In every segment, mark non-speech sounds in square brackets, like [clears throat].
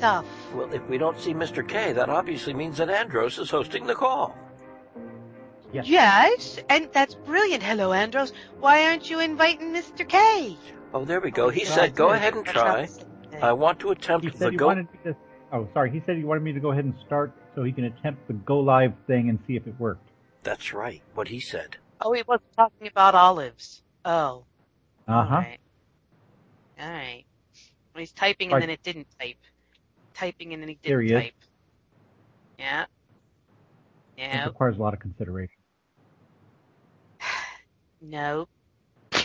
Stuff. Well, if we don't see Mr. K, that obviously means that Andros is hosting the call. Yes, yes, and that's brilliant. Hello, Andros. Why aren't you inviting Mr. K? Oh, there we go. He Well, said, go ahead and try. I want to attempt He the said he go. wanted to. Oh, sorry. He said he wanted me to go ahead and start so he can attempt the go live thing and see if it worked. That's right. What he said. Oh, he wasn't talking about olives. Oh. Uh huh. Alright. Alright. Well, he's typing and Right. then it didn't type. Typing and then he didn't There he is. Yeah. Yeah. It requires a lot of consideration. [sighs] No. [laughs]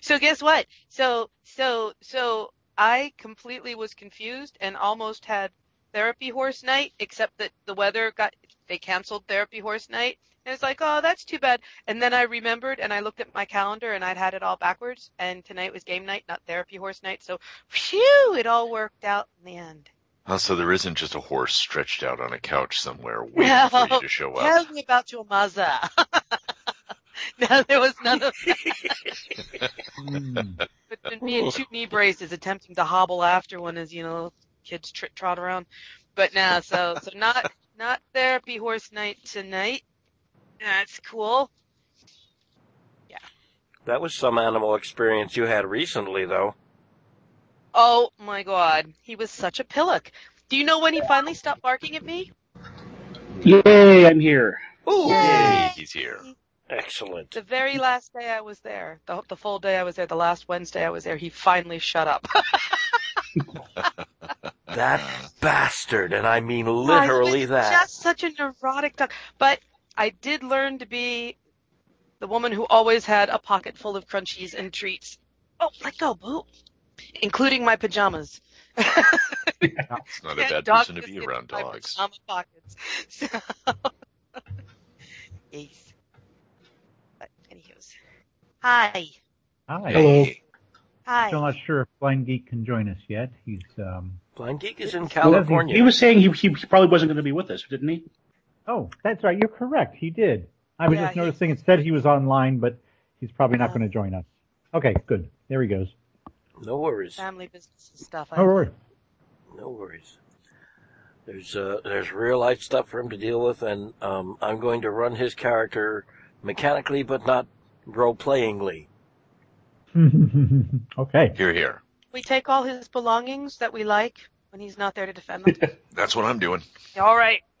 so guess what? So so so I completely was confused and almost had therapy horse night, except that the weather got they canceled therapy horse night. And it's like, oh, that's too bad. And then I remembered and I looked at my calendar and I'd had it all backwards. And tonight was game night, not therapy horse night. So, phew, it all worked out in the end. Oh, so there isn't just a horse stretched out on a couch somewhere [laughs] waiting for you to show up. Tell me about your mother. [laughs] no, there was none of Mm. But then me in two knee braces attempting to hobble after one as, you know, kids tr- trot around. But now, so, so not, not therapy horse night tonight. That's cool. Yeah. That was some animal experience you had recently, though. Oh my god. He was such a pillock. Do you know when he finally stopped barking at me? Yay, I'm here. Ooh, Yay, he's here. excellent. The very last day I was there, the, the full day I was there, the last Wednesday I was there, he finally shut up. [laughs] That bastard, and I mean I literally was that. Just such a neurotic dog. But I did learn to be the woman who always had a pocket full of crunchies and treats. Oh, let go, boo. Including my pajamas. [laughs] It's not a bad person to be around in my dogs. Pajama pockets. [laughs] So, [laughs] yes. But anywho's. Hi. Hi. Hello. Hi. Still not sure if Blind Geek can join us yet. He's um. Blind Geek is in California. He was saying he, he probably wasn't going to be with us, didn't he? Oh, that's right. You're correct. He did. I was Yeah, just he- noticing it said he was online, but he's probably not Uh. going to join us. Okay, good. There he goes. No worries. Family business and stuff. I All right. No worries. There's uh, there's real life stuff for him to deal with, and um, I'm going to run his character mechanically, but not role playingly. [laughs] okay. here, here. We take all his belongings that we like when he's not there to defend them. [laughs] That's what I'm doing. All right. [clears throat]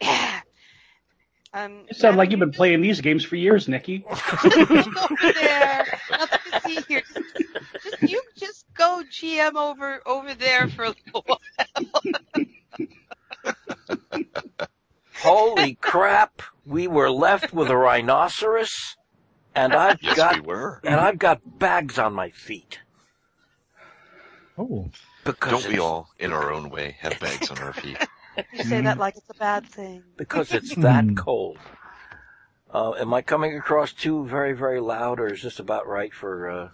um, It sounds like you've been playing these games for years, Nikki. you go over there. Nothing to see here. Just, just you just go GM over over there for a little while. [laughs] Holy crap! We were left with a rhinoceros, and I've Yes, got we were. and I've got bags on my feet Oh, because Don't we all, in our own way, have bags on our feet? You say that like it's a bad thing. because it's that Hmm. cold. Uh, am I coming across too very very loud, or is this about right for uh,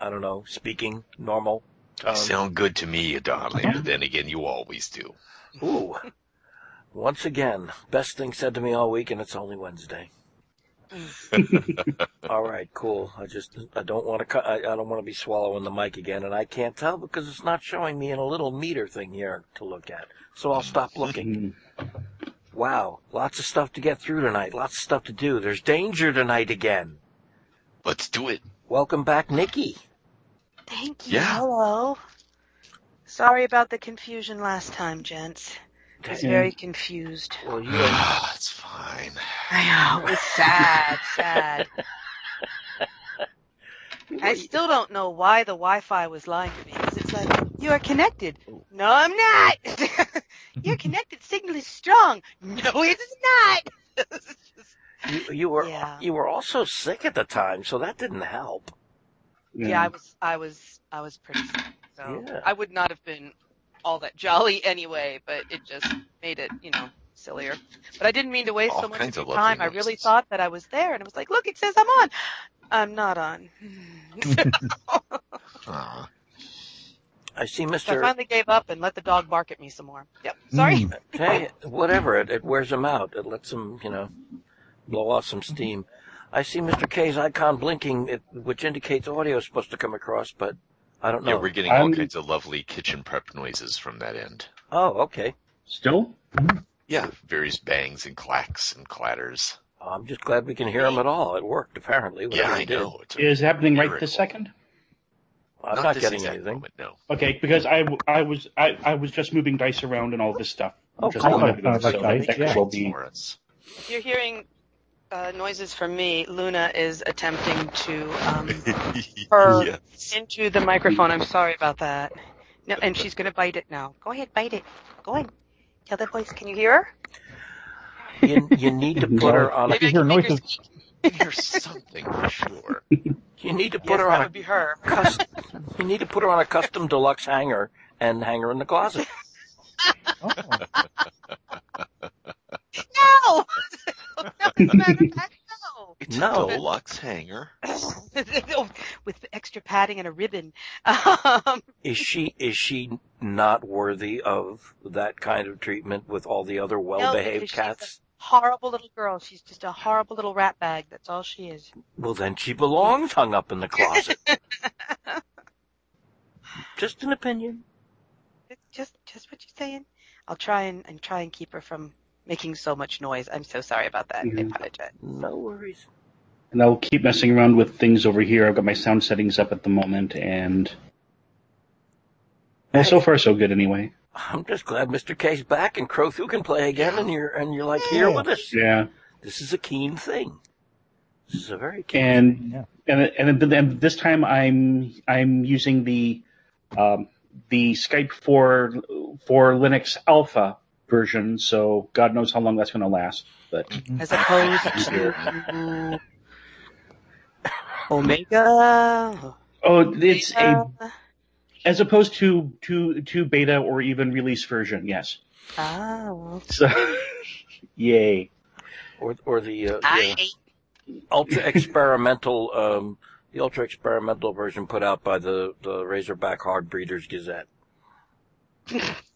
I don't know speaking normal? Um, Sound good to me, darling, but then again, you always do. Ooh. Once again, best thing said to me all week, and it's only Wednesday. [laughs] All right, cool. I just I don't want to cut. I, I don't want to be swallowing the mic again, and I can't tell because it's not showing me in a little meter thing here to look at. So I'll stop looking. [laughs] Wow, lots of stuff to get through tonight. Lots of stuff to do. There's danger tonight again. Let's do it. Welcome back, Nikki. Thank you. Yeah. Hello. Sorry about the confusion last time, gents. I was very confused. Well, you [sighs] it's fine. I know. It was sad, sad. [laughs] I still don't know why the Wi-Fi was lying to me. 'cause it's like, you are connected. No, I'm not. [laughs] Your connected signal is strong. No, it's not. It's [laughs] just- you, you were Yeah. you were also sick at the time, so that didn't help. yeah, I was, I was, I was pretty sick. So Yeah. I would not have been all that jolly anyway, but it just made it, you know, sillier. But I didn't mean to waste All so much kinds of of your time. I really thought that I was there, and it was like, look, it says I'm on. I'm not on. [laughs] [laughs] Aw. I see, So I finally gave up and let the dog bark at me some more. Yep. Sorry. Mm. Hey, whatever. It, it wears them out. It lets them, you know, blow off some steam. I see Mr. K's icon blinking, it, which indicates audio is supposed to come across, but I don't know. Yeah, know. we're getting all I'm- kinds of lovely kitchen prep noises from that end. oh, okay. Still? Yeah, various bangs and clacks and clatters. Oh, I'm just glad we can hear them at all. It worked, apparently. Yeah, I he did. know. It's a Is it happening right miracle. this second? I'm Not not, this getting exact anything. moment, no. Okay, because I, w- I was I, I was just moving dice around and all this stuff. Oh, just cool. a minute ago, like so dice, that yeah. will be. For us. You're hearing uh, noises from me, Luna is attempting to um, [laughs] purr Yes. into the microphone. I'm sorry about that. No, and she's gonna bite it now. Go ahead, bite it. Go ahead. Tell the voice. Can you hear her? You, you need to put her on. A, If you I can make her noises, There's [laughs] something for sure. you need to put Yes, her that on would be her. custom. You need to put her on a custom deluxe hanger and hang her in the closet. oh, [laughs] No. [laughs] no, as [laughs] a matter of fact, no. It's No. a deluxe hanger. With extra padding and a ribbon. Um, Is she is she not worthy of that kind of treatment with all the other well-behaved because she's cats? horrible little girl. She's just a horrible little rat bag. That's all she is. Well, then she belongs hung up in the closet. [laughs] Just an opinion. Just just what you're saying. I'll try and, and try and keep her from making so much noise. I'm so sorry about that. I Mhm. apologize. No worries. And I'll keep messing around with things over here. I've got my sound settings up at the moment, and well, so far so good anyway. I'm just glad Mr. K's back and Crothu can play again, and you're and you're like here Yeah. with us. Yeah, This is a keen thing. This is a very keen. and yeah. and and, then- and this time I'm I'm using the um, the Skype for for Linux Alpha version. So God knows how long that's going to last. But As opposed to Omega. oh, it's a as opposed to to to beta or even release version. Yes. Oh. So [laughs] yay. or or the, uh, I the ultra experimental um the ultra experimental version put out by the the Razorback Hog Breeders Gazette. [laughs]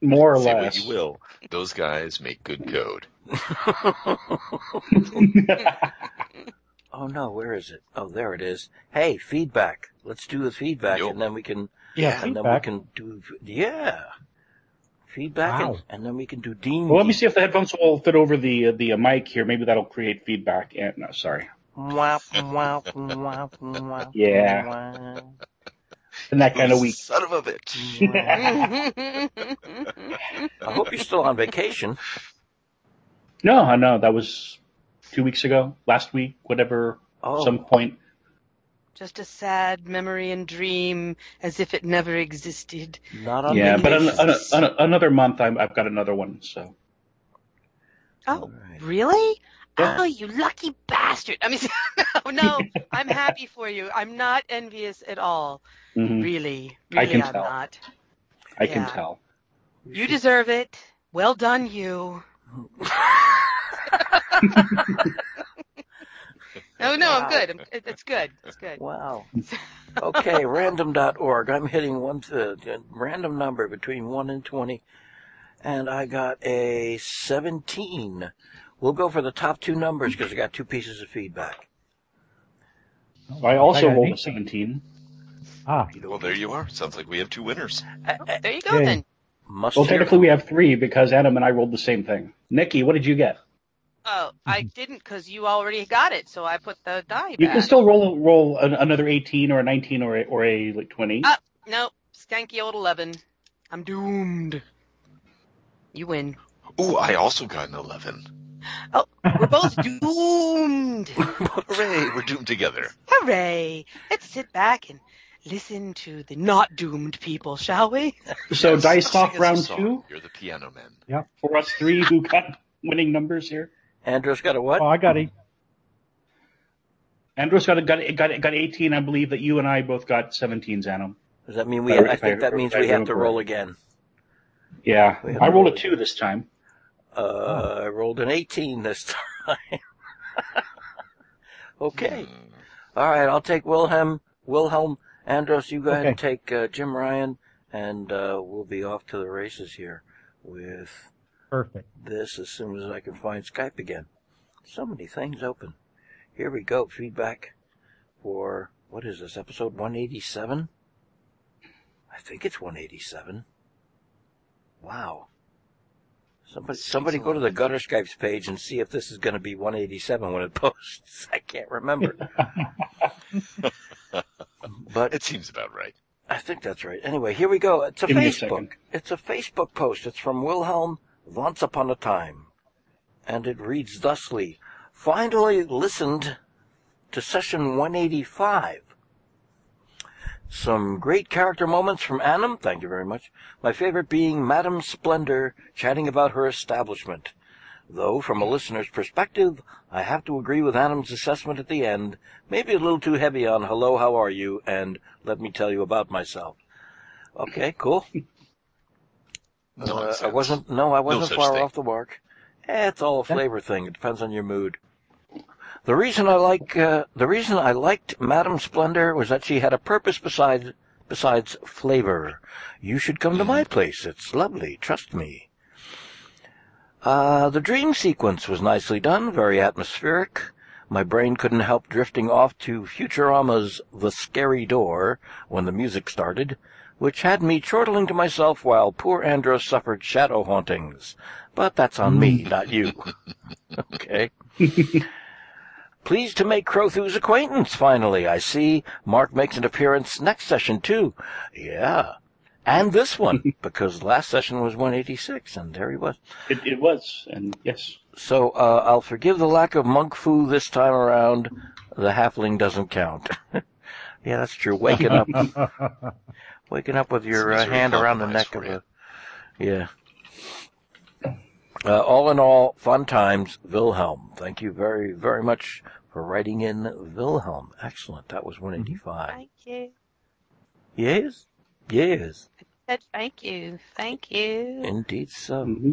More or Say less. what you will. Those guys make good code. [laughs] Oh no, where is it? Oh, there it is. Hey, feedback. Let's do the feedback, Yo. and then we can yeah. and then we can do yeah feedback, Wow. and, and then we can do Dean. Well, let me see if the headphones will fit over the the uh, mic here. Maybe that'll create feedback. And no, sorry. Yeah. Wah. In that kind of week. Son of a bitch. [laughs] I hope you're still on vacation. No, I know that was two weeks ago, last week, whatever, Oh, some point. Just a sad memory and dream as if it never existed. not on Yeah, but an, an, an, another month, I'm, I've got another one. So Oh, All right. really? Yeah. Oh, you lucky bastard. I mean, [laughs] no, no, I'm [laughs] happy for you. I'm not envious at all. mhm, Really, I really, can I'm tell. not. I can tell. You deserve it. Well done, you. [laughs] No, no, I'm good. I'm, it- it's good. It's good. Wow. Okay, random.org. I'm hitting one to a random number between 1 and 20, and I got a 17, We'll go for the top two numbers because I got two pieces of feedback. I also I got rolled a 17. Ah, Well, there you are. Sounds like we have two winners. Uh, uh, There you go Yay. then. must Well, technically we have three because Adam and I rolled the same thing. Nikki, what did you get? Oh, I didn't because you already got it, so I put the die You back. can still roll roll an, another 18 or a 19 or a, or a like 20. Ah. Nope, skanky old eleven. I'm doomed. You win. Ooh, I also got an 11. We're both doomed. [laughs] Hooray, we're doomed together. Hooray! Let's sit back and listen to the not doomed people, shall we? so Yes, dice sing off round two You're the piano man. for us three who got winning numbers here. Andrew's got a what? oh, I got eight. Andrew's got a, got a, got a, got 18. I believe that you and I both got 17s, Adam. Does that mean we? I- I think I- that means I we have to roll again. Yeah, I rolled a two this time. Uh, I rolled an 18 this [laughs] time. okay. Hmm. All right. I'll take Wilhelm. Wilhelm Andros, you go ahead and take uh, Jim Ryan, and uh, we'll be off to the races here with Perfect. this as soon as I can find Skype again. So many things open. Here we go. Feedback for what is this episode 187? I think it's 187. Wow. Somebody, somebody go to the Gutter Skypes page and see if this is going to be 187 when it [laughs] posts. I can't remember. [laughs] but It seems about right. I think that's right. Anyway, here we go. It's a Give me a Facebook. It's a Facebook post. It's from Wilhelm Once Upon a Time. And it reads thusly, finally listened to session 185. Some great character moments from Annam, thank you very much. My favorite being Madame Splendor chatting about her establishment. Though, from a listener's perspective, I have to agree with Adam's assessment at the end, maybe a little too heavy on hello, how are you, and let me tell you about myself. Okay, cool. [laughs] Uh, I wasn't, no, I wasn't such far thing. off the mark. Eh, it's all a flavor thing. It depends on your mood. The reason I like, uh, the reason I liked Madame Splendor was that she had a purpose besides, besides flavor. You should come to my place. It's lovely. Trust me. Uh, the dream sequence was nicely done, very atmospheric. My brain couldn't help drifting off to Futurama's The Scary Door when the music started, which had me chortling to myself while poor Andros suffered shadow hauntings. But that's on me, not you. [laughs] okay. [laughs] Pleased to make Crothu's acquaintance, finally. I see Mark makes an appearance next session, too. Yeah. And this one, [laughs] because last session was 186, and there he was. It, it was, and yes. So, uh, I'll forgive the lack of monk fu this time around. The halfling doesn't count. [laughs] yeah, that's true. Waking up, [laughs] waking up with your uh, hand around the neck of for a, yeah. Uh, all in all, fun times, Wilhelm. Thank you very, very much for writing in Wilhelm. Excellent. That was 185. Thank you. Yes? Yes. Said thank you. Thank you. Indeed so. hmm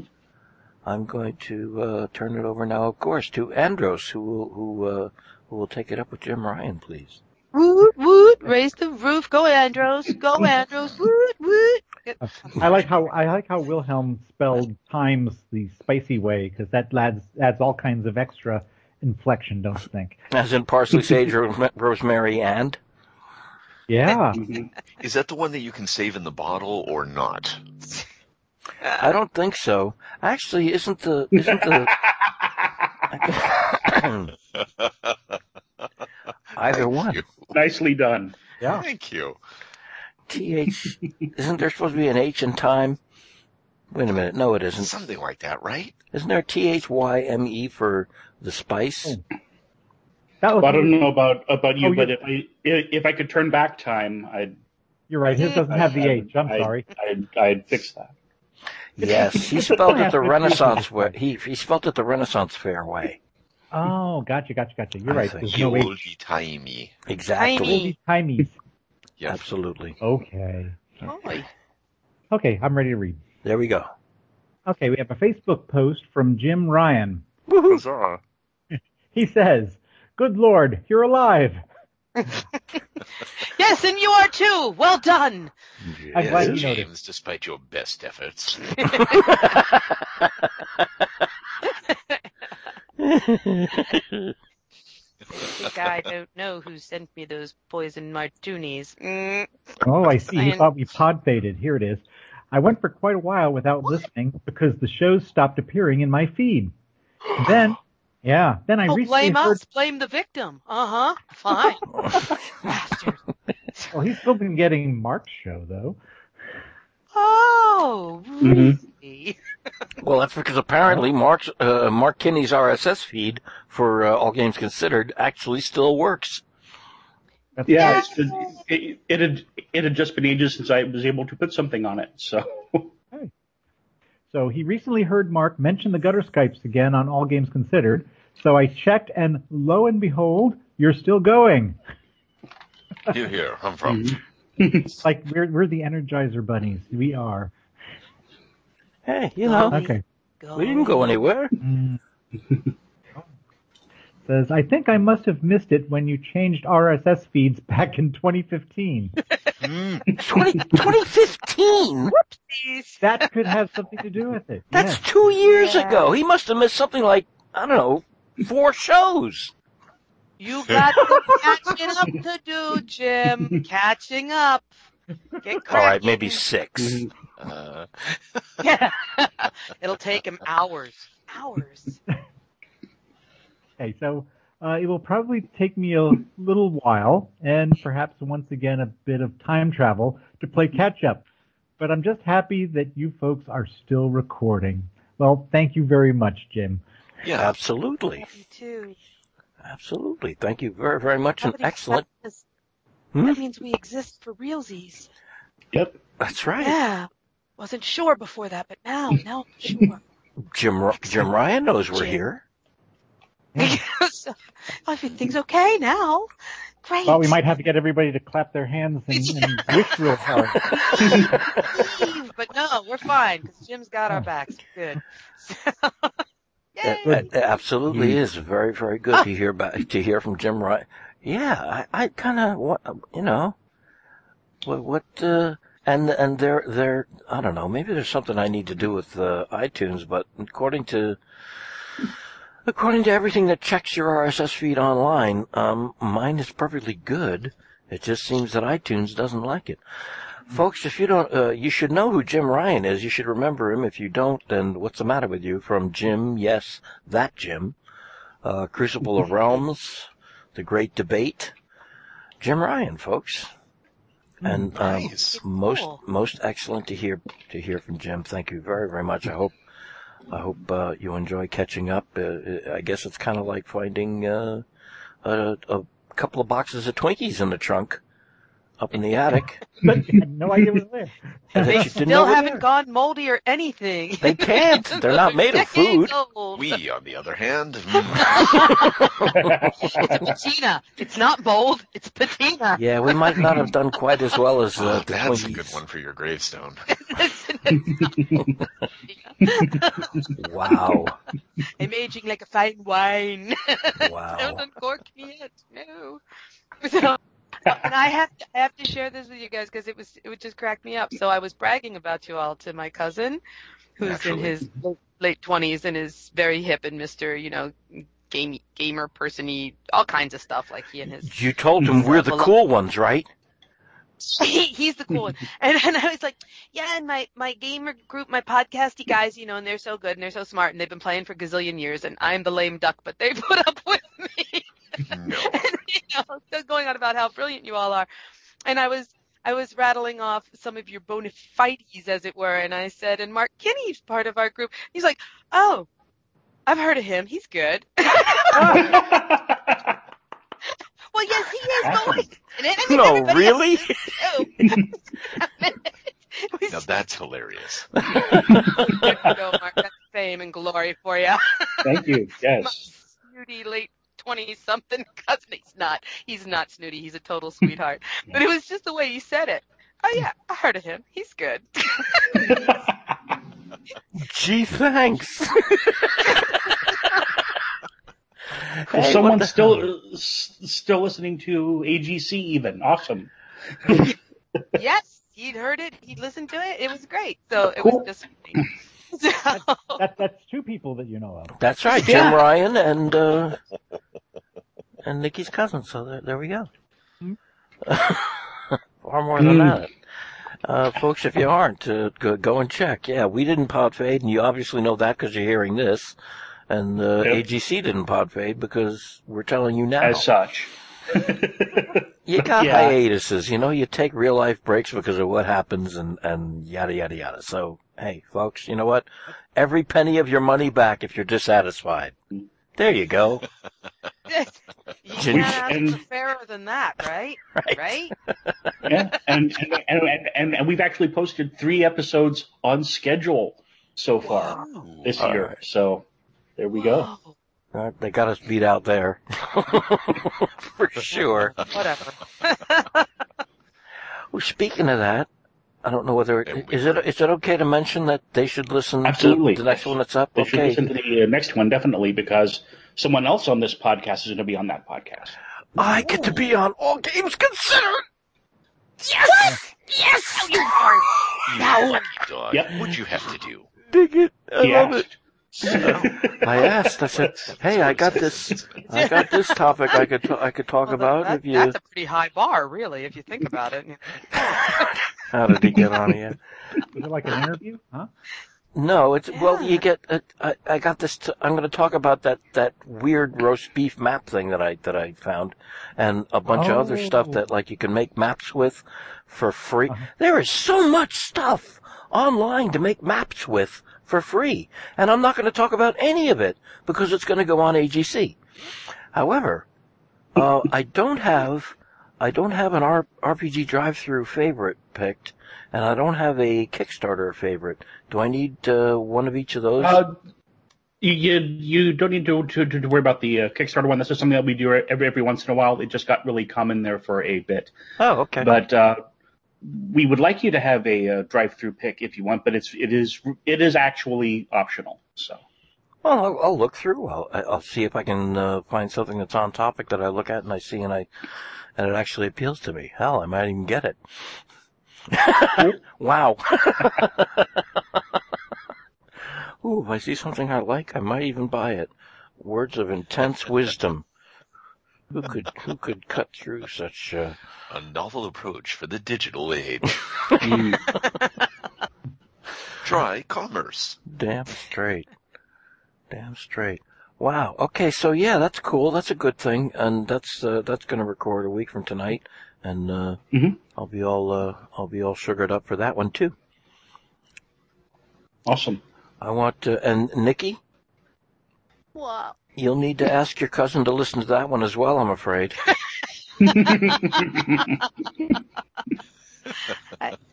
I'm going to uh, turn it over now, of course, to Andros, who will who uh, who will take it up with Jim Ryan, please. Woot woot! Raise the roof. Go Andros. Go Andros. Woot woot! [laughs] I like how I like how Wilhelm spelled times the spicy way because that adds adds all kinds of extra inflection, don't you think? As in parsley, [laughs] sage, ro- rosemary, and Yeah. [laughs] hmm Is that the one that you can save in the bottle or not? I don't think so. Actually, isn't the isn't the [laughs] either one? You. Nicely done. Yeah. Thank you. Th isn't there supposed to be an H in time? Wait a minute. No, it isn't. Something like that, right? Isn't there T H Y M E for the spice? That was, Well, I don't know about about you, Oh, but you- if I if if I could turn back time, I'd You're right. His doesn't have the H. I'm I'd- sorry. I'd I'd fix that. Yes, he [laughs] spelled it the Renaissance way. He he spelled it the Renaissance fair way. Oh, gotcha, gotcha, gotcha. You're I right. think There's The no H. oldie timey. Exactly. Tiny. Timies. Yes. Absolutely. Okay. Boy. Okay, I'm ready to read. There we go. Okay, we have a Facebook post from Jim Ryan. Huzzah. [laughs] He says, "Good Lord, you're alive." [laughs] Yes, and you are too. Well done. I'm glad Yes, you noticed. James, despite your best efforts. [laughs] think I don't know who sent me those poison martinis. Mm. Oh, I see. You Ian. thought we pod faded. Here it is. I went for quite a while without listening because the shows stopped appearing in my feed. Then, [gasps] yeah, then I Oh, recently blame heard. us. Blame the victim. Uh huh. Fine. Bastard. [laughs] Well, he's still been getting Mark's show though. Oh, Mhm. [laughs] Well, that's because apparently Mark's, uh, Mark Kinney's RSS feed for uh, All Games Considered actually still works. That's Yeah, it's been, it, it had it had just been ages since I was able to put something on it. So So he recently heard Mark mention the gutter Skypes again on All Games Considered. So I checked, and lo and behold, you're still going. Here, here, I'm from. It's [laughs] like we're we're the Energizer bunnies. We are. Hey, you know, Okay. Go. we didn't go anywhere. Mm. Says I think I must have missed it when you changed RSS feeds back in 2015. 20, 2015. Please. [laughs] That could have something to do with it. That's Yes. two years Yeah. ago. He must have missed something like I don't know, four shows. You got some [laughs] catching up to do, Jim. Catching up. Get All right, maybe 6 Mhm. [laughs] Uh, Yeah. It'll take him hours. Hours. Okay, so uh, it will probably take me a little while and perhaps once again a bit of time travel to play catch up. But I'm just happy that you folks are still recording. Well, thank you very much, Jim. yeah, Absolutely, Me too. absolutely. Thank you very, very much, and excellent. got. Hmm? That means we exist for realsies. yep. That's right. Yeah. Wasn't sure before that, but now, now I'm sure. [laughs] Jim Jim Ryan knows we're Jim. here. [laughs] so, everything's okay now. Great. Well, we might have to get everybody to clap their hands and, and [laughs] wish real hard. but no, we're fine because Jim's got our backs. Good. [laughs] Yay. It, it absolutely is very, very good to hear back to hear from Jim Ryan. Yeah, I, I kind of what you know, what what uh, and and there there I don't know maybe there's something I need to do with uh, iTunes, but according to according to everything that checks your RSS feed online, um, mine is perfectly good. It just seems that iTunes doesn't like it. Folks, if you don't, uh, you should know who Jim Ryan is. You should remember him. If you don't, then what's the matter with you? From Jim, yes, that Jim. Uh, Crucible of Realms, The Great Debate. Jim Ryan, folks. And, um, Nice. most, Cool. most excellent to hear, to hear from Jim. Thank you very, very much. I hope, I hope, uh, you enjoy catching up. Uh, I guess it's kind of like finding, uh, a, a couple of boxes of Twinkies in the trunk up in the attic. But [laughs] I had no idea it was there. [laughs] they you know still haven't there. gone moldy or anything. They can't. They're not made of food. old. we, on the other hand, [laughs] mm, It's patina. It's not bold. It's patina. Yeah, we might not have done quite as well as uh, oh, the that's a good one for your gravestone. Wow, [laughs] I'm aging like a fine wine. [laughs] Don't wow. uncork me yet. No. [laughs] So, and I have to, I have to share this with you guys because it was it would just crack me up. So I was bragging about you all to my cousin, who's Naturally. in his late twenties and is very hip and Mister, you know, game gamer persony, all kinds of stuff like he and his You told him we're the cool ones, right? [laughs] he, he's the cool one. [laughs] And, and I was like, yeah, and my, my gamer group, my podcasty guys, you know, and they're so good and they're so smart and they've been playing for a gazillion years and I'm the lame duck, but they [laughs] put up with me. No. and, you know, just going on about how brilliant you all are. And I was, I was rattling off some of your bona fides, as it were, and I said, and Mark Kinney's part of our group. He's like, oh, I've heard of him. He's good. Well, yes, he is, but like, and I mean, No, everybody really? else is too. It was [laughs] Now that's hilarious. good [laughs] to go, Mark. That's fame and glory for you. Thank you. [laughs] Yes. snooty late twenty something cousin. He's not. He's not snooty. He's a total sweetheart. But it was just the way you said it. Oh yeah, I heard of him. He's good. Gee, thanks. Well, Hey, what someone's still hell? still listening to AGC. Even awesome. [laughs] yes, he'd heard it. He'd listened to it. It was great. So it Cool. was just. [clears throat] That, that's two people that you know of. That's right, Jim Ryan and uh, and Nikki's cousin. So there, there we go. Hmm. [laughs] Far more than Hmm. that. Uh, folks, if you aren't, uh, go, go and check. Yeah, we didn't pod fade, and you obviously know that because you're hearing this. And uh, Yep. AGC didn't pod fade because we're telling you now. As such. [laughs] You got Yeah. hiatuses, you know, you take real life breaks because of what happens and, and yada yada yada. So, hey, folks, you know what? Every penny of your money back if you're dissatisfied. There you go. [laughs] you can't ask And- for fairer than that, right? [laughs] Right. Right? yeah, and and, and and and we've actually posted three episodes on schedule so far Whoa. this All year. right. So there we go. Whoa. Uh, they got us beat out there. [laughs] For sure. Whatever. [laughs] Well, speaking of that, I don't know whether, And we is it, is it okay to mention that they should listen Absolutely. to the next one that's up? They should listen to the uh, next one definitely because someone else on this podcast is going to be on that podcast. I get to be on all games considered. Yes! Yes! You lucky dog. Yep. What'd you have to do? Dig it. I He love it. Asked. I asked. I said, "Hey, I got this. I got this topic I could t- I could talk Well, about that- if you." That's a pretty high bar, really, if you think about it. [laughs] How did he get on here? Was it like an interview? Huh? No, it's well. You get. Uh, I, I got this. T- I'm going to talk about that that weird roast beef map thing that I that I found, and a bunch of other stuff Oh. that like you can make maps with for free. Uh-huh. There is so much stuff online to make maps with for free, and I'm not going to talk about any of it because it's going to go on AGC. However, uh, I don't have I don't have an R- RPG drive-through favorite picked, and I don't have a Kickstarter favorite. Do I need uh, one of each of those? Uh, you, you you don't need to, to to worry about the uh, Kickstarter one. This is something that we do every every once in a while. It just got really common there for a bit, oh, okay. but uh, we would like you to have a uh, drive-through pick if you want. But it's it is it is actually optional. So well, I'll, I'll look through. I'll, I'll see if I can uh, find something that's on topic that I look at and I see and I and it actually appeals to me. Hell, I might even get it. [laughs] wow. [laughs] Ooh, if I see something I like, I might even buy it. Words of intense wisdom. Who could who could cut through such uh, A novel approach for the digital age. [laughs] Try commerce. Damn straight. Damn straight. Wow. Okay, so yeah, that's cool. That's a good thing, and that's uh, that's going to record a week from tonight, and uh, Mhm. I'll be all uh, I'll be all sugared up for that one too. awesome. I want to, and Nikki, Wow. You'll need to ask your cousin to listen to that one as well. I'm afraid. [laughs]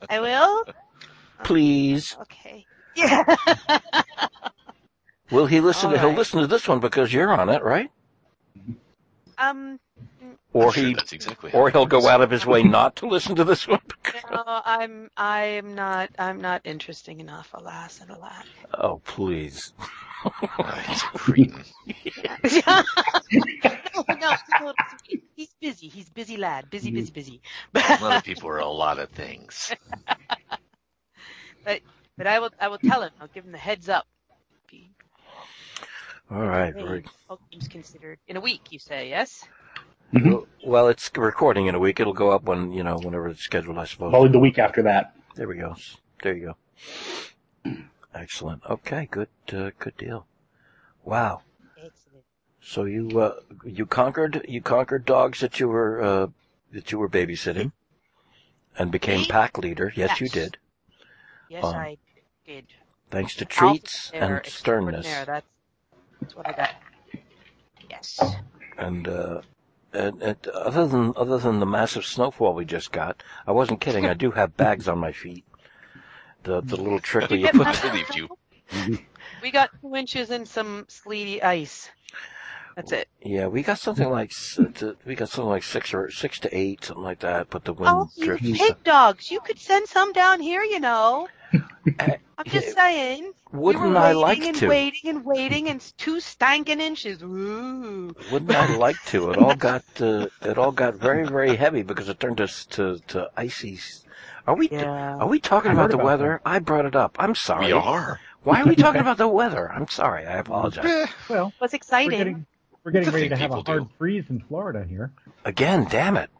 I will? Please, Okay. Yeah. will he listen? All to, He'll listen to this one because you're on it, right? um, Or Sure, he, that's exactly or he'll go out of his way not to listen to this [laughs] one. no, I'm, I'm not, I'm not interesting enough, alas and alack. Oh, please. He's a cretin. no, no, no, he's busy. He's busy lad. Busy, busy, mm-hmm. busy. [laughs] A lot of people are a lot of things. But but I will, I will tell him. I'll give him the heads up. All right. Hey, Very, all things considered. In a week, you say, yes? Mhm. Well, it's recording in a week. It'll go up when, you know, whenever it's scheduled, I suppose. Probably the week after that. There we go. There you go. [clears throat] Excellent. Okay, good, uh, good deal. Wow. Excellent. So you, uh, you conquered, you conquered dogs that you were, uh, that you were babysitting and became Me? pack leader. Yes, you did. Yes, Um, I did. Thanks to treats and sternness. That's, that's what I got. Yes. And, uh, and, and other than, other than the massive snowfall we just got, I wasn't kidding. I do have [laughs] bags on my feet. The, the little trickle [laughs] you put I believed you. We got two inches and some sleety ice. That's it. Yeah, we got something like we got something like six or six to eight, something like that. But the wind Oh, you drifts. pig dogs. You could send some down here, you know. Eh, [laughs] I'm just saying. Wouldn't we were I waiting like and to? waiting and waiting and two stanking inches. Ooh. Wouldn't I [laughs] like to? It all got uh, it all got very very heavy because it turned us to to icy. Are we Yeah. are we talking about the about weather? I brought it up. I'm sorry. We are. Why are we talking [laughs] about the weather? I'm sorry. I apologize. Eh, Well, What's we're exciting? getting we're getting ready to have a people hard do. freeze in Florida here. Again, damn it.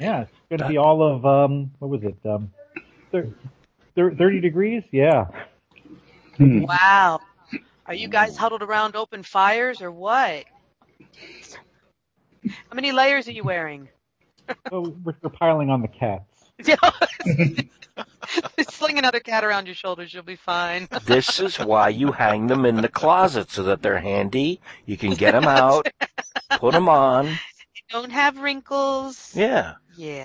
Yeah, it's going to be all of um, what was it? Um, thir- thir- thirty degrees. Yeah. Hmm. Wow. Are you guys huddled around open fires or what? How many layers are you wearing? [laughs] So we're, we're piling on the cats. [laughs] [laughs] Sling another cat around your shoulders, you'll be fine. [laughs] This is why you hang them in the closet so that they're handy. You can get them out, put them on. Don't have wrinkles. Yeah. Yeah.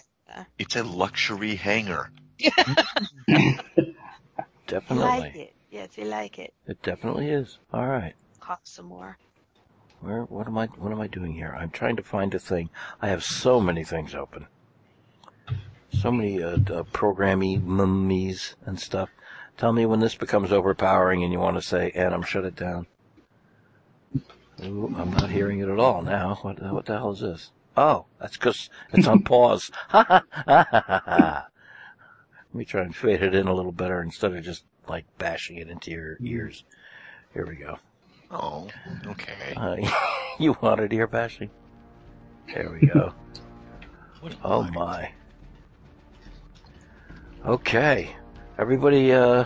It's a luxury hanger. You Definitely. like it. Yes, you like it. It definitely is. All right. Cost some more. Where? What am I? What am I doing here? I'm trying to find a thing. I have so many things open. So many uh, uh, programmy mummies and stuff. Tell me when this becomes overpowering and you want to say, "Adam, shut it down." Ooh, I'm not hearing it at all now. What? What the hell is this? Oh, that's because it's on [laughs] pause. Ha ha ha ha ha. Let me try and fade it in a little better instead of just like bashing it into your ears. Here we go. Oh, okay. Uh, [laughs] you wanted ear bashing? There we go. [laughs] Oh my. Okay. Everybody, uh,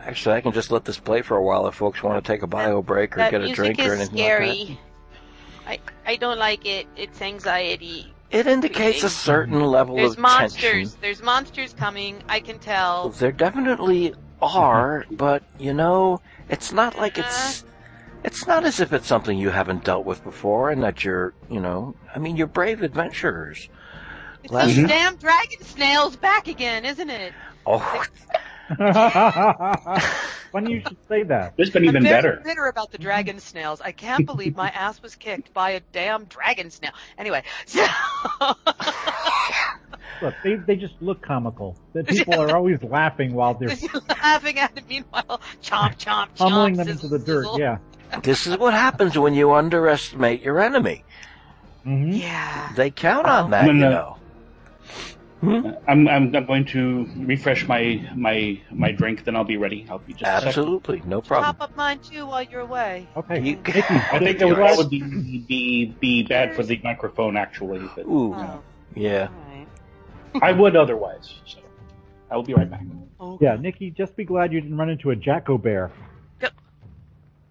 actually I can just let this play for a while if folks want to take a bio break or that get a drink or is anything scary. I I don't like it. It's anxiety. It indicates a certain level of anxiety. There's of monsters. tension. There's monsters coming. I can tell. There definitely are, [laughs] but you know, it's not like it's it's not as if it's something you haven't dealt with before and that you're, you know, I mean, you're brave adventurers. It's Last- those damn dragon snails back again, isn't it? Oh, [laughs] Funny you should say that. This been even I'm very better. bitter about the dragon snails. I can't believe my ass was kicked by a damn dragon snail. Anyway, so [laughs] Look, they they just look comical. The people are always laughing while they're [laughs] laughing at it. Meanwhile, chomp, chomp, chomp. pummeling them into the dirt. sizzle. Yeah. this is what happens when you underestimate your enemy. hmm Yeah. They count on that, No, you no. know. Hmm? I'm, I'm I'm going to refresh my my my drink, then I'll be ready. I'll be just. Absolutely, no problem. Pop up mine too while you're away. Okay. You- I think so that, glad- would be, be be bad for the microphone actually, but Ooh, Oh, yeah. alright. I would otherwise. So I will be right back. Okay. Yeah, Nikki, just be glad you didn't run into a Jacko Bear.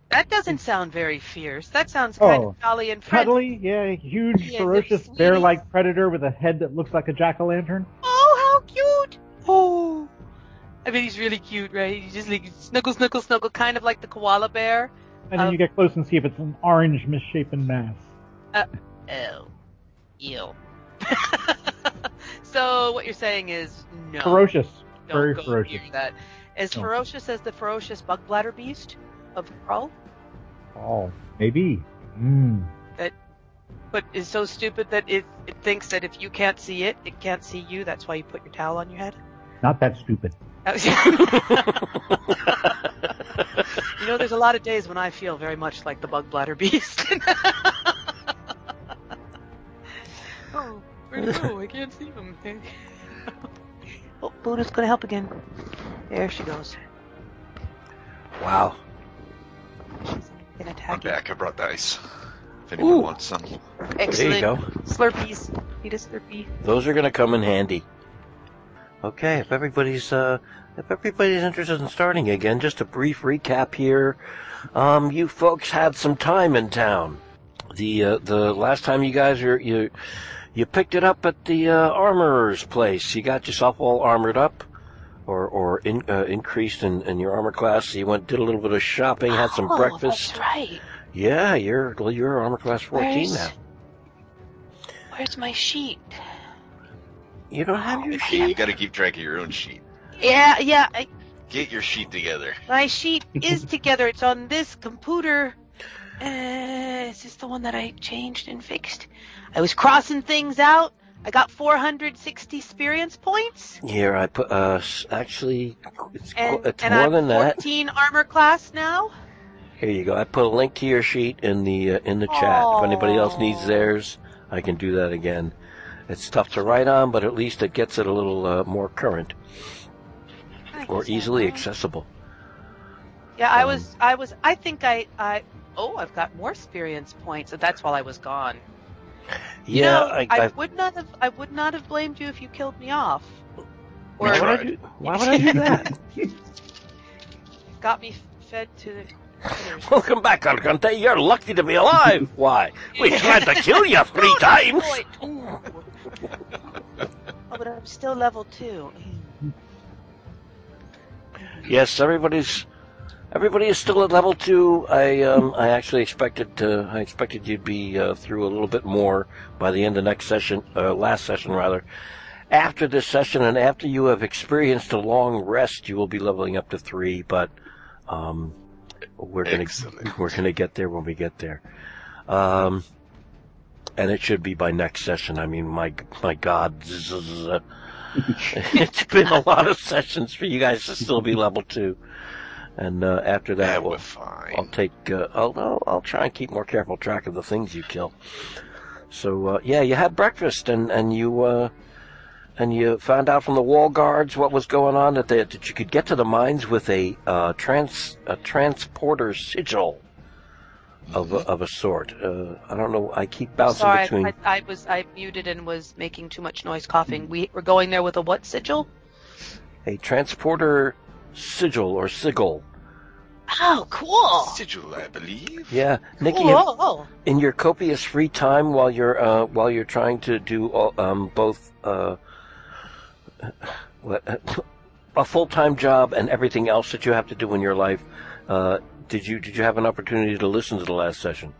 That doesn't sound very fierce. That sounds kind Oh, of jolly and friendly. Cuddly, yeah, huge, Yeah, ferocious, bear-like predator with a head that looks like a jack-o'-lantern. Oh, how cute! Oh, I mean, he's really cute, right? He's just like snuggle, snuggle, snuggle, kind of like the koala bear. And then Um, you get close and see if it's an orange, misshapen mass. Oh, ew. [laughs] so what you're saying is no. Ferocious, very ferocious. that. As No. ferocious as the ferocious Bugblatter beast of Traal, Oh, maybe. Mm. but is so stupid that it, it thinks that if you can't see it, it can't see you. That's why you put your towel on your head. Not that stupid. [laughs] you know, there's a lot of days when I feel very much like the Bugblatter beast. [laughs] oh, where'd he go? I can't see him. [laughs] oh, Buddha's gonna help again. There she goes. Wow. She's gonna attack I'm back. I brought dice. If anyone Ooh. wants some. Excellent. There you go. Slurpees. Need a Slurpee. Those are going to come in handy. Okay, if everybody's uh, if everybody's interested in starting again, just a brief recap here. Um, you folks had some time in town. The uh, the last time you guys are you you picked it up at the uh, armorer's place. You got yourself all armored up, or or in, uh, increased in, in your armor class. You went did a little bit of shopping, had some oh, breakfast. That's right. Yeah, you're well, you're armor class fourteen Where's- now. Where's my sheet? You don't have your sheet. you gotta keep track of your own sheet. Yeah, yeah. I, Get your sheet together. my sheet is together. It's on this computer. Uh, is this the one that I changed and fixed? I was crossing things out. I got 460 experience points. Here, I put, uh, actually, it's, And, it's and more I'm than that. 14 armor class now. Here you go. I put a link to your sheet in the, uh, in the chat. If anybody else needs theirs, I can do that again. It's tough to write on, but at least it gets it a little, uh, more current or easily accessible. Yeah, I Um, was, I was, I think I, I, oh, I've got more experience points, that's while I was gone. You Yeah, know, I, I, I, would not have, I would not have blamed you if you killed me off. Or why would I do? Why would I do [laughs] that? [laughs] got me fed to the. Welcome back, Argante. You're lucky to be alive. [laughs] Why? We tried to kill you three times. Oh, but I'm still level two. Yes, everybody's everybody is still at level two. I um, I actually expected to, I expected you'd be uh, through a little bit more by the end of next session, uh, last session rather. After this session and after you have experienced a long rest, you will be leveling up to three. But um, we're gonna Excellent. we're gonna get there when we get there. Um, and it should be by next session. I mean, my my God, [laughs] it's been a lot of sessions for you guys to still be level two. And uh, after that, That we'll, was fine. I'll take. Uh, I'll, I'll I'll try and keep more careful track of the things you kill. So uh, yeah, you had breakfast and and you uh, and you found out from the wall guards what was going on that they, that you could get to the mines with a uh, trans a transporter sigil of a, of a sort. Uh, I don't know. I keep bouncing Sorry, between. I, I was, I muted and was making too much noise coughing. We, we're going there with a what sigil? a transporter sigil or sigil. Oh, cool. Sigil, I believe. Yeah, Nikki, Cool. in your copious free time while you're uh, while you're trying to do all, um, both uh, what, [laughs] a full time job and everything else that you have to do in your life, uh, did you did you have an opportunity to listen to the last session?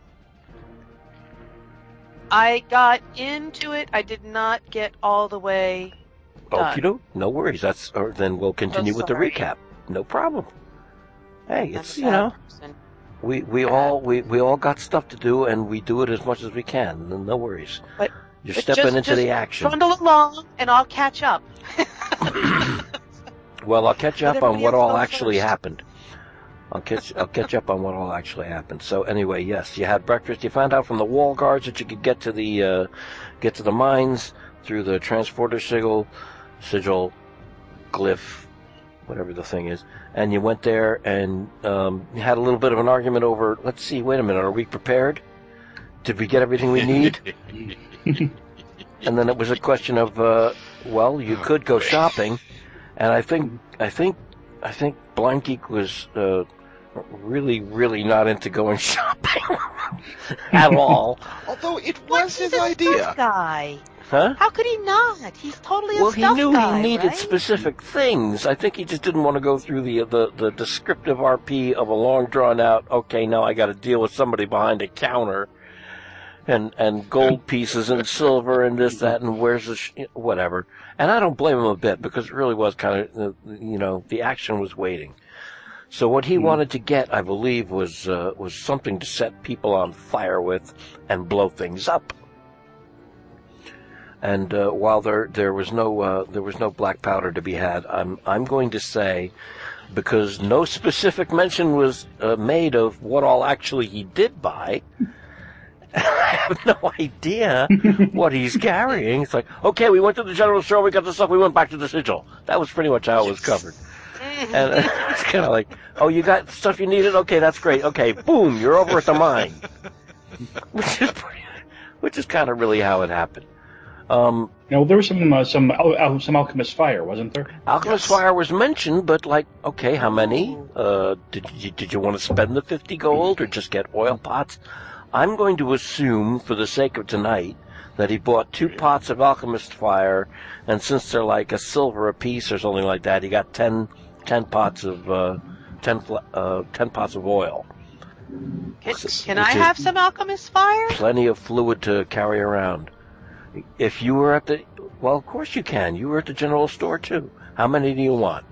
I got into it. I did not get all the way. Done. Okie doke, no worries. That's or then we'll continue with the recap. No problem. Hey, it's you know. We we all we, we all got stuff to do and we do it as much as we can. No worries. But- You're but stepping just- into just the action. Trundle along, and I'll catch up. [laughs] Well, I'll catch up on what all actually first. happened. I'll catch I'll catch up on what all actually happened. So anyway, yes, you had breakfast. You found out from the wall guards that you could get to the uh, get to the mines through the transporter sigil, sigil, glyph, whatever the thing is. And you went there and um, you had a little bit of an argument over. Let's see. Wait a minute. Are we prepared? Did we get everything we need? [laughs] and then it was a question of, uh, well, you could go shopping, and I think, I think, I think Blindgeek was uh, really, really not into going [laughs] shopping [laughs] at all, Although it was He's his idea. stuff guy. Huh? How could he not? He's totally a Well, he knew guy, he needed right? specific things. I think he just didn't want to go through the the, the descriptive RP of a long drawn out. Okay, now I got to deal with somebody behind a counter, and and gold pieces and silver and this that and where's the sh- whatever. And I don't blame him a bit because it really was kind of uh, you know the action was waiting. So what he wanted to get, I believe, was uh, was something to set people on fire with and blow things up. And uh, while there there was no uh, there was no black powder to be had, I'm I'm going to say, because no specific mention was uh, made of what all actually he did buy. [laughs] I have no idea what he's carrying. It's like, okay, we went to the general store, we got the stuff, we went back to the sigil. That was pretty much how it was covered. And uh, [laughs] it's kind of like, oh, you got stuff you needed? Okay, that's great. Okay, boom, you're over at the mine. [laughs] which is pretty, which is kind of really how it happened. Um, No, there was some uh, some al- al- some alchemist fire, wasn't there? Alchemist Yes. Fire was mentioned, but like, okay, how many? Uh, did you, did you want to spend the 50 gold or just get oil pots? I'm going to assume, for the sake of tonight, that he bought two pots of Alchemist Fire, and since they're like a silver a piece or something like that, he got 10, 10 pots of, uh, 10, fl- uh, 10 pots of oil. Can, can I have some alchemist fire? Plenty of fluid to carry around. If you were at the, well, of course you can. You were at the general store too. How many do you want?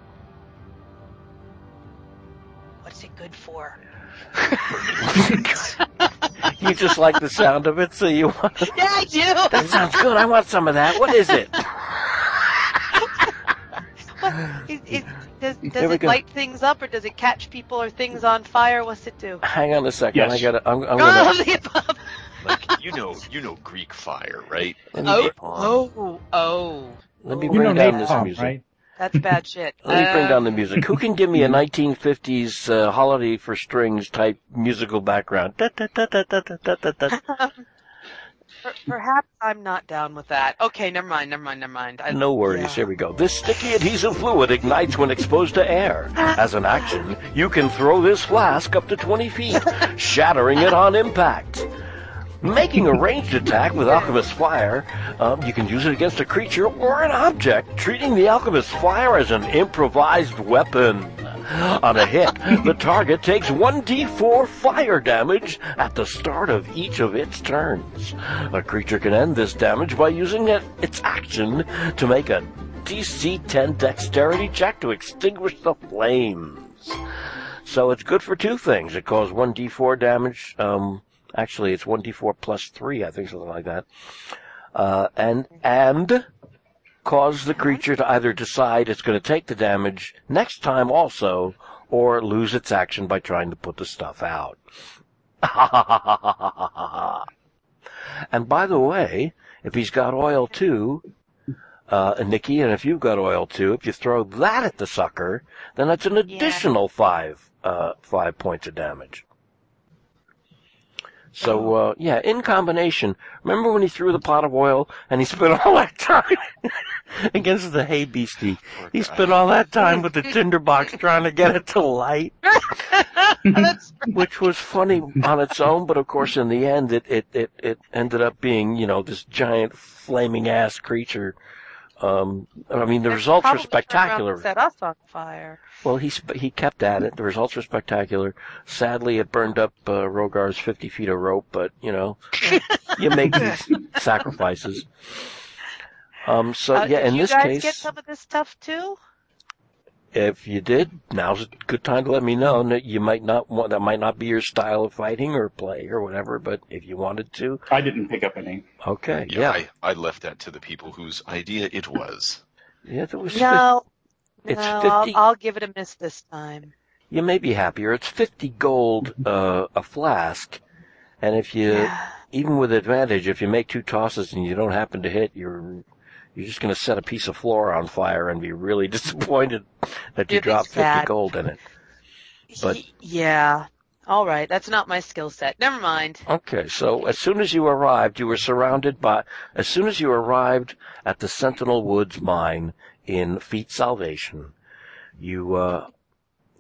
What's it good for? [laughs] You just like the sound of it, so you want. [laughs] Yeah, I do. That sounds good. I want some of that. What is it? It, it, does does it go. light things up, or does it catch people or things on fire? What's it do? Hang on a second. Yes. I gotta. I'm, I'm All gonna. of the above like you know, you know Greek fire, right? Oh, oh, oh. Let me bring down this music. Right? That's bad shit. [laughs] Let me bring down the uh, music. Who can give me a 1950s uh, holiday for strings type musical background? Da, da, da, [laughs] Perhaps I'm not down with that. Okay, never mind, never mind, never mind. I, no worries, yeah. here we go. This sticky adhesive fluid ignites when exposed to air. As an action, you can throw this flask up to 20 feet, shattering it on impact. Making a ranged attack with Alchemist Fire, um, you can use it against a creature or an object, treating the Alchemist Fire as an improvised weapon. On a hit, the target takes 1d4 fire damage at the start of each of its turns. A creature can end this damage by using it, its action to make a DC 10 dexterity check to extinguish the flames. So it's good for two things. It causes 1d4 damage. Um, actually, it's 1d4 plus 3, I think, something like that. Uh, and, and cause the creature to either decide it's going to take the damage next time also, or lose its action by trying to put the stuff out. [laughs] and by the way, if he's got oil too, uh, Nikki, and if you've got oil too, if you throw that at the sucker, then that's an additional five, uh, five points of damage. So, uh, yeah, in combination, remember when he threw the pot of oil and he spent [laughs] all that time against the hay beastie? He spent all that time with the tinderbox trying to get it to light, [laughs] which was funny on its own, but of course in the end it, it, it, it ended up being, you know, this giant flaming ass creature. Um, I mean, the results were probably turned around spectacular. Set us on fire. Well, he sp- he kept at it. The results were spectacular. Sadly, it burned up uh, Rhogar's 50 feet of rope, but you know, [laughs] you make these sacrifices. Um, so Uh, yeah, in this case, did you guys get some of this stuff too? if you did, now's a good time to let me know. That you might not want that might not be your style of fighting or play or whatever, but if you wanted to, I didn't pick up any. okay, Yeah, yeah, I, I left that to the people whose idea it was. yeah, it was. No, It's no, 50 I'll, I'll give it a miss this time. You may be happier. It's 50 gold uh, a flask, and if you Yeah. even with advantage, if you make two tosses and you don't happen to hit, you're you're just going to set a piece of floor on fire and be really [laughs] disappointed that you dropped 50 sad. gold in it. But- yeah. All right, that's not my skill set. Never mind. Okay, so as soon as you arrived, you were surrounded by. As soon as you arrived at the Sentinel Woods mine in Feet Salvation, you uh,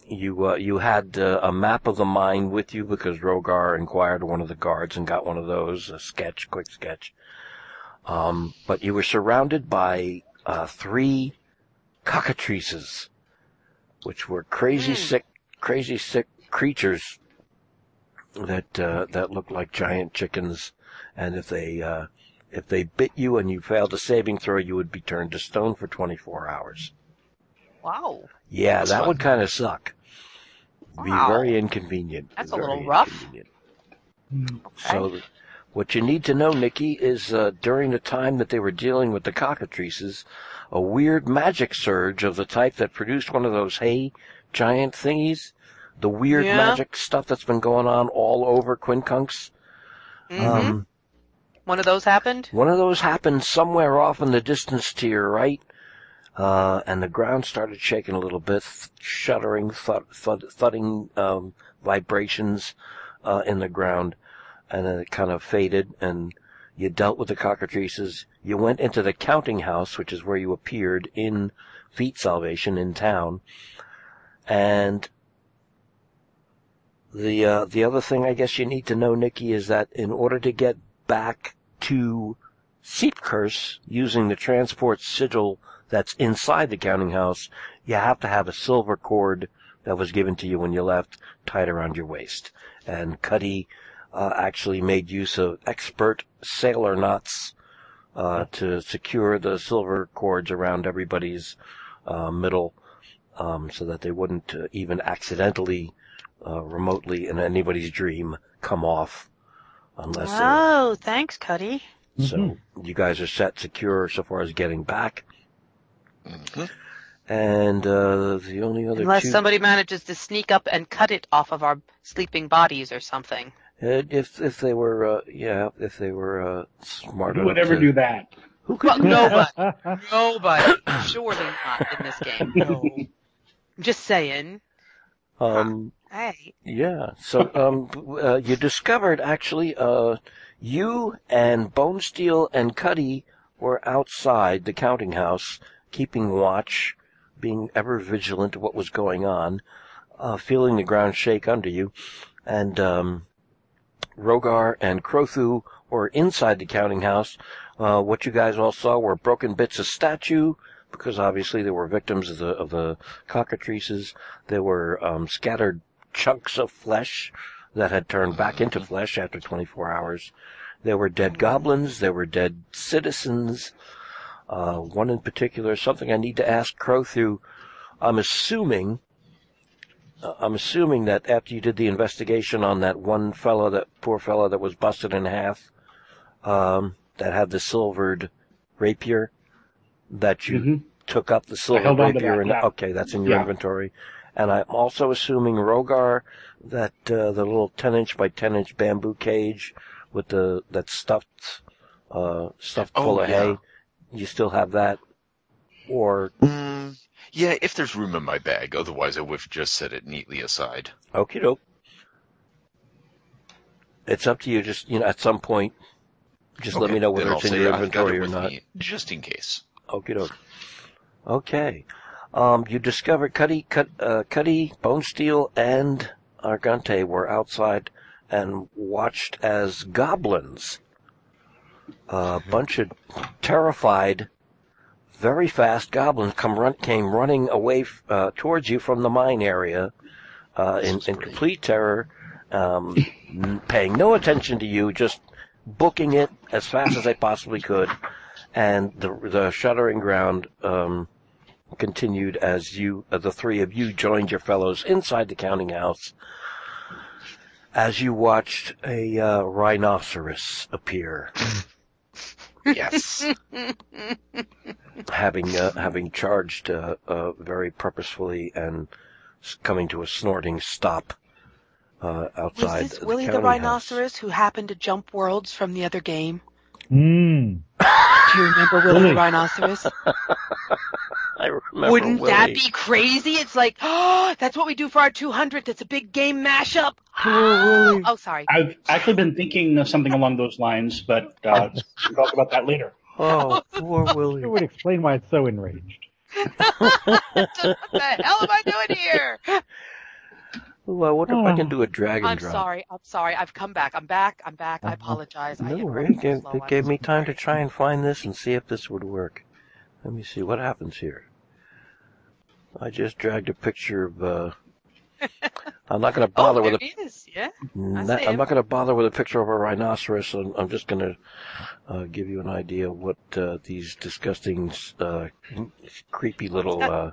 you uh, you had uh, a map of the mine with you because Rhogar inquired one of the guards and got one of those a sketch, quick sketch. Um, but you were surrounded by uh, three cockatrices, which were crazy Mm. sick, crazy sick creatures that uh, that looked like giant chickens, and if they uh, if they bit you and you failed a saving throw, you would be turned to stone for 24 hours. Wow. Yeah, That's that fun. would kind of suck. Be Wow. very inconvenient. That's a little rough. inconvenient. So, what you need to know, Nikki, is uh, during the time that they were dealing with the cockatrices, a weird magic surge of the type that produced one of those hay giant thingies, the weird Yeah. magic stuff that's been going on all over Quincunx. hmm Um, One of those happened? one of those happened somewhere off in the distance to your right, uh, and the ground started shaking a little bit, shuddering, thud, thud, thudding um, vibrations uh, in the ground, and then it kind of faded, and you dealt with the cockatrices. You went into the counting house, which is where you appeared in Feet Salvation in town, and the uh, the other thing I guess you need to know, Nikki, is that in order to get back to Seepcurse using the transport sigil that's inside the counting house, you have to have a silver cord that was given to you when you left tied around your waist. And Cuddy uh, actually made use of expert sailor knots uh, to secure the silver cords around everybody's uh, middle, um, so that they wouldn't uh, even accidentally, uh, remotely in anybody's dream, come off, unless they're Oh, thanks, Cuddy. so you guys are set secure so far as getting back. hmm And uh, the only other Unless two, somebody manages to sneak up and cut it off of our sleeping bodies or something. Uh, if if they were uh, yeah if they were uh, smart Who enough would ever to, do that? Who could Well, do that? nobody. [laughs] Nobody. Surely not in this game. [laughs] No. I'm just saying. Um, Hey. yeah. So, um, uh, you discovered actually, uh, you and Bonesteele and Cuddy were outside the counting house, keeping watch, being ever vigilant of what was going on, uh, feeling the ground shake under you, and, um, Rhogar and Crothu were inside the counting house. Uh, what you guys all saw were broken bits of statue, because obviously they were victims of the, of the cockatrices. There were, um, scattered chunks of flesh that had turned back into flesh after 24 hours. There were dead goblins. There were dead citizens. Uh, one in particular, something I need to ask Crothu. I'm assuming, uh, I'm assuming that after you did the investigation on that one fellow, that poor fellow that was busted in half, um, that had the silvered rapier, that you Mhm. took up the silver held on to rapier that, and yeah. okay, that's in your Yeah. inventory. And I'm also assuming Rhogar that uh, the little ten inch by ten inch bamboo cage with the that stuffed uh, stuffed Oh, full of yeah. hay. You still have that, or Mm, yeah, if there's room in my bag. Otherwise, I would have just set it neatly aside. okie doke. It's up to you. Just you know, at some point, just let me know whether it's in your inventory it or not. me, just in case. Okie doke. Okay. Um, you discovered Cuddy, Cut, uh, Cuddy, Bonesteele, and Argante were outside and watched as goblins, a bunch of terrified, very fast goblins come run, came running away uh, towards you from the mine area uh, in, in complete terror, um, n- paying no attention to you, just booking it as fast as they possibly could. And the the shuddering ground um, continued as you, uh, the three of you, joined your fellows inside the counting house. As you watched a uh, rhinoceros appear, Yes. [laughs] having uh, having charged uh, uh, very purposefully and coming to a snorting stop uh, outside. Was this the Willie the counting rhinoceros who happened to jump worlds from the other game? Mm. Do you remember Willie Willie. the rhinoceros? [laughs] House. I remember Wouldn't that be crazy? It's like, oh, [gasps] that's what we do for our 200th. It's a big game mashup. [gasps] Willie. Oh, sorry. I've actually been thinking of something along those lines, but uh, [laughs] we'll talk about that later. Oh, [laughs] poor Willie. It would explain why it's so enraged. [laughs] what the hell am I doing here? Ooh, I wonder if I can do a drag and I'm drop. sorry. I'm sorry. I've come back. I'm back. I'm back. I Uh-huh. apologize. I No, hit it gave, it gave me time to try and find this and see if this would work. Let me see what happens here. I just dragged a picture of. Uh, [laughs] I'm not going to bother oh, with a. it is. Yeah. n- see I'm not going to bother with a picture of a rhinoceros. I'm, I'm just going to uh, give you an idea of what uh, these disgusting, uh, creepy little uh,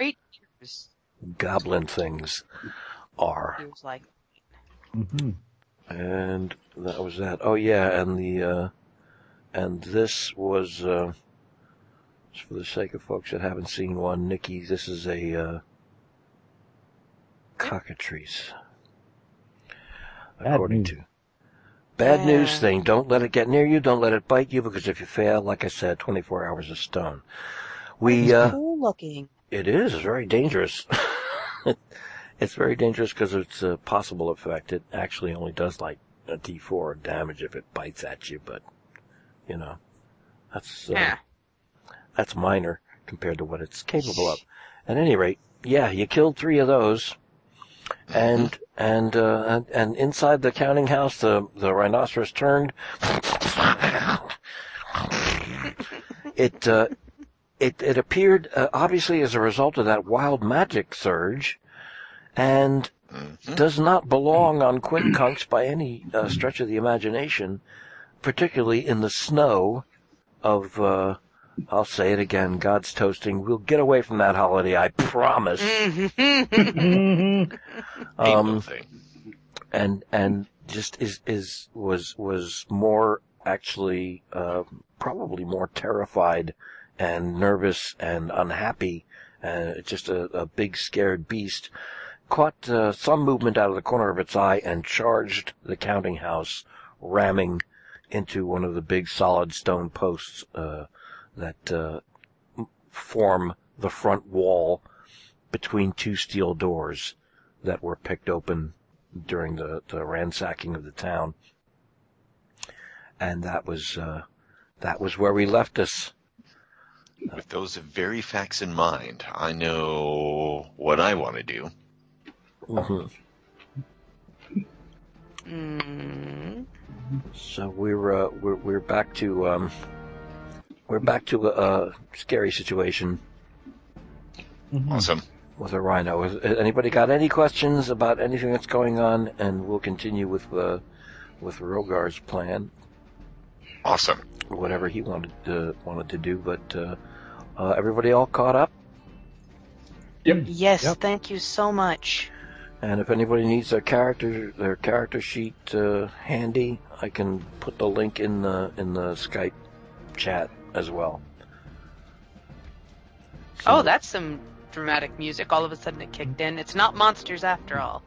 goblin things are. Ears like hmm And that was that. Oh yeah, and the uh, and this was uh, just for the sake of folks that haven't seen one, Nikki. This is a uh, cockatrice, Bad according news. to bad news thing. Don't let it get near you. Don't let it bite you because if you fail, like I said, 24 hours of stone. We uh, cool looking. it is very dangerous. it's very dangerous [laughs] because it's a possible effect. It actually only does like a D4 damage if it bites at you, but you know, that's uh, yeah. That's minor compared to what it's capable of. At any rate, yeah, you killed three of those, and and uh, and, and inside the counting house, the the rhinoceros turned. it uh, it it appeared uh, obviously as a result of that wild magic surge, and Mhm. does not belong on Quincunx by any uh, stretch of the imagination, particularly in the snow of, uh, I'll say it again, God's toasting. We'll get away from that holiday, I promise. hmm no [laughs] Um, and, and just is, is, was, was more actually, uh, probably more terrified and nervous and unhappy, uh, just a, a big scared beast caught uh, some movement out of the corner of its eye and charged the counting house, ramming into one of the big solid stone posts uh, that uh, form the front wall between two steel doors that were picked open during the, the ransacking of the town. And that was uh, that was where we left us. With those very facts in mind, I know what I want to do. Mhm. Mm. So we're uh, we're we're back to um, we're back to a, a scary situation Mhm. Awesome. with a rhino. Has anybody got any questions about anything that's going on? And we'll continue with uh, with Rhogar's plan, Awesome. whatever he wanted to wanted to do. But uh, uh, everybody all caught up. Yep. Yes, Yep. thank you so much. And if anybody needs their character their character sheet uh, handy, I can put the link in the in the Skype chat as well. Oh, that's some dramatic music. All of a sudden it kicked in. It's not monsters after all.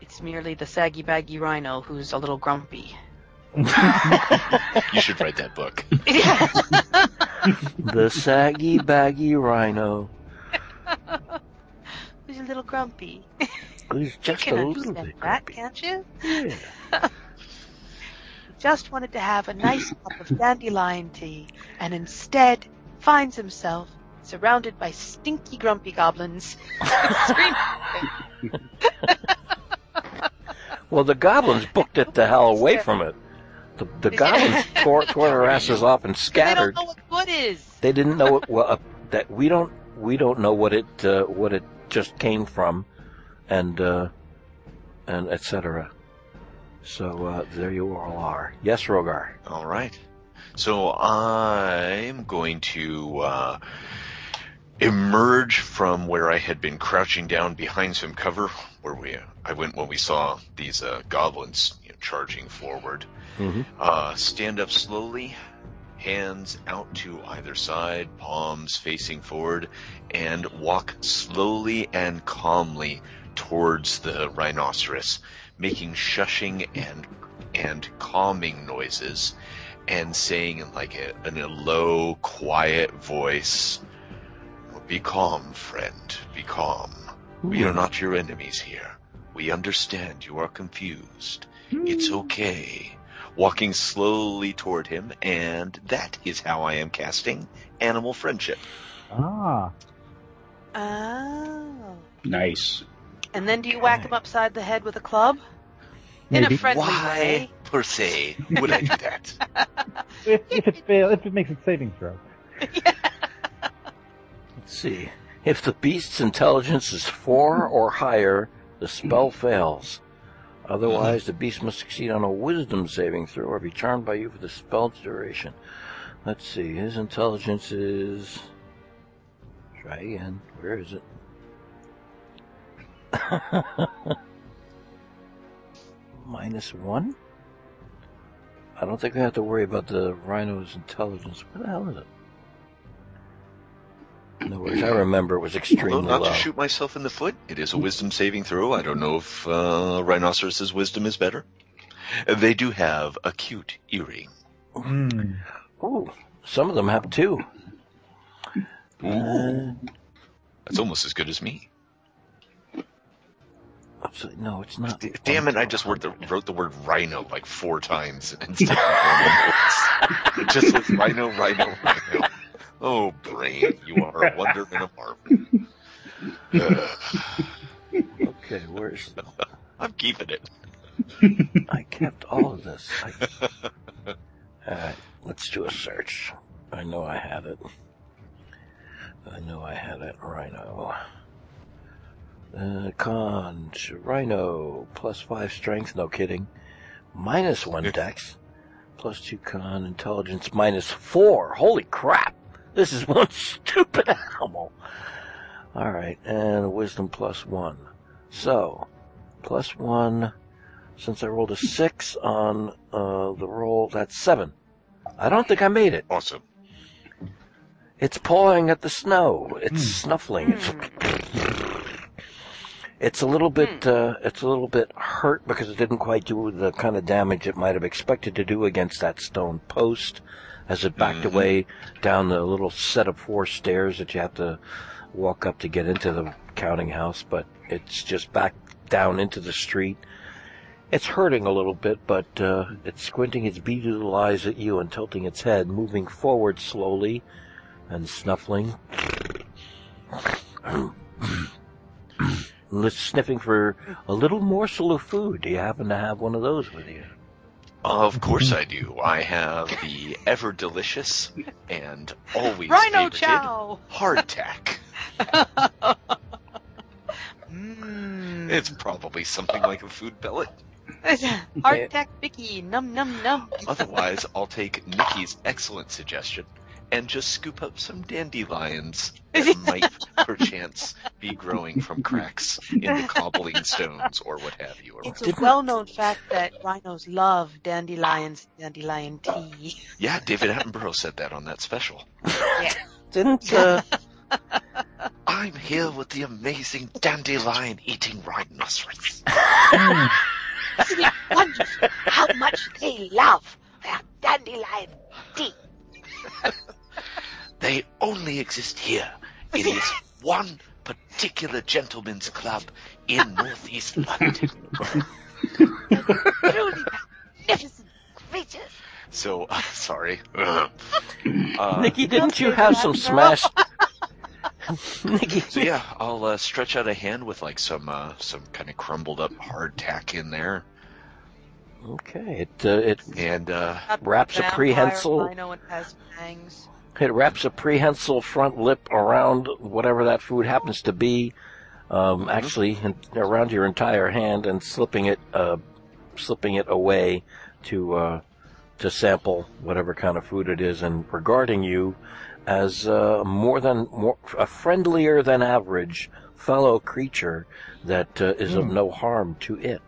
It's merely the saggy baggy rhino who's a little grumpy. [laughs] You should write that book. [laughs] the saggy baggy rhino. [laughs] Who's a little grumpy. Who's You just can a little understand bit that, grumpy. can't you? Yeah. Just wanted to have a nice cup of dandelion tea, and instead finds himself surrounded by stinky grumpy goblins. [laughs] Well, the goblins booked it the hell away from it. The, the goblins [laughs] tore, tore their asses off and scattered. They don't know what good is. They didn't know it. Well, uh, that we don't we don't know what it uh, what it just came from, and uh, and etc. So uh, there you all are. Yes, Rhogar. All right. So I'm going to uh, emerge from where I had been crouching down behind some cover, where we I went when we saw these uh, goblins you know, charging forward. Mhm. Uh, stand up slowly, hands out to either side, palms facing forward, and walk slowly and calmly towards the rhinoceros, making shushing and and calming noises, and saying in like a, in a low, quiet voice, "Be calm, friend. Be calm. We are not your enemies here. We understand you are confused. It's okay." Walking slowly toward him, and that is how I am casting animal friendship. Ah, Oh. Nice. And then do you whack him upside the head with a club? In a friendly Why, way. per se, would I do that? [laughs] if, if it fail, if it makes a saving throw. Let's see. If the beast's intelligence is four or higher, the spell fails. Otherwise, the beast must succeed on a wisdom saving throw or be charmed by you for the spell's duration. Let's see. His intelligence is. Try again. Where is it? [laughs] Minus one? I don't think I have to worry about the rhino's intelligence. Where the hell is it? No worries. I remember it was extremely Well, not low. to shoot myself in the foot. It is a wisdom saving throw. I don't know if uh, rhinoceros's wisdom is better. They do have acute earring. Hmm. Ooh, some of them have two. Uh, That's almost as good as me. So- no, it's not. D- Damn it! I just wrote the, wrote the word rhino like four times [laughs] instead of normal words. It just says rhino, rhino, rhino. Oh, brain, you are a wonder and a marvel. [sighs] Okay, where's? [laughs] I'm keeping it. I kept all of this. I... [laughs] All right, let's do a search. I know I had it. I know I had it. Rhino. Uh, con Rhino plus five strength. No kidding. Minus one dex. Plus two con intelligence. Minus four. Holy crap! This is [laughs] one stupid animal. All right, and wisdom plus one. So, plus one. Since I rolled a six on uh, the roll, that's seven. I don't think I made it. Awesome. It's pawing at the snow. It's snuffling. It's, It's a little bit, uh, it's a little bit hurt because it didn't quite do the kind of damage it might have expected to do against that stone post as it backed Mhm. away down the little set of four stairs that you have to walk up to get into the counting house, but it's just back down into the street. It's hurting a little bit, but uh, it's squinting its beady little eyes at you and tilting its head, moving forward slowly and snuffling. [clears throat] And it's sniffing for a little morsel of food. Do you happen to have one of those with you? Of course I do. I have the ever delicious and always Rhino favorited chow. hardtack. Mmm. [laughs] It's probably something like a food pellet. Hardtack Vicky. Num num num. Otherwise, I'll take Nikki's excellent suggestion and just scoop up some dandelions [laughs] that might perchance be growing from cracks in the cobbling stones or what have you. It's around. a well-known fact that rhinos love dandelions, dandelion tea. Yeah, David Attenborough said that on that special. Yeah. Didn't uh, [laughs] I'm here with the amazing dandelion eating rhinoceros. [laughs] Isn't it wonderful how much they love their dandelion tea? They only exist here in this [laughs] one particular gentleman's club in [laughs] northeast London. Truly magnificent creatures. So, uh, sorry. [laughs] uh, Nikki, didn't you have some smashed? Nikki, so yeah, I'll uh, stretch out a hand with like some uh, some kind of crumbled up hardtack in there, okay. It uh, it and uh, wraps a Vampire prehensile. Rhino and has fangs. It wraps a prehensile front lip around whatever that food happens to be, um, actually in, around your entire hand, and slipping it, uh, slipping it away to uh, to sample whatever kind of food it is, and regarding you as uh, more than more a friendlier than average fellow creature that uh, is of no harm to it.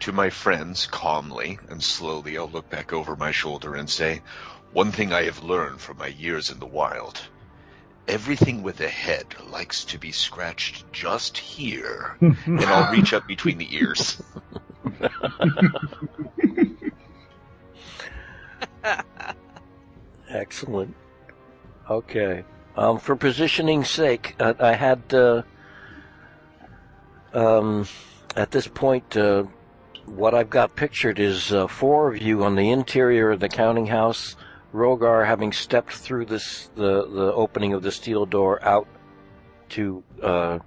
to my friends calmly and slowly, I'll look back over my shoulder and say, "One thing I have learned from my years in the wild." Everything with a head likes to be scratched just here, and I'll reach up between the ears. [laughs] Excellent. Okay. Um, for positioning's sake, uh, I had uh, um, at this point uh, what I've got pictured is uh, four of you on the interior of the counting house. Rhogar having stepped through this the the opening of the steel door out to uh,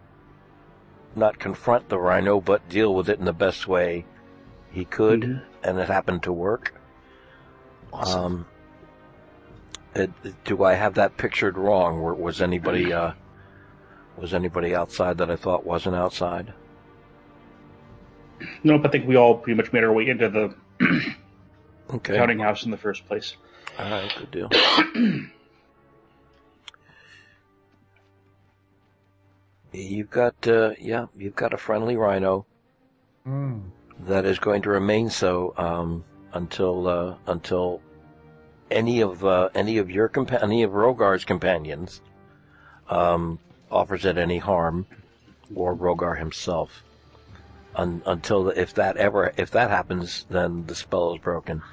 not confront the rhino, but deal with it in the best way he could, Mhm. and it happened to work. Awesome. Um, it, do I have that pictured wrong? Was anybody uh, was anybody outside that I thought wasn't outside? Nope, I think we all pretty much made our way into the Okay. counting house in the first place. All right, good deal. [clears throat] you've got uh, yeah, you've got a friendly rhino Mm. that is going to remain so um, until uh, until any of uh, any of your compa- any of Rhogar's companions um, offers it any harm, or Rhogar himself. Un- until the, if that ever if that happens, then the spell is broken.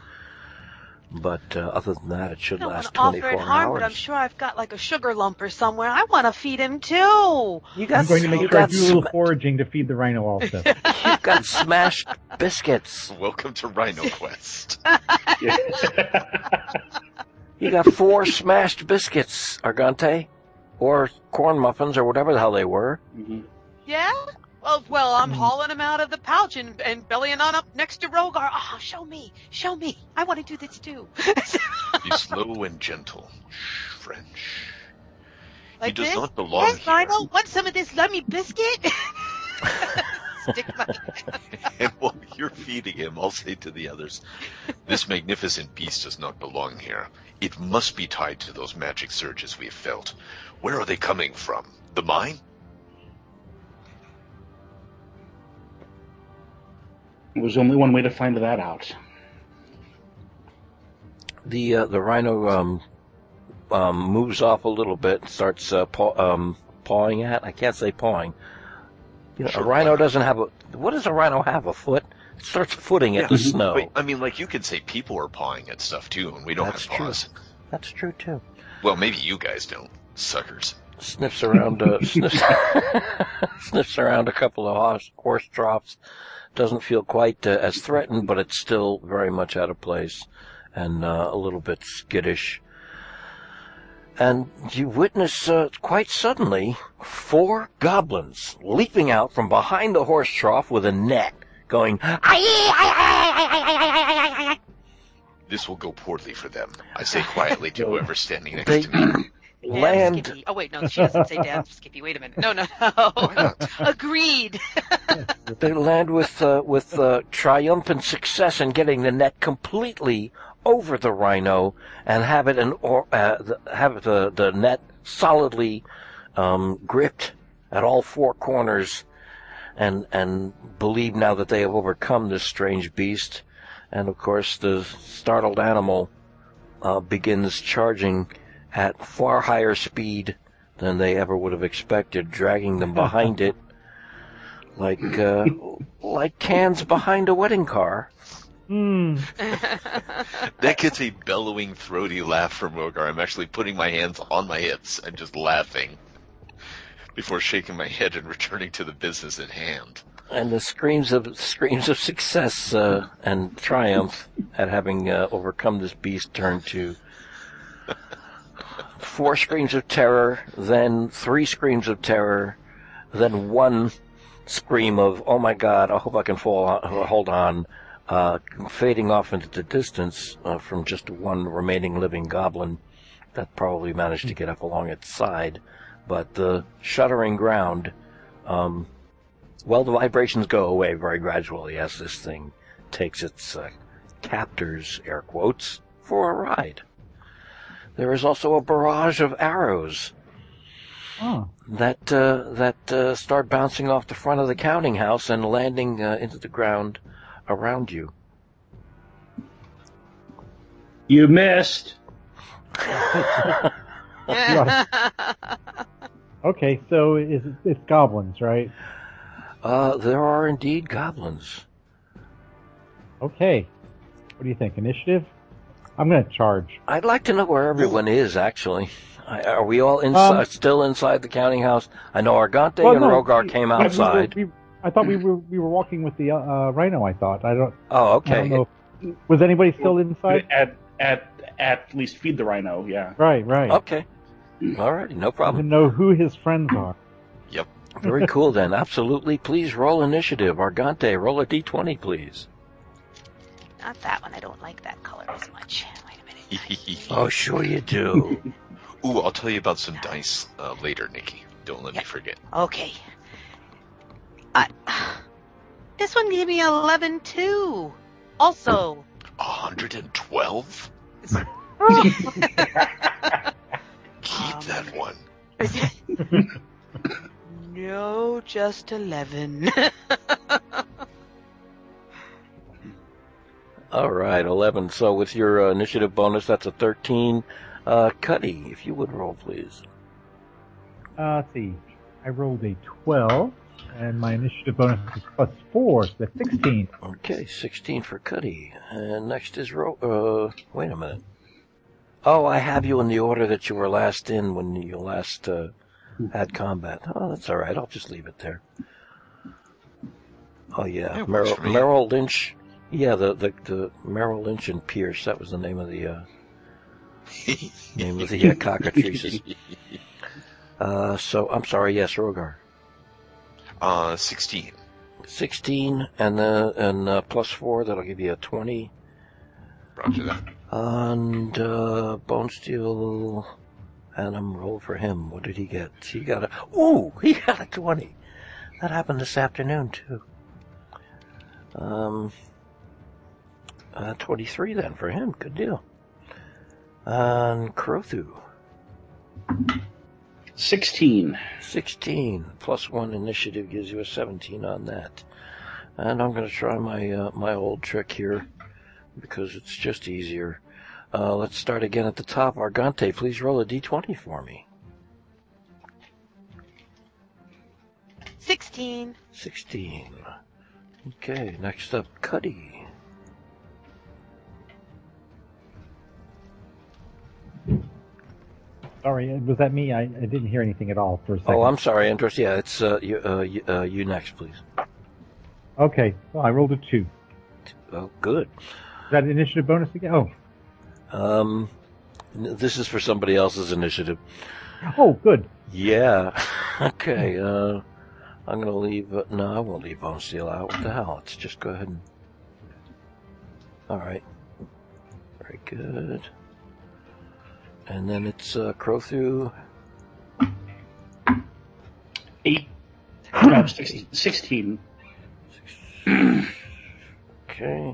But uh, other than that, it I should don't want last to offer twenty it four harm, hours. but I'm sure I've got like a sugar lumper somewhere. I want to feed him too. You got I'm going to make you sure I got do a little sma- foraging to feed the rhino also. [laughs] you've got smashed biscuits. [laughs] Welcome to Rhino Quest. [laughs] You got four smashed biscuits, Argante, or corn muffins, or whatever the hell they were. Yeah? Well, well, I'm Mm. hauling him out of the pouch and, and bellying on up next to Rhogar. Oh, show me, show me. I want to do this too. Be [laughs] slow and gentle. French. like he does this. not belong Yes, here. Rhino, want some of this lummy biscuit? [laughs] Stick my [laughs] And while you're feeding him, I'll say to the others, this magnificent beast does not belong here. It must be tied to those magic surges we have felt. Where are they coming from? The mine? There's only one way to find that out. The uh, the rhino um, um, moves off a little bit starts uh, paw, um, pawing at. I can't say pawing. You know, Sure, a rhino not? doesn't have a. What does a rhino have? A foot? It starts footing at Yeah. the snow. Wait, I mean, like you could say people are pawing at stuff too, and we don't That's have true. paws. That's true too. Well, maybe you guys don't, suckers. Sniffs around, uh, [laughs] sniffs, [laughs] sniffs around a couple of horse, horse troughs. Doesn't feel quite uh, as threatened, but it's still very much out of place and uh, a little bit skittish. And you witness uh, quite suddenly four goblins leaping out from behind the horse trough with a net, going, This will go poorly for them. I say quietly to whoever's standing next They- to me. Land Skippy. Oh wait, no, she doesn't say damn Skippy. Wait a minute. No, no, no. [laughs] Agreed. They land with uh, with uh, triumphant success in getting the net completely over the rhino and have it an or uh, the- have the the net solidly um, gripped at all four corners, and and believe now that they have overcome this strange beast, and of course the startled animal uh, begins charging at far higher speed than they ever would have expected, dragging them behind it like uh, like cans behind a wedding car. Hmm. [laughs] That gets a bellowing, throaty laugh from Rhogar. I'm actually putting my hands on my hips and just laughing before shaking my head and returning to the business at hand. And the screams of screams of success uh, and triumph at having uh, overcome this beast turn to four screams of terror, then three screams of terror, then one scream of "Oh my God! I hope I can fall on, hold on," uh, fading off into the distance uh, from just one remaining living goblin that probably managed to get up along its side. But the shuddering ground. Um, well, the vibrations go away very gradually as this thing takes its uh, captors, air quotes, for a ride. There is also a barrage of arrows Oh. that uh, that uh, start bouncing off the front of the counting house and landing uh, into the ground around you. You missed. [laughs] Okay, so it's, it's goblins, right? Uh, there are indeed goblins. Okay. What do you think? Initiative? I'm going to charge. I'd like to know where everyone is. Actually, I, are we all inside, Um, still inside the counting house? I know Argante Well, and no, Rhogar we- came we- we outside. we- I thought we [clears throat] were we were walking with the uh, uh, rhino. I thought. I don't. Oh, I okay. don't know. Was anybody still inside? At at at least feed the rhino. Yeah. Right, right. Okay. All right, no problem. didn't know who his friends are. Yep. Very cool then. Absolutely. Please roll initiative. Argante, roll a d20, please. Not that one. I don't like that color as much. Wait a minute. [laughs] Oh, sure you do. [laughs] Ooh, I'll tell you about some dice uh, later, Nikki. Don't let me forget. Okay. I, [sighs] this one gave me 11 too. Also. 112? [laughs] Keep Um, that one. no, just 11. All right, 11. So with your uh, initiative bonus, that's a 13. Uh, Cuddy, if you would roll, please. Uh, let's see. I rolled a 12, and my initiative bonus is plus 4, so that's 16. Okay, 16 for Cuddy. And next is Ro- uh, wait a minute. Oh, I have you in the order that you were last in when you last, uh, had combat. Oh, that's alright. I'll just leave it there. Oh yeah, Merrill. Merrill Lynch. Yeah, the, the, the Merrill Lynch and Pierce. That was the name of the, uh, name of the uh, [laughs] cockatrices. Uh, so, I'm sorry, yes, Rhogar. Uh, 16. 16 and, uh, and, uh, plus 4, that'll give you a 20. Roger that. And uh, Bonesteele, Adam roll for him. What did he get? He got a ooh, he got a twenty. That happened this afternoon too. Um, uh, twenty-three then for him. Good deal. And Crothu, 16. sixteen plus one initiative gives you a seventeen on that. And I'm going to try my uh, my old trick here because it's just easier. Uh, let's start again at the top. Argante, please roll a d20 for me. 16. 16. Okay, next up, Cuddy. Sorry, was that me? I, I didn't hear anything at all for a second. Oh, I'm sorry, Andros. Yeah, it's uh, you, uh, you, uh, you next, please. Okay, well, I rolled a two. Oh, good. Is that initiative bonus again? Oh, Um, this is for somebody else's initiative. oh, good. Yeah. [laughs] okay. Uh, I'm gonna leave. Uh, no, I won't leave Bonesteele out. What the hell? Let's just go ahead and. All right. Very good. And then it's uh, Crothu. Eight. No, [clears throat] six- 16. [clears throat] Okay.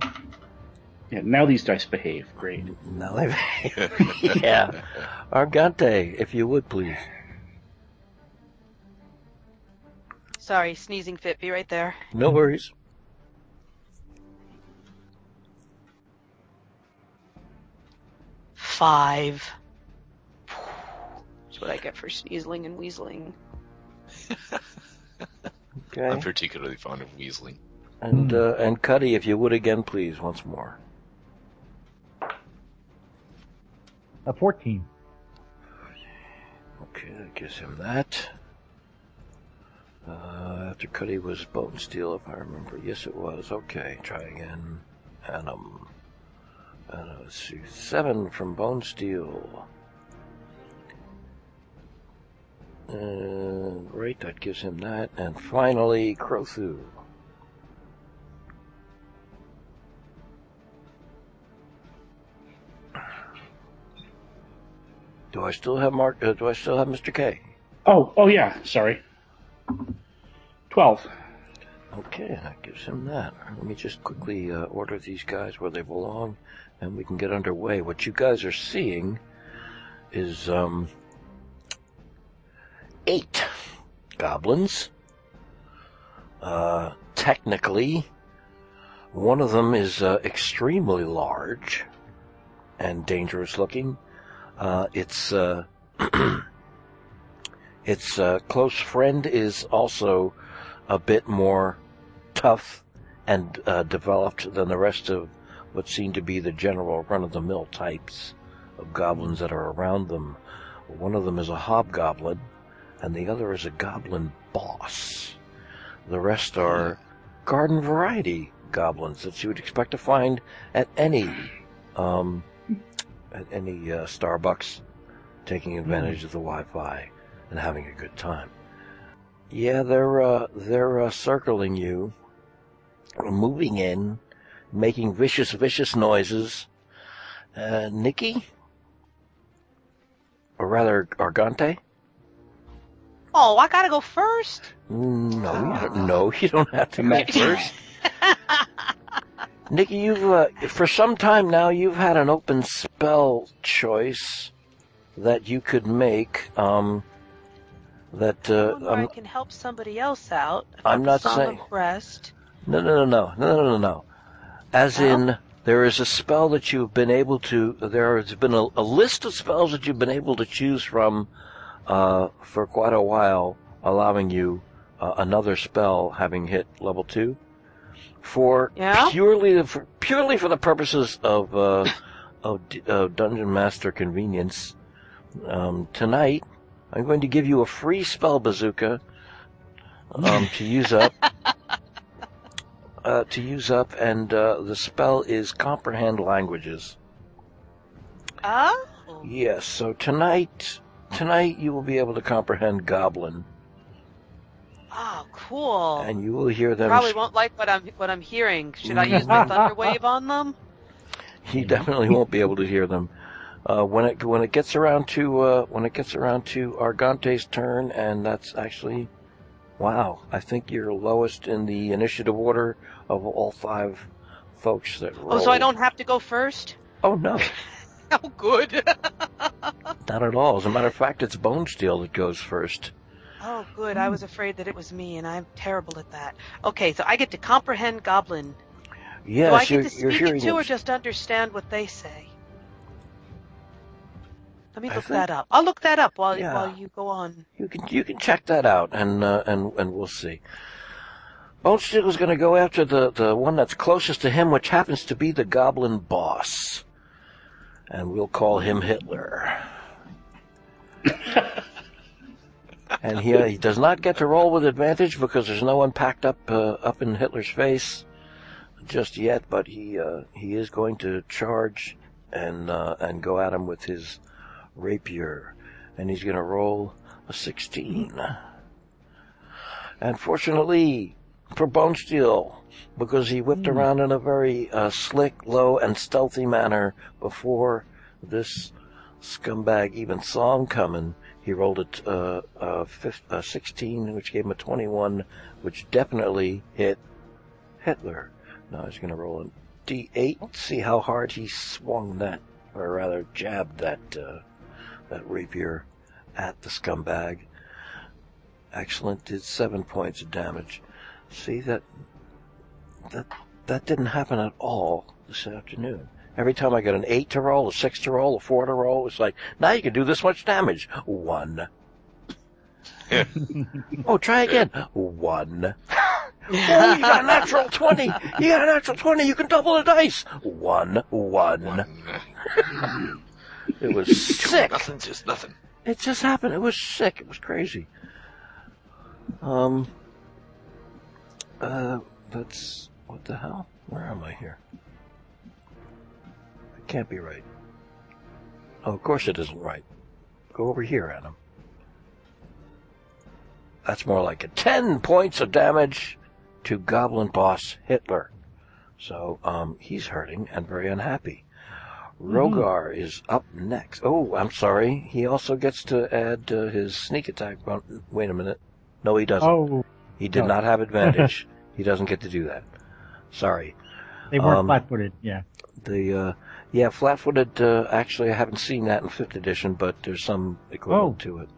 Yeah, now these dice behave. Great. Now they. behave. [laughs] yeah. Argante, if you would please. Sorry, sneezing fit. Be right there. No worries. Five. That's what I get for sneezling and weaseling. Okay. I'm particularly fond of Weasley. And Hmm. uh, and Cuddy, if you would again, please, once more. A 14. Okay, that gives him that. Uh, after Cuddy was Bonesteele, if I remember. Yes, it was. Okay, try again. And um, and uh, let's see, seven from Bonesteele. Uh, right, that gives him that. And finally, Crothu. Do I still have Mark? Uh, do I still have Mr. K? Oh, oh yeah. Sorry. 12. Okay, that gives him that. Let me just quickly uh, order these guys where they belong, and we can get underway. What you guys are seeing is um, eight goblins. Uh, technically, one of them is uh, extremely large and dangerous looking. Uh, its uh, [clears throat] its uh, close friend is also a bit more tough and uh, developed than the rest of what seem to be the general run-of-the-mill types of goblins that are around them. One of them is a hobgoblin, and the other is a goblin boss. The rest are garden variety goblins that you would expect to find at any um, at any uh, Starbucks, taking advantage of the Wi-Fi and having a good time. Yeah, they're uh, they're uh, circling you, moving in, making vicious, vicious noises. Uh, Nikki, or rather, Argante. Oh, I gotta go first. No, you don't, no, [laughs] you don't have to go first. [laughs] Nikki, you've uh, for some time now you've had an open spell choice that you could make. Um, that uh, I I'm, can help somebody else out. I'm not saying-. No, no, no, no, no, no, no, no. As Well? in, there is a spell that you've been able to. There has been a, a list of spells that you've been able to choose from uh, for quite a while, allowing you uh, another spell having hit level two. For Yeah? purely for, purely for the purposes of uh, of, of dungeon master convenience, um, tonight I'm going to give you a free spell bazooka um, to use up [laughs] uh, to use up, and uh, the spell is comprehend languages. Oh. Yes. So tonight, tonight you will be able to comprehend Goblin, Oh, cool. and you will hear them. Probably won't like what I'm what I'm hearing. Should I use my [laughs] thunderwave on them? He definitely won't be able to hear them. Uh, when it when it gets around to uh, when it gets around to Argante's turn, and that's actually, wow! I think you're lowest in the initiative order of all five folks that rolled. Oh, so I don't have to go first? Oh no, [laughs] [laughs] Oh, good. [laughs] not at all. As a matter of fact, it's Bonesteele that goes first. oh, good. I was afraid that it was me, and I'm terrible at that. Okay, so I get to comprehend Goblin. Yes, Do I get to you're speak it too, or just understand what they say? Let me look think- that up. I'll look that up while Yeah. while you go on. You can you can check that out, and uh, and and we'll see. Bonesteele's going to go after the the one that's closest to him, which happens to be the Goblin Boss, and we'll call him Hitler. [laughs] and he uh, he does not get to roll with advantage because there's no one packed up uh, up in Hitler's face just yet, but he uh, he is going to charge and uh, and go at him with his rapier, and he's going to roll a 16. And fortunately for Bonesteele, because he whipped around in a very uh, slick, low, and stealthy manner before this scumbag even saw him coming, he rolled a, t- uh, a, fif- a 16, which gave him a 21, which definitely hit Hitler. Now he's going to roll a d8, see how hard he swung that, or rather jabbed that, uh, that rapier at the scumbag. Excellent, did seven points of damage. See that that that didn't happen at all this afternoon. Every time I got an eight to roll, a six to roll, a four to roll, it's like now you can do this much damage. One. [laughs] oh, try again. One. Oh, you got a natural twenty. You got a natural twenty. You can double the dice. One, one. It was sick. Nothing's just nothing. It just happened. It was sick. It was crazy. Um. Uh, that's what the hell? Where am I here? It can't be right. Oh, of course it isn't right. Go over here, Adam. That's more like a ten points of damage to Goblin Boss Hitler. So, um, he's hurting and very unhappy. Rhogar is up next. Oh, I'm sorry. He also gets to add uh, his sneak attack. bon- Wait a minute. No, he doesn't. Oh, he did no. not have advantage. [laughs] he doesn't get to do that. Sorry. they weren't Um, flat-footed. Yeah. The uh, yeah, flat-footed. Uh, actually, I haven't seen that in fifth edition, but there's some equivalent Oh. to it.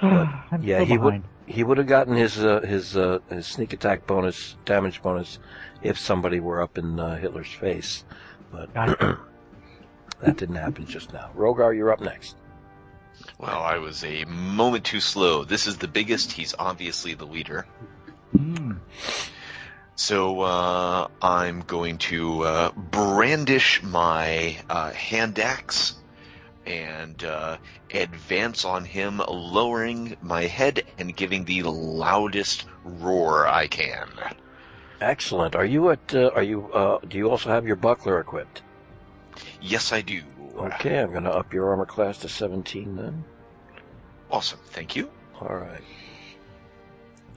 [sighs] I'm yeah, he would- He would have gotten his uh, his uh, his sneak attack bonus, damage bonus, if somebody were up in uh, Hitler's face, but [clears throat] that didn't happen just now. Rhogar, you're up next. Well, I was a moment too slow. This is the biggest. He's obviously the leader. Mm. So uh, I'm going to uh, brandish my uh, hand axe and uh, advance on him, lowering my head and giving the loudest roar I can. Excellent. Are you at? Uh, are you? Uh, do you also have your buckler equipped? Yes, I do. Okay, I'm going to up your armor class to 17 then. Awesome. Thank you. All right.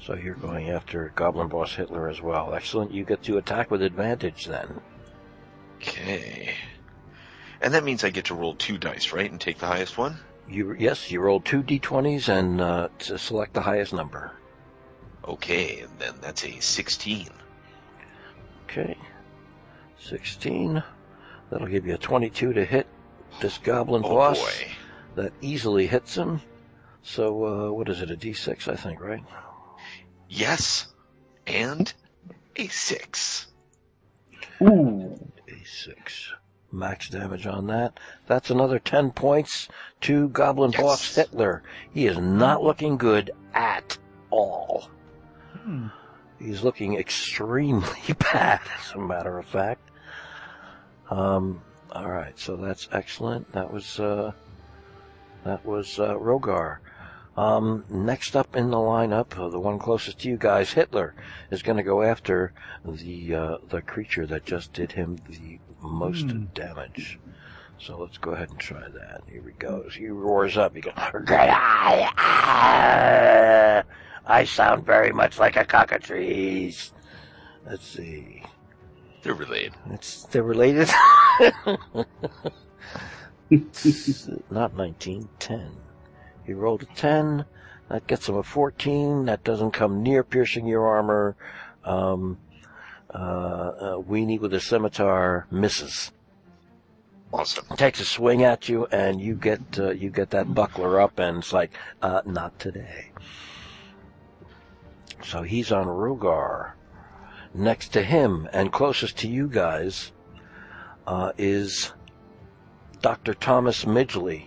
So you're going after Goblin Boss Hitler as well. Excellent. You get to attack with advantage then. Okay. And that means I get to roll two dice, right, and take the highest one. You yes, you roll two d20s and uh, to select the highest number. Okay, and then that's a 16. Okay. 16. That'll give you a 22 to hit this Goblin Oh Boss. boy. That easily hits him. So uh, what is it? A d6, I think, right? Yes, and a six. Ooh. A6. Max damage on that. That's another 10 points to Goblin Yes. Boss Hitler. He is not looking good at all. Hmm. He's looking extremely [laughs] bad, as a matter of fact. Um, all right, so that's excellent. That was uh, that was uh, Rhogar. Um, next up in the lineup, uh, the one closest to you guys, Hitler, is going to go after the uh, the creature that just did him the most Hmm. damage. So let's go ahead and try that. Here he goes. He roars up. He goes, I sound very much like a cockatrice. Let's see. They're related. It's they're related. It's [laughs] not 19, 10. He rolled a 10. That gets him a 14. That doesn't come near piercing your armor. Um, uh, uh, Weenie with a scimitar misses. Awesome. Takes a swing at you, and you get uh, you get that buckler up, and it's like, uh, not today. So he's on Rhogar. Next to him, and closest to you guys, uh, is Dr. Thomas Midgley.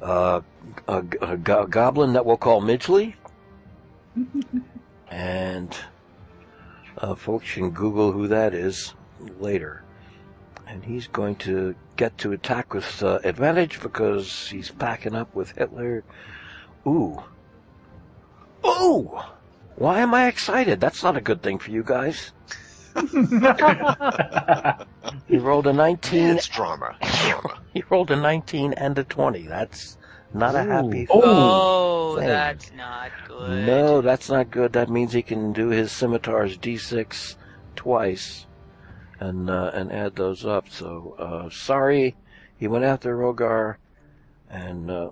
uh, a, a go- goblin that we'll call Midgley. [laughs] and uh, folks can Google who that is later. And he's going to get to attack with uh, advantage because he's packing up with Hitler. Ooh. Ooh! Why am I excited? That's not a good thing for you guys. [laughs] He rolled a 19. It's drama. Drama. [laughs] He rolled a 19 and a 20. That's not a happy. Oh, Thing. that's not good. No, that's not good. That means he can do his scimitar's d6 twice, and uh, and add those up. So uh, sorry, he went after Rhogar, and uh,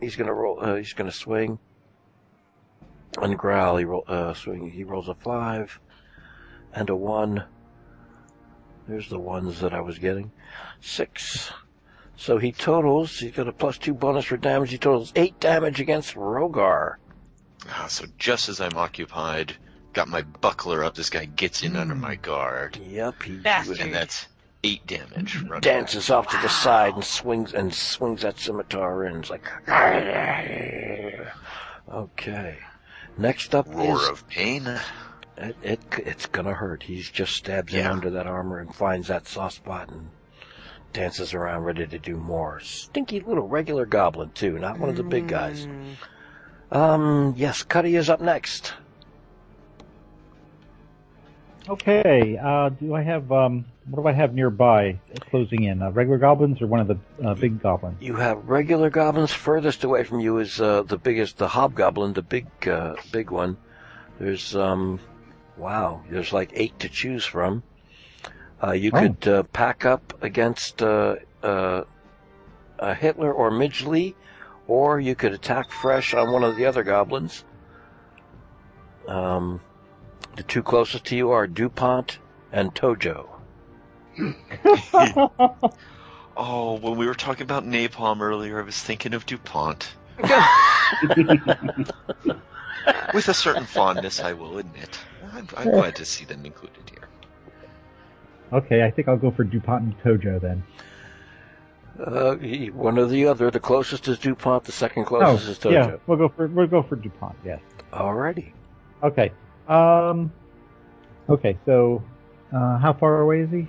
he's gonna roll. Uh, he's gonna swing and growl. He roll. Uh, swing. He rolls a five and a one. There's the ones that I was getting. Six. So he totals. He's got a plus two bonus for damage. He totals eight damage against Rhogar. Ah, so just as I'm occupied, got my buckler up, this guy gets in under my guard, Yep, he Bastard. and that's eight damage. Running dances off to the side and swings and swings that scimitar in. It's like, [laughs] okay. Next up roar is of pain. it, it. It's gonna hurt. He just stabs in under that armor and finds that soft spot and dances around, ready to do more. Stinky little regular goblin too, not one of the big guys. Mm. Um, yes, Cuddy is up next. Okay, uh, do I have, um, what do I have nearby closing in? Uh, regular goblins or one of the uh, big goblins? You have regular goblins. Furthest away from you is uh, the biggest, the hobgoblin, the big, uh, big one. There's, um, wow, there's like eight to choose from. Uh, you Oh. could uh, pack up against uh, uh, Hitler or Midgley, or you could attack fresh on one of the other goblins. Um, the two closest to you are Dupont and Tojo. [laughs] Oh, when we were talking about napalm earlier, I was thinking of DuPont. [laughs] With a certain fondness, I will admit. I'm, I'm glad to see them included here. Okay, I think I'll go for DuPont and Tojo then. Uh, one or the other. The closest is Dupont. The second closest is Tojo. Oh, yeah, we'll go for we'll go for DuPont. Yes. Alrighty. Okay. Um. Okay, so uh, how far away is he?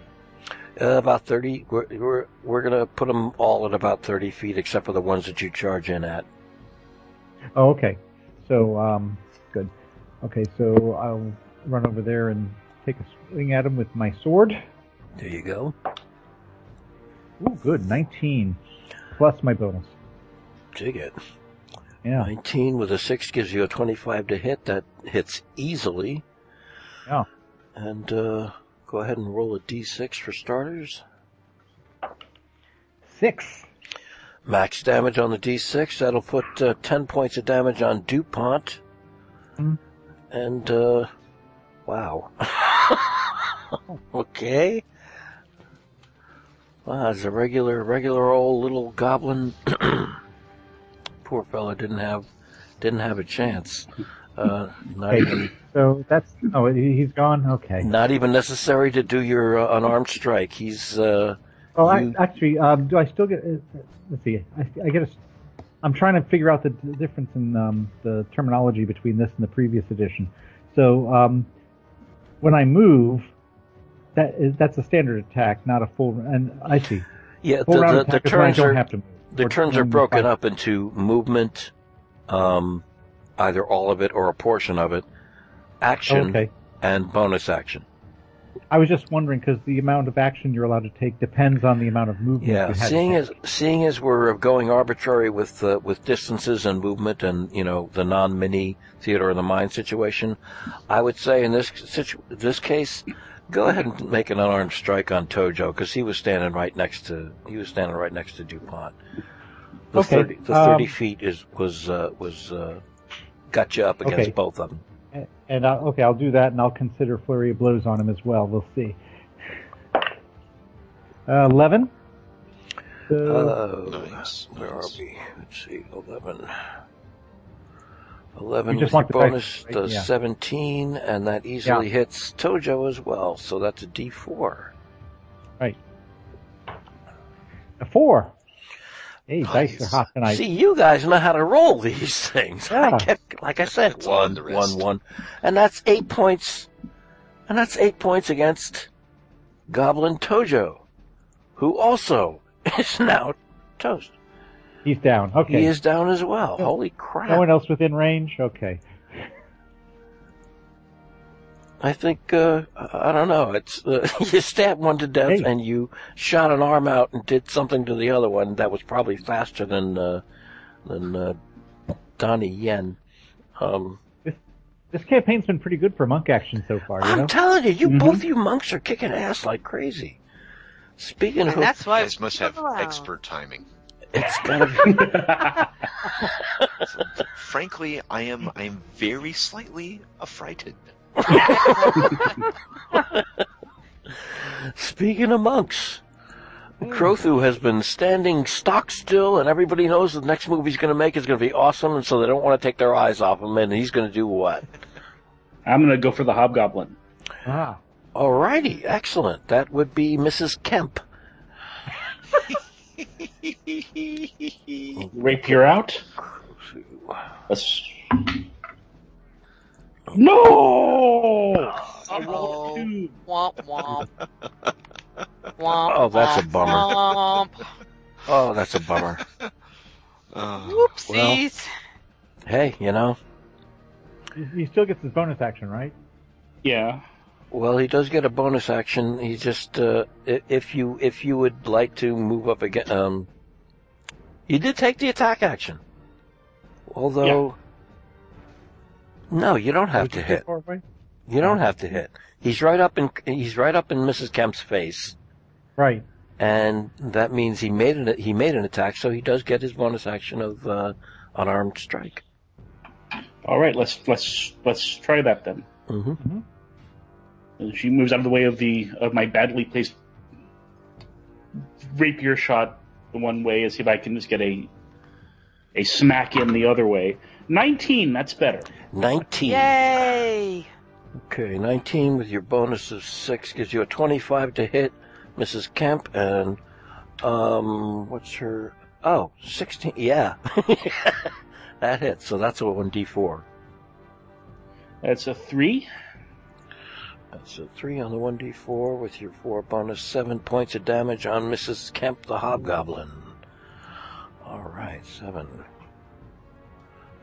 Uh, about 30. We're, we're, we're gonna put them all at about 30 feet, except for the ones that you charge in at. Oh, okay. So, um, good. Okay, so I'll run over there and take a swing at him with my sword. There you go. Ooh, good. 19 plus my bonus. Dig it. Yeah. 19 with a 6 gives you a 25 to hit. That hits easily. Yeah. And, uh, go ahead and roll a d6 for starters. Six. Max damage on the d6. That'll put uh, 10 points of damage on DuPont. Hmm. And, uh, wow. [laughs] okay. Wow, it's a regular, regular old little goblin. [clears throat] Poor fella didn't have, didn't have a chance. Uh, not Okay. even, So that's oh he- he's gone. Okay. not even necessary to do your uh, unarmed strike. He's, uh, Well, I, actually, um, do I still get? Uh, let's see. I, I get a. I'm trying to figure out the difference in um, the terminology between this and the previous edition. So um, when I move, that is that's a standard attack, not a full. And I see. yeah, Full the, round the, the attack is when I turns don't are, have to move. the turns are broken up into movement, um, either all of it or a portion of it, action, Okay. and bonus action. I was just wondering because the amount of action you're allowed to take depends on the amount of movement. Yeah, seeing as seeing as we're going arbitrary with uh, with distances and movement and you know the non-mini theater of the mind situation, I would say in this situ- this case, go ahead and make an unarmed strike on Tojo because he was standing right next to he was standing right next to Dupont. The Okay, thirty the thirty um, feet is was uh, was uh, got you up against Okay. both of them. A- And I, okay, I'll do that, and I'll consider flurry of blows on him as well. We'll see. Uh, Eleven. So, Uh, Nice, Where are we? Let's see, 11. 11 You just with want your the bonus, right? the Yeah. 17, and that easily hits Tojo as well, so that's a D4. Right. a four. Hey, dice are hot tonight. See, you guys know how to roll these [laughs] things. I kept, like I said, It's on one, the one, wrist. one, and that's eight points, and that's eight points against Goblin Tojo, who also [laughs] is now toast. He's down. Okay. He is down as well. Oh. Holy crap! No one else within range? Okay. I think uh, I don't know. It's uh, [laughs] you stabbed one to death Hey. and you shot an arm out and did something to the other one that was probably faster than uh, than uh, Donnie Yen. Um, This campaign's been pretty good for monk action so far, you I'm know? telling you, you Mhm. both you monks are kicking ass like crazy. Speaking And of, that's why guys must have Wow. expert timing. it's gotta be. [laughs] Frankly, I am I am very slightly affrighted. Speaking of monks, Crothu has been standing stock still, and everybody knows the next movie he's going to make is going to be awesome, and so they don't want to take their eyes off him. And he's going to do what? I'm gonna go for the hobgoblin. Ah. Alrighty, excellent. That would be Mrs. Kemp. [laughs] Rapier out. Let's. No! I rolled a two. Womp womp. Womp. Oh, that's a bummer. Womp. Oh, that's a bummer. Oh, [laughs] Whoopsies. hey, you know, He, he still gets his bonus action, right? Yeah. well, he does get a bonus action. He just, uh, if you if you would like to move up again, um, he did take the attack action. Although, no, you don't have Would to you hit. You don't have to hit. He's right up in he's right up in Mrs. Kemp's face, Right. and that means he made an he made an attack, so he does get his bonus action of uh, unarmed strike. All right. Let's let's let's try that then. hmm And She moves out of the way of the of my badly placed rapier shot the one way, and see if I can just get a a smack in the other way. Nineteen. That's better. Nineteen. Yay! Okay, 19 with your bonus of 6 gives you a 25 to hit Mrs. Kemp, and, um, what's her, oh, 16, yeah. [laughs] that hits, so that's a 1d4. That's a three. That's a 3 on the 1d4 with your 4 bonus, 7 points of damage on Mrs. Kemp the Hobgoblin. Alright, 7.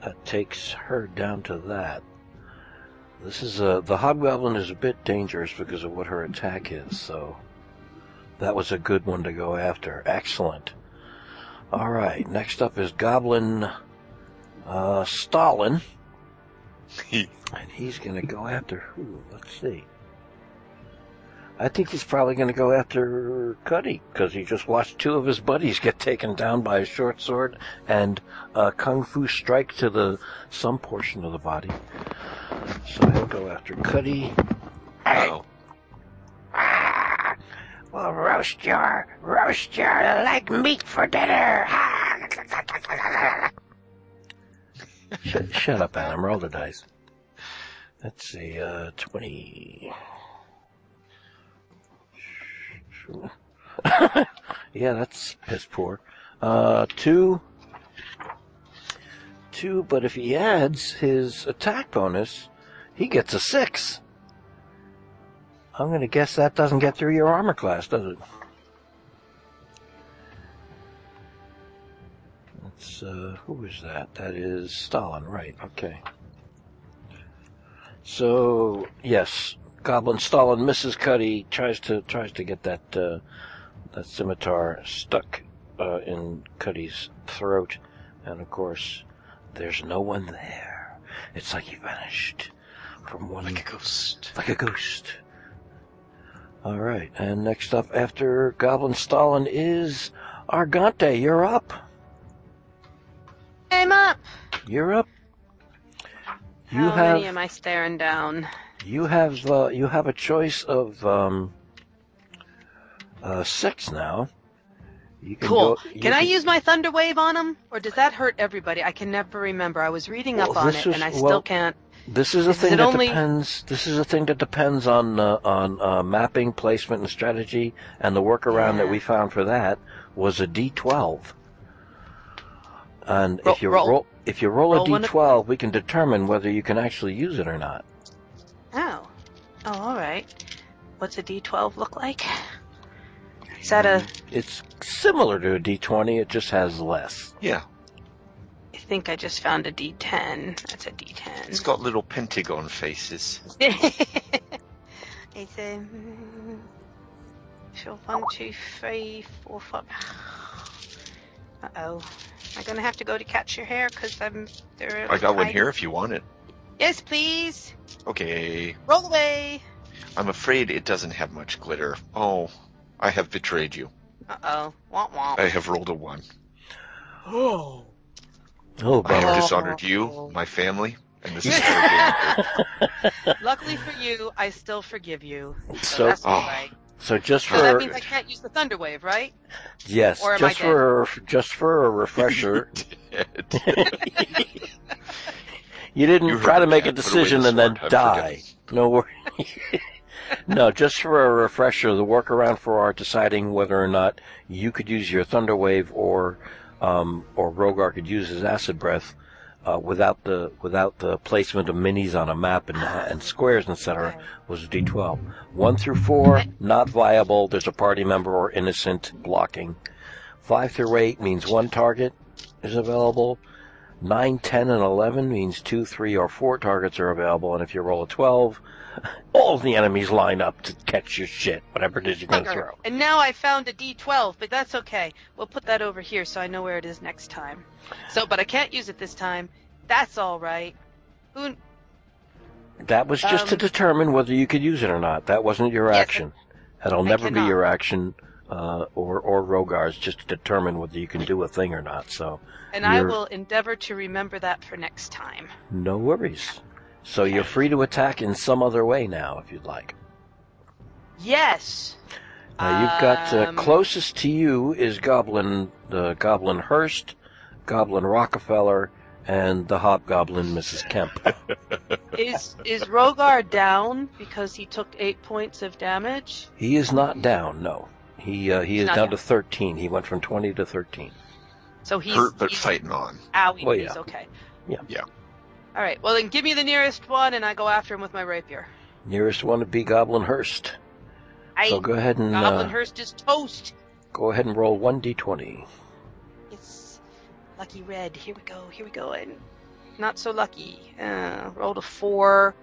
That takes her down to that. This is a, the Hobgoblin is a bit dangerous because of what her attack is, so that was a good one to go after. Excellent. Alright, next up is Goblin, uh, Stalin. [laughs] And he's gonna go after who? Let's see. I think he's probably gonna go after Cuddy, because he just watched two of his buddies get taken down by a short sword and a kung fu strike to the some portion of the body. So he'll go after Cuddy. oh. We'll roast your, roast your leg meat for dinner. shut, shut up, Adam. Roll the dice. Let's see, uh, 20. [laughs] yeah, that's piss poor. Uh, two. Two, but if he adds his attack bonus, he gets a six. I'm gonna guess that doesn't get through your armor class, does it? That's, uh, who is that? That is Stalin, right, okay. So, yes, Goblin Stalin misses Cuddy, tries to, tries to get that, uh, that scimitar stuck, uh, in Cuddy's throat, and of course, there's no one there. It's like he vanished from one Like a ghost. like a ghost. All right, and next up after Goblin Stalin is Argante. You're up. I'm up. You're up. You How many am I staring down? You have uh, you have a choice of um, uh, six now. You can Cool. go- you Can I use my thunder wave on him, or does that hurt everybody? I can never remember. I was reading up Well, on this it, is- and I well, still can't. This is a Is thing that only- depends. This is a thing that depends on uh, on uh, mapping, placement, and strategy. And the workaround that we found for that was a D12. And Roll- if you roll. roll, if you roll, Roll a one- d12, we can determine whether you can actually use it or not. Oh. All right. What's a D12 look like? Is that a? It's similar to a d20, it just has less. Yeah, I think I just found a D10. That's a D10. It's got little pentagon faces. it's a. mm, So one, two, three, four, five. Uh oh. Am I gonna have to go to catch your hair? Cause I'm. There. I got one here if you want it. Yes, please. Okay. Roll away. I'm afraid it doesn't have much glitter. Oh, I have betrayed you. Uh oh. Womp womp. I have rolled a one. Oh. [gasps] Oh, I have dishonored you, my family, and this is [laughs] very [laughs] Luckily for you, I still forgive you. So, So- that's Oh. all right. So just So that means I can't use the thunder wave, right? yes, or am just I for just for a refresher, [laughs] you didn't You try to the make a cat, put away decision the and then die. No worry. [laughs] no, just for a refresher, the workaround for our deciding whether or not you could use your thunder wave or um, or Rhogar could use his acid breath uh, without the without the placement of minis on a map and, and squares, and etc. was a D12. One through four, not viable. There's a party member or innocent blocking. Five through eight means one target is available. Nine, ten, and eleven means two, three, or four targets are available. And if you roll a twelve, [laughs] all the enemies line up to catch your shit, whatever it is you're going to throw. And now I found a D12, but that's okay. We'll put that over here so I know where it is next time. So, but I can't use it this time. That's all right. Who? That was just to Um, determine whether you could use it or not. That wasn't your Yes, action. That'll I never be your action, uh, or or Rhogar's, just to determine whether you can do a thing or not. So And I will endeavor to remember that for next time. no worries. So you're free to attack in some other way now, if you'd like. Yes. Now you've got uh, Um, closest to you is Goblin, the Goblin Hearst, Goblin Rockefeller, and the Hobgoblin Mrs. Kemp. [laughs] Is is Rhogar down because he took eight points of damage? he is not down. No, he uh, he is not down down. to thirteen. He went from twenty to thirteen. So he's hurt but he's, fighting on. Owie, Well, he's okay. Yeah. Yeah. All right. Well, then give me the nearest one, and I go after him with my rapier. Nearest one would be Goblin Hearst. I So go ahead and Goblin uh, Hearst is toast. go ahead and roll one d20. It's lucky red. Here we go. Here we go. And not so lucky. Uh, rolled a four.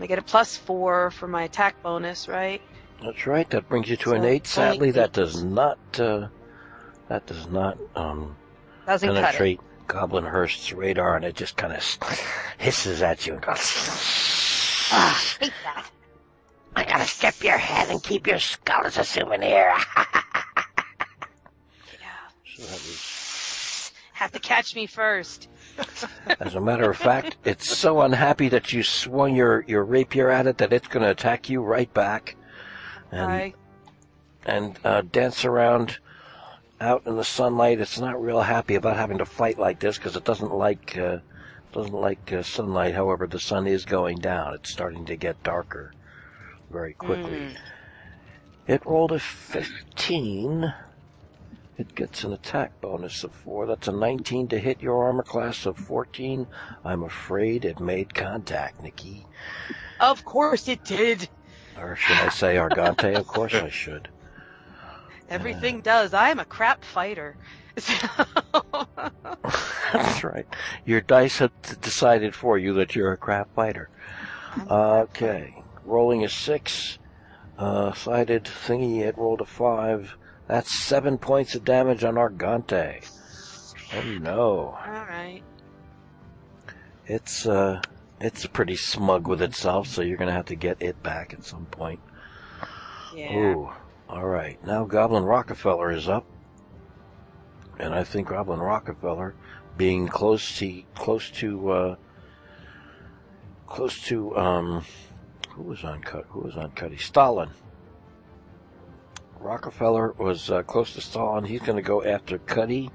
I get a plus four for my attack bonus, right? That's right. That brings you to an So, eight. Sadly, only that eight. does not uh, that does not um, Doesn't cut it. penetrate Goblin Hearst's radar, and it just kind of hisses at you and goes. Ah, hate that. I gotta skip your head and keep your skull as a souvenir. [laughs] Yeah. So that was- Have to catch me first. [laughs] as a matter of fact, it's so unhappy that you swung your, your rapier at it that it's going to attack you right back and I and uh, dance around out in the sunlight. It's not real happy about having to fight like this because it doesn't like uh, doesn't like uh, sunlight. However, the sun is going down. It's starting to get darker very quickly. Mm. It rolled a 15. It gets an attack bonus of 4. That's a 19 to hit your armor class of 14. I'm afraid it made contact, Nikki. Of course it did. Or should I say Argante? of course I should. Everything does. I am a crap fighter. [laughs] [laughs] That's right. Your dice have decided for you that you're a crap fighter. Okay. Rolling a 6. Uh, sided thingy, it rolled a 5. That's 7 points of damage on Argante. Oh no. All right. It's uh, it's pretty smug with itself, so you're gonna have to get it back at some point. Yeah. Ooh, all right. Now Goblin Rockefeller is up, and I think Goblin Rockefeller, being close to close to uh, close to um, who was on cut? Who was on Cuddy? Stalin. Rockefeller was uh, close to Stalin. He's going to go after Cuddy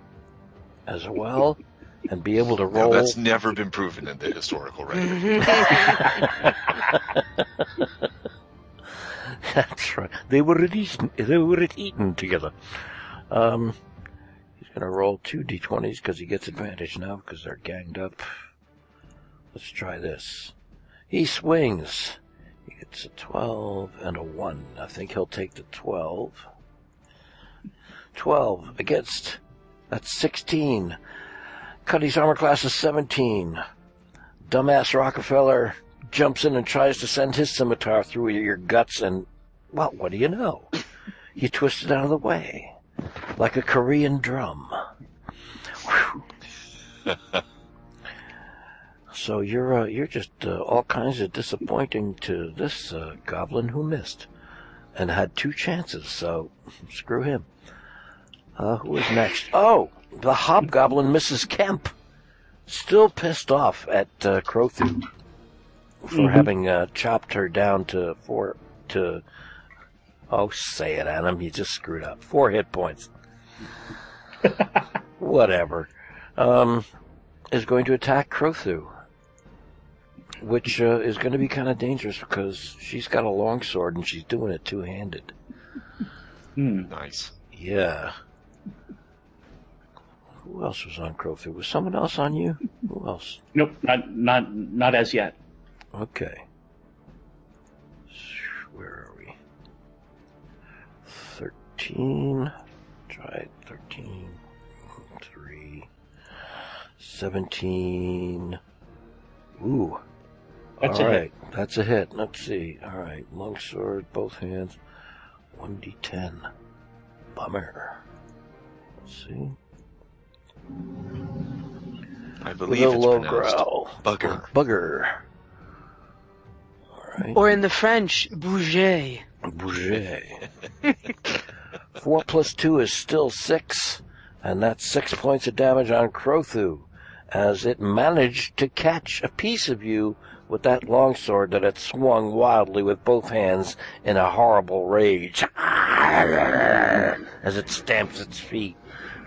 as well, [laughs] and be able to Now, roll. that's never been proven in the historical [laughs] record. [laughs] That's right. They were at eaten, they were at Eton together. Um, he's Gonna roll two d20s because he gets advantage now because they're ganged up. Let's try this. He swings. He gets a 12 and a 1. I think he'll take the 12. 12 against. That's 16. Cuddy's armor class is 17. Dumbass Rockefeller jumps in and tries to send his scimitar through your guts, and, well, what do you know? [laughs] You twist it out of the way. Like a Korean drum. [laughs] So you're uh, you're just uh, all kinds of disappointing to this uh, goblin who missed and had two chances. So screw him. Uh, who is next? Oh, the hobgoblin, Mrs. Kemp, still pissed off at uh, Crothu for Mhm. having uh, chopped her down to four to. Oh, say it, Adam. You just screwed up. Four hit points. [laughs] Whatever. Um, is going to attack Crothu, which uh, is going to be kind of dangerous because she's got a long sword and she's doing it two-handed. Hmm. Nice. Yeah. Who else was on Crowfoot? Was someone else on you? [laughs] Who else? Nope, not not not as yet. Okay. Where are we? 13. Try 13. 3. 17. Ooh. That's All a hit. That's a hit. Let's see. All right. Longsword, both hands. 1d10. Bummer. Let's see. I believe it's low pronounced growl. bugger. Bugger. All right. Or in the French, bouger. Bouger. [laughs] Four plus two is still six, and that's six points of damage on Crothu, as it managed to catch a piece of you with that longsword that it swung wildly with both hands in a horrible rage, [laughs] as it stamps its feet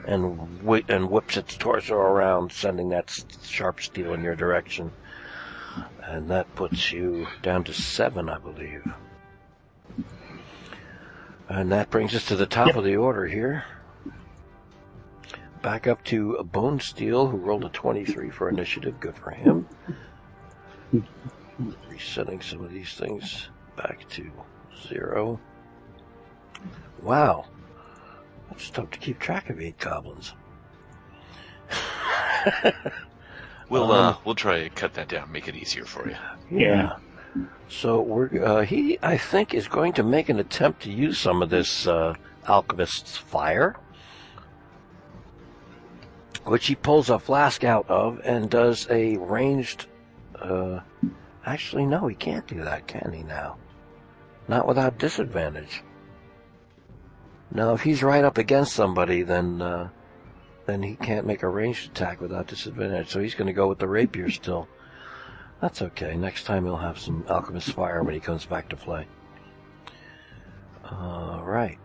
and whi- and whips its torso around, sending that s- sharp steel in your direction. And that puts you down to seven, I believe. And that brings us to the top of the order here. Back up to Bonesteele, who rolled a 23 for initiative. Good for him. Resetting some of these things back to zero. Wow. That's tough to keep track of eight goblins. [laughs] We'll Um, uh, we'll try to cut that down, make it easier for you. Yeah. So we're uh, he I think is going to make an attempt to use some of this uh, alchemist's fire, which he pulls a flask out of and does a ranged. Uh, actually, no, he can't do that, can he? Now, not without disadvantage. No, if he's right up against somebody, then uh, then he can't make a ranged attack without disadvantage. So he's going to go with the rapier still. That's okay. Next time he'll have some Alchemist Fire when he comes back to play. Alright.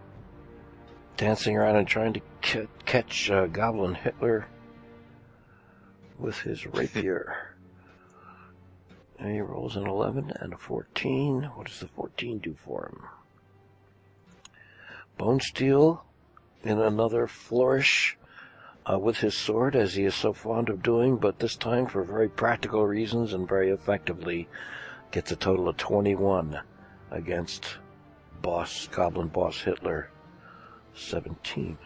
Dancing around and trying to ca- catch uh, Goblin Hitler with his rapier. he rolls an 11 and a 14. What does the 14 do for him? Bonesteele in another flourish uh, with his sword, as he is so fond of doing, but this time for very practical reasons and very effectively, gets a total of 21 against boss, Goblin Boss Hitler, 17.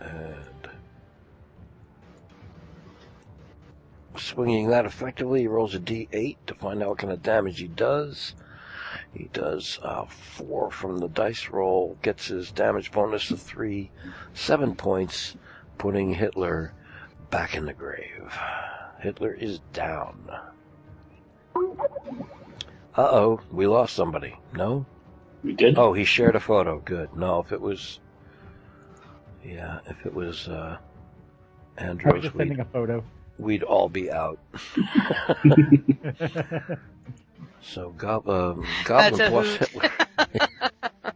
And swinging that effectively, he rolls a d8 to find out what kind of damage he does. He does uh, four from the dice roll, gets his damage bonus of three, seven points, putting Hitler back in the grave. Hitler is down. Uh oh, we lost somebody. No? We did. Oh, he shared a photo. Good. No, if it was. Yeah, if it was uh, I was we'd, sending a photo. we'd all be out. [laughs] [laughs] [laughs] So, Gob- um, [laughs] Goblin That's Boss hoot. Hitler. [laughs]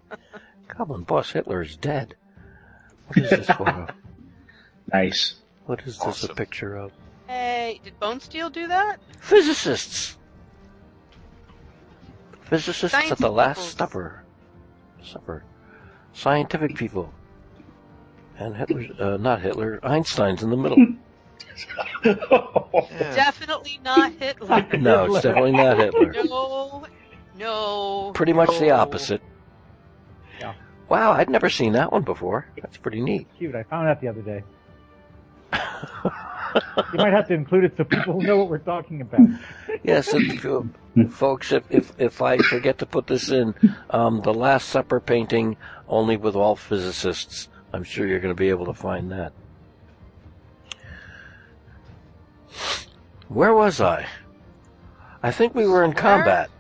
Goblin Boss Hitler is dead. What is this photo? [laughs] Nice. What is this a picture of? Hey, did Bonesteele do that? Physicists! Physicists Science at the Last peoples. Supper. Supper. Scientific people. And Hitler, uh, not Hitler, Einstein's in the middle. Yeah. [laughs] Definitely not Hitler. [laughs] No, it's definitely not Hitler. No, no. Pretty much the opposite. Yeah. Wow, I'd never seen that one before. That's pretty neat. Cute. I found out the other day. You might have to include it so people know what we're talking about. [laughs] Yes, if, uh, folks, if, if if I forget to put this in, um, the Last Supper painting, only with all physicists. I'm sure you're going to be able to find that. Where was I? I think we were in combat.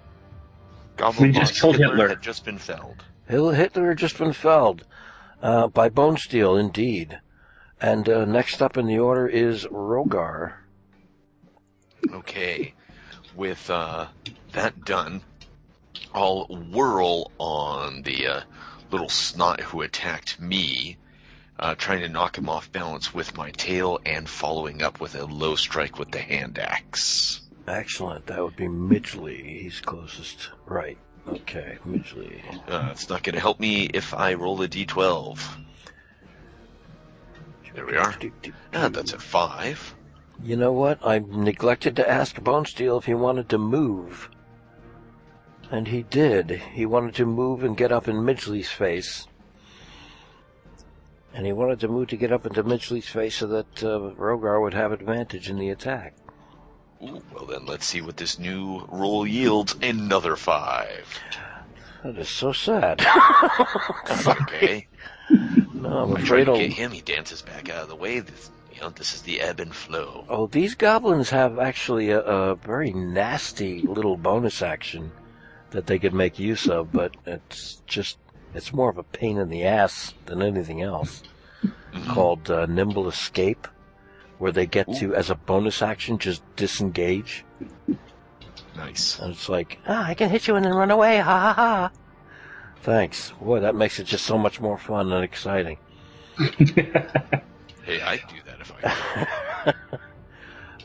Goblin We just killed Hitler Hitler. had just been felled. Hitler had just been felled uh, by Bonesteele, indeed. And uh, next up in the order is Rhogar. Okay, with uh, that done, I'll whirl on the uh, little snot who attacked me, uh, trying to knock him off balance with my tail and following up with a low strike with the hand axe. Excellent. That would be Midgley. He's closest. Right. Okay, Midgley. Uh, it's not going to help me if I roll a d12. There we are. Ah, that's a five. You know what? I neglected to ask Bonesteele if he wanted to move. And he did. He wanted to move and get up in Midgley's face. And he wanted to move to get up into Midgley's face so that uh, Rhogar would have advantage in the attack. Ooh, well then, let's see what this new roll yields. Another five. That is so sad. [laughs] Okay. no, I'm afraid to I'll... get him. He dances back out of the way. This, you know, this is the ebb and flow. Oh, these goblins have actually a, a very nasty little bonus action that they could make use of, but it's just, it's more of a pain in the ass than anything else. Mhm. Called uh, Nimble Escape, where they get to, as a bonus action, just disengage. Nice. And it's like, ah, I can hit you and then run away, ha ha ha. Thanks. Boy, that makes it just so much more fun and exciting. Hey, I'd do that if I could. [laughs]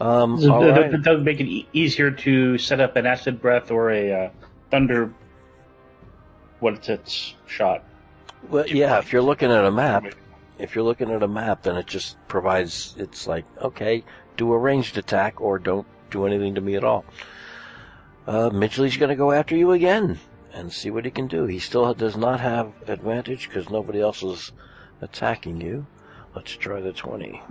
Um, So all that, right. that- that would make it e- easier to set up an acid breath or a uh, thunder. What's its shot? Well, yeah, if you're looking at a map, if you're looking at a map, then it just provides, it's like, okay, do a ranged attack or don't do anything to me at all. Uh, Midgley's gonna go after you again and see what he can do. He still does not have advantage because nobody else is attacking you. Let's try the 20.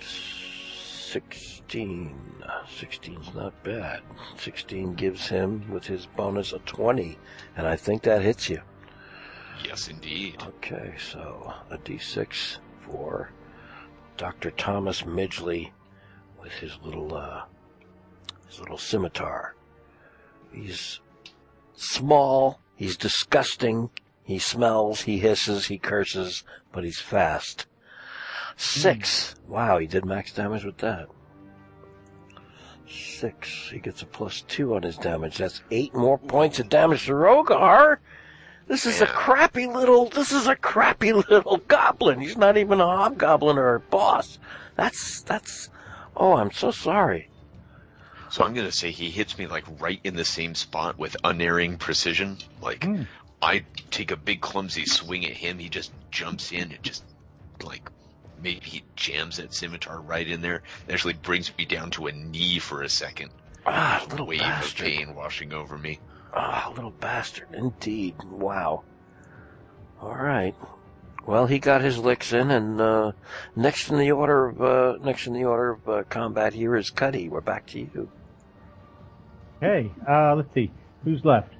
16. 16's not bad. 16 gives him, with his bonus, a 20. And I think that hits you. Yes, indeed. Okay, so a d6 for Dr. Thomas Midgley with his little, uh, his little scimitar. He's small, he's disgusting, he smells, he hisses, he curses, but he's fast. Six. Wow, he did max damage with that. Six. He gets a plus two on his damage. That's eight more points of damage to Rhogar. This is a crappy little, this is a crappy [laughs] little goblin. He's not even a hobgoblin or a boss. That's, that's, oh, I'm so sorry. So I'm gonna say he hits me like right in the same spot with unerring precision. Like Hmm. I take a big clumsy swing at him, he just jumps in and just like maybe he jams that scimitar right in there. It actually brings me down to a knee for a second. Ah, little Wave bastard. of pain washing over me. Ah, little bastard, indeed. Wow. All right. Well, he got his licks in, and uh, next in the order of uh, next in the order of uh, combat here is Cuddy. We're back to you. Hey, uh, let's see. Who's left?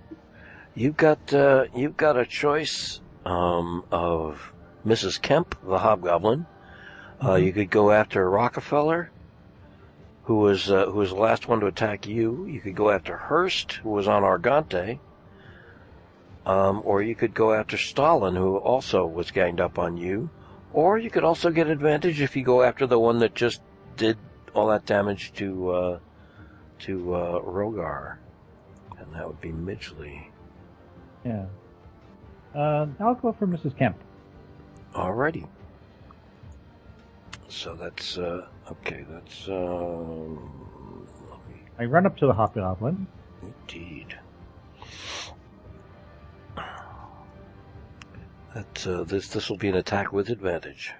You've got uh, you've got a choice um, of Mrs. Kemp, the Hobgoblin. Uh, you could go after Rockefeller, who was uh, who was the last one to attack you. You could go after Hearst, who was on Argante. Um, or you could go after Stalin, who also was ganged up on you. Or you could also get advantage if you go after the one that just did all that damage to uh, to uh, Rhogar, and that would be Midgley. Yeah. Uh, I'll go for Mrs. Kemp. Alrighty. So that's uh okay, that's um I run up to the hobgoblin. indeed. That, uh, this this will be an attack with advantage.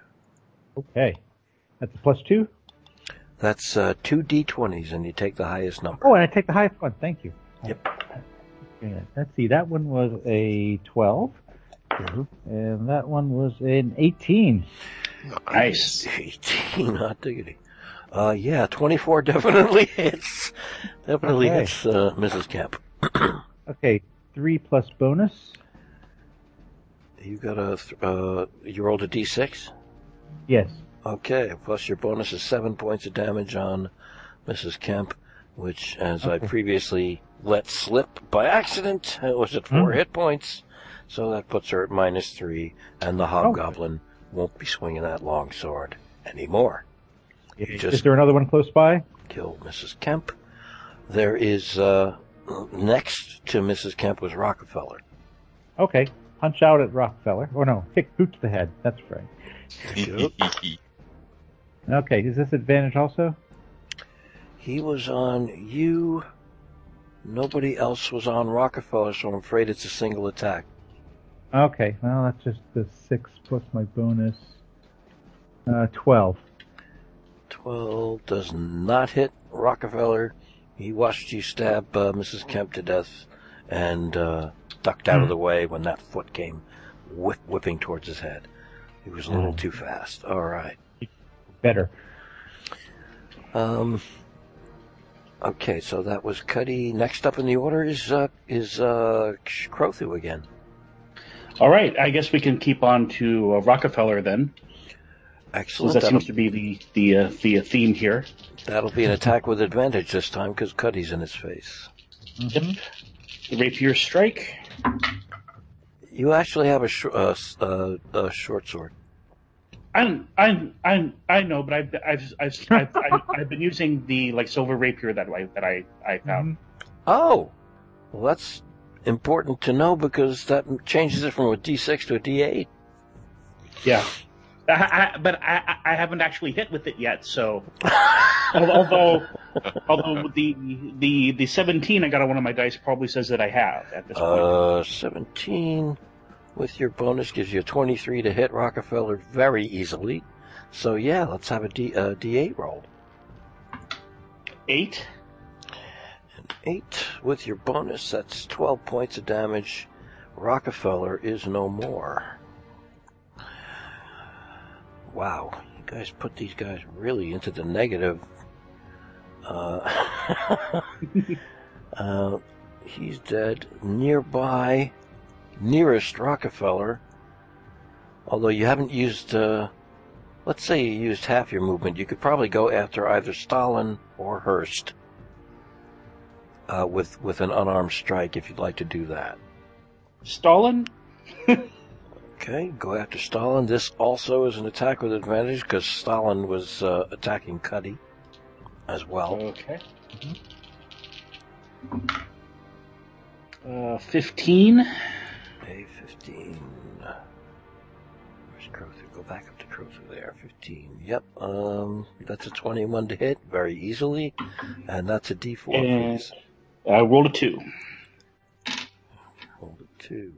Okay. That's a plus two. That's uh, two d20s, and you take the highest number. Oh, and I take the highest one. Thank you. Yep. Okay, let's see. That one was a 12. And that one was an 18. Nice. [laughs] 18, hot diggity. Uh, yeah, 24 definitely [laughs] hits. Definitely Okay. hits uh, Mrs. Kemp. [clears throat] Okay, 3 plus bonus. You got a, th- uh, you rolled a d6? Yes. Okay, plus your bonus is seven points of damage on Mrs. Kemp, which, as I Okay. previously let slip by accident, it was at four Hmm. hit points, so that puts her at minus three, and the hobgoblin won't be swinging that long sword anymore. You just Is there another one close by? killed Mrs. Kemp. There is, uh, next to Mrs. Kemp was Rockefeller. Okay. Punch out at Rockefeller. Oh no, kick boot to the head. That's right. [laughs] Okay, is this advantage also? He was on you. Nobody else was on Rockefeller, so I'm afraid it's a single attack. Okay, well that's just the 6 plus my bonus. Uh, 12. 12 does not hit Rockefeller. He watched you stab uh, Mrs. Kemp to death and uh, ducked out of the way when that foot came whip, whipping towards his head. He was a little too fast. All right. Better. Um. Okay, so that was Cuddy. Next up in the order is uh, is uh, Crothu again. All right, I guess we can keep on to uh, Rockefeller then, Excellent. that That'll, seems to be the the uh, the uh, theme here. that'll be an attack with advantage this time because Cuddy's in his face. Mhm. The rapier strike. You actually have a, sh- uh, uh, a short sword. I'm, I'm, I'm, I know, but I've, I've, I've, I've, I've, I've been using the like silver rapier that I that I, I found. Oh, well, that's important to know because that changes it from a D6 to a D8. Yeah, I, I, but I, I haven't actually hit with it yet. So, [laughs] although, although the the the 17 I got on one of my dice probably says that I have at this point. Uh, 17 with your bonus gives you a 23 to hit Rockefeller very easily. So yeah, let's have a D, uh, D8 roll. Eight. 8 with your bonus, that's 12 points of damage. Rockefeller is no more. Wow, you guys put these guys really into the negative. Uh, [laughs] uh, he's dead. Nearby, nearest Rockefeller, although you haven't used, uh, let's say you used half your movement, you could probably go after either Stalin or Hearst uh, with with an unarmed strike if you'd like to do that. Stalin. [laughs] Okay, go after Stalin. This also is an attack with advantage because Stalin was uh, attacking Cuddy as well. Okay. Uh, 15. A 15. Where's Crothu? Go back up to Crothu there. 15. Yep. Um, that's a 21 to hit very easily, and that's a D4, And- please. I rolled a two. Hold it two.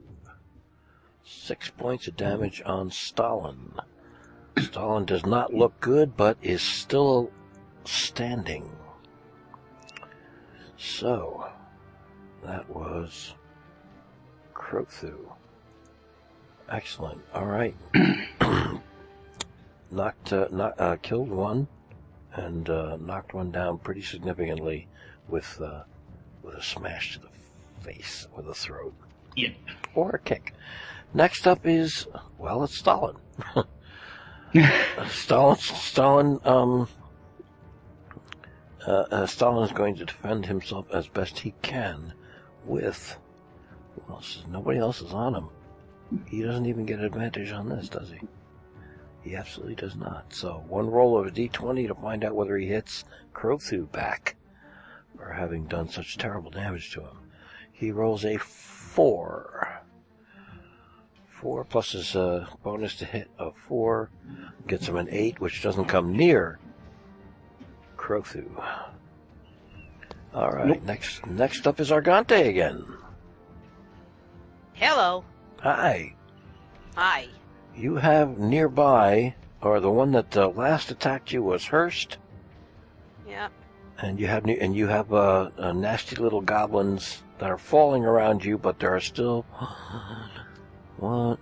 Six points of damage on Stalin. Stalin does not look good, but is still standing. So, that was Crothu. Excellent. All right. [clears throat] knocked, uh, knock, uh, killed one, and uh, knocked one down pretty significantly with uh, with a smash to the face or the throat Yeah. or a kick. Next up is well, it's Stalin. [laughs] Stalin, Stalin, um, uh, uh, Stalin is going to defend himself as best he can with. Else nobody else is on him. He doesn't even get advantage on this, does he? He absolutely does not. So one roll of a d20 to find out whether he hits Crothu back for having done such terrible damage to him. He rolls a four. Four plus his uh, bonus to hit of four gets him an eight, which doesn't come near Crothu. All right, Nope. next next up is Argante again. Hello. Hi. Hi. You have nearby, or the one that uh, last attacked you was Hearst, Yeah. And you have ne- and you have uh, uh, nasty little goblins that are falling around you, but there are still [gasps] one,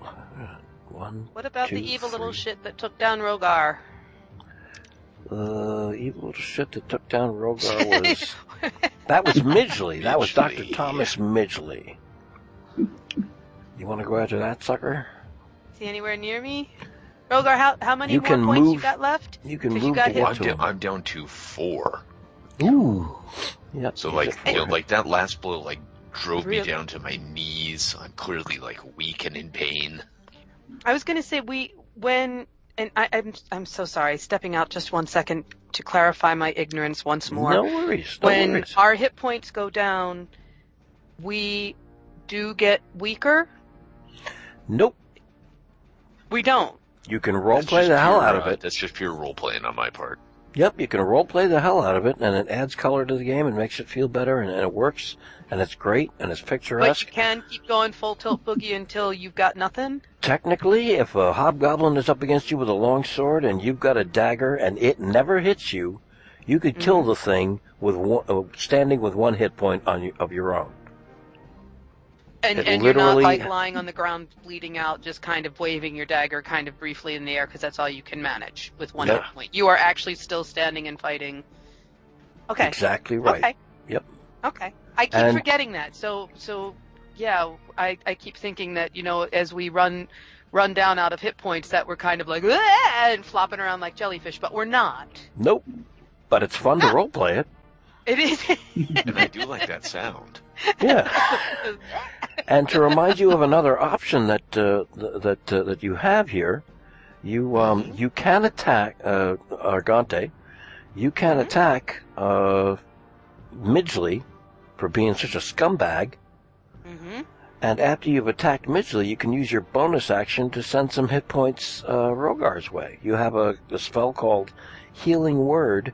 one. What about the Two, evil little shit that took down Rhogar? Uh, evil little shit that took down Rhogar [laughs] was that was Midgley. That was Doctor Thomas Midgley. You want to go after that sucker? Is he anywhere near me? Rhogar, how how many You more can points you got left? You can 'Cause you move got to hit. I'm, to down. I'm down to four. Ooh. Yep. So like, you know, [laughs] like that last blow like drove me down to my knees. I'm clearly like weak and in pain. I was going to say we when and I, I'm I'm so sorry. Stepping out just one second to clarify my ignorance once more. No worries. No when worries. our hit points go down, we do get weaker. Nope. We don't. You can role That's play the hell pure, out of uh, it. That's just pure role playing on my part. Yep, you can role play the hell out of it, and it adds color to the game and makes it feel better, and, and it works, and it's great, and it's picturesque. But you can keep going full tilt boogie until you've got nothing. Technically, if a hobgoblin is up against you with a long sword and you've got a dagger and it never hits you, you could kill Mm-hmm. the thing with one, uh, standing with one hit point on you, of your own. And, It and you're not like lying on the ground bleeding out, just kind of waving your dagger kind of briefly in the air because that's all you can manage with one Yeah. hit point. You are actually still standing and fighting. Okay. Exactly right. Okay. Yep. Okay. I keep And- forgetting that. So so yeah, I, I keep thinking that, you know, as we run run down out of hit points that we're kind of like and flopping around like jellyfish, but we're not. Nope. But it's fun to role play it. It is [laughs] And I do like that [laughs] sound. Yeah. [laughs] And to remind you of another option that uh, that uh, that you have here, you um, you can attack uh, Argante. You can attack uh, Midgley for being such a scumbag. hmm And after you've attacked Midgley, you can use your bonus action to send some hit points uh, Rhogar's way. You have a, a spell called Healing Word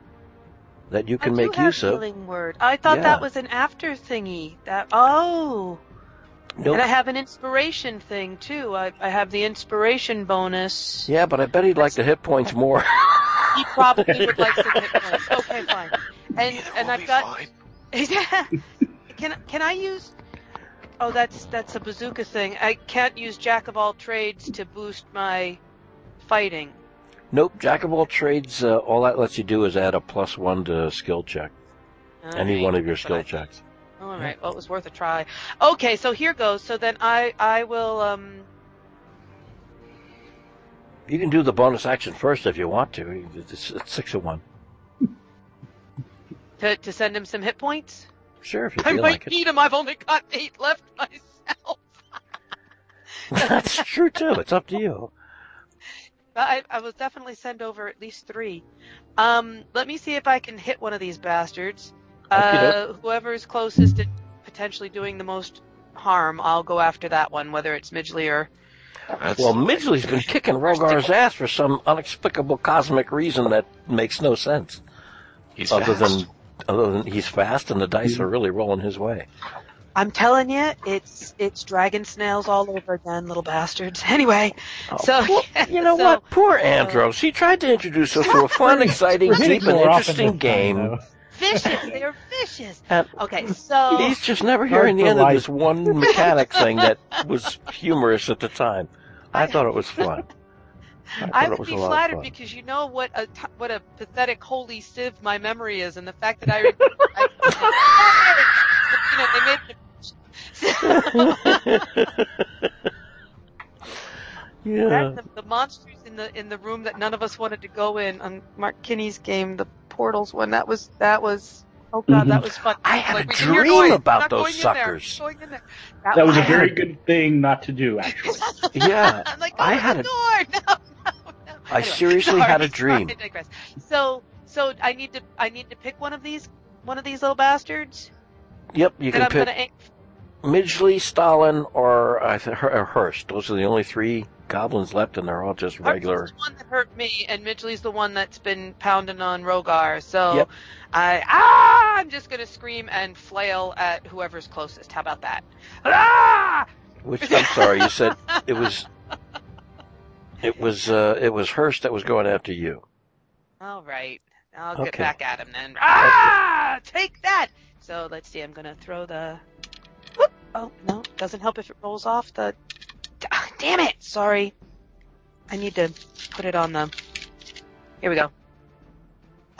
that you can I make do have use of. healing word. I thought Yeah. that was an after thingy. That oh. Nope. And I have an inspiration thing too. I, I have the inspiration bonus. Yeah, but I bet he'd like the hit points [laughs] more. He probably would like some hit [laughs] points. Okay, fine. And and We'll I've be got fine. [laughs] can can I use? Oh, that's that's a bazooka thing. I can't use jack of all trades to boost my fighting. Nope, Jack of all trades, uh, all that lets you do is add a plus one to skill check. Any one of your I skill checks. All right. Well, it was worth a try. Okay, so here goes. So then I I will um You can do the bonus action first if you want to. It's, it's six of one. to to send him some hit points. Sure, if you I feel might like it. need him. I've only got eight left myself. [laughs] That's true too. It's up to you. But I, I will definitely send over at least three. Um, let me see if I can hit one of these bastards. Uh, whoever is closest to potentially doing the most harm, I'll go after that one, whether it's Midgley or. That's, Well, Midgley's been kicking Rhogar's ass for some inexplicable cosmic reason that makes no sense. he's other fast. than other than he's fast and the dice are really rolling his way. I'm telling you, it's it's dragon snails all over again, little bastards. [laughs] Anyway, Oh, so poor- [laughs] you know so- what? Poor uh, Andros. He tried to introduce us to a fun, exciting, deep, and interesting this time, game. Vicious, they are vicious. [laughs] And Okay, so he's just never Hard hearing the for end of this one mechanic thing that was humorous at the time. I thought it was fun. I, I would be a lot of flattered because you know what a t- what a pathetic holy sieve my memory is, and the fact that I, remember, I you know they made [laughs] yeah. that, the, the monsters in the in the room that none of us wanted to go in on Mark Kinney's game, the portals one. That was that was oh god, that mm-hmm. was fun. I had Like, a we can hear dream noise. about those going in there. suckers. Going in there. That was a I very had- good thing not to do, [laughs] actually. Yeah. I'm like, I I had had a- door. No, no, no. I Anyway, seriously sorry, had a [laughs] dream. I. So, so I need to, I need to pick one of these, one of these little bastards. Yep, you and can I'm pick gonna aim. Midgley, Stalin, or I th- Her- or Hearst. Those are the only three goblins left, and they're all just regular. Archie's the one that hurt me, and Midgley's the one that's been pounding on Rhogar. So, Yep. I, ah, I'm just gonna scream and flail at whoever's closest. How about that? Ah! Which I'm sorry, you said [laughs] it was It was uh, it was Hearst that was going after you. All right. I'll get Okay. back at him then. Ah! Take that! So let's see, I'm gonna throw the. Oh, no. Doesn't help if it rolls off the. Ah, Damn it! Sorry. I need to put it on the. Here we go.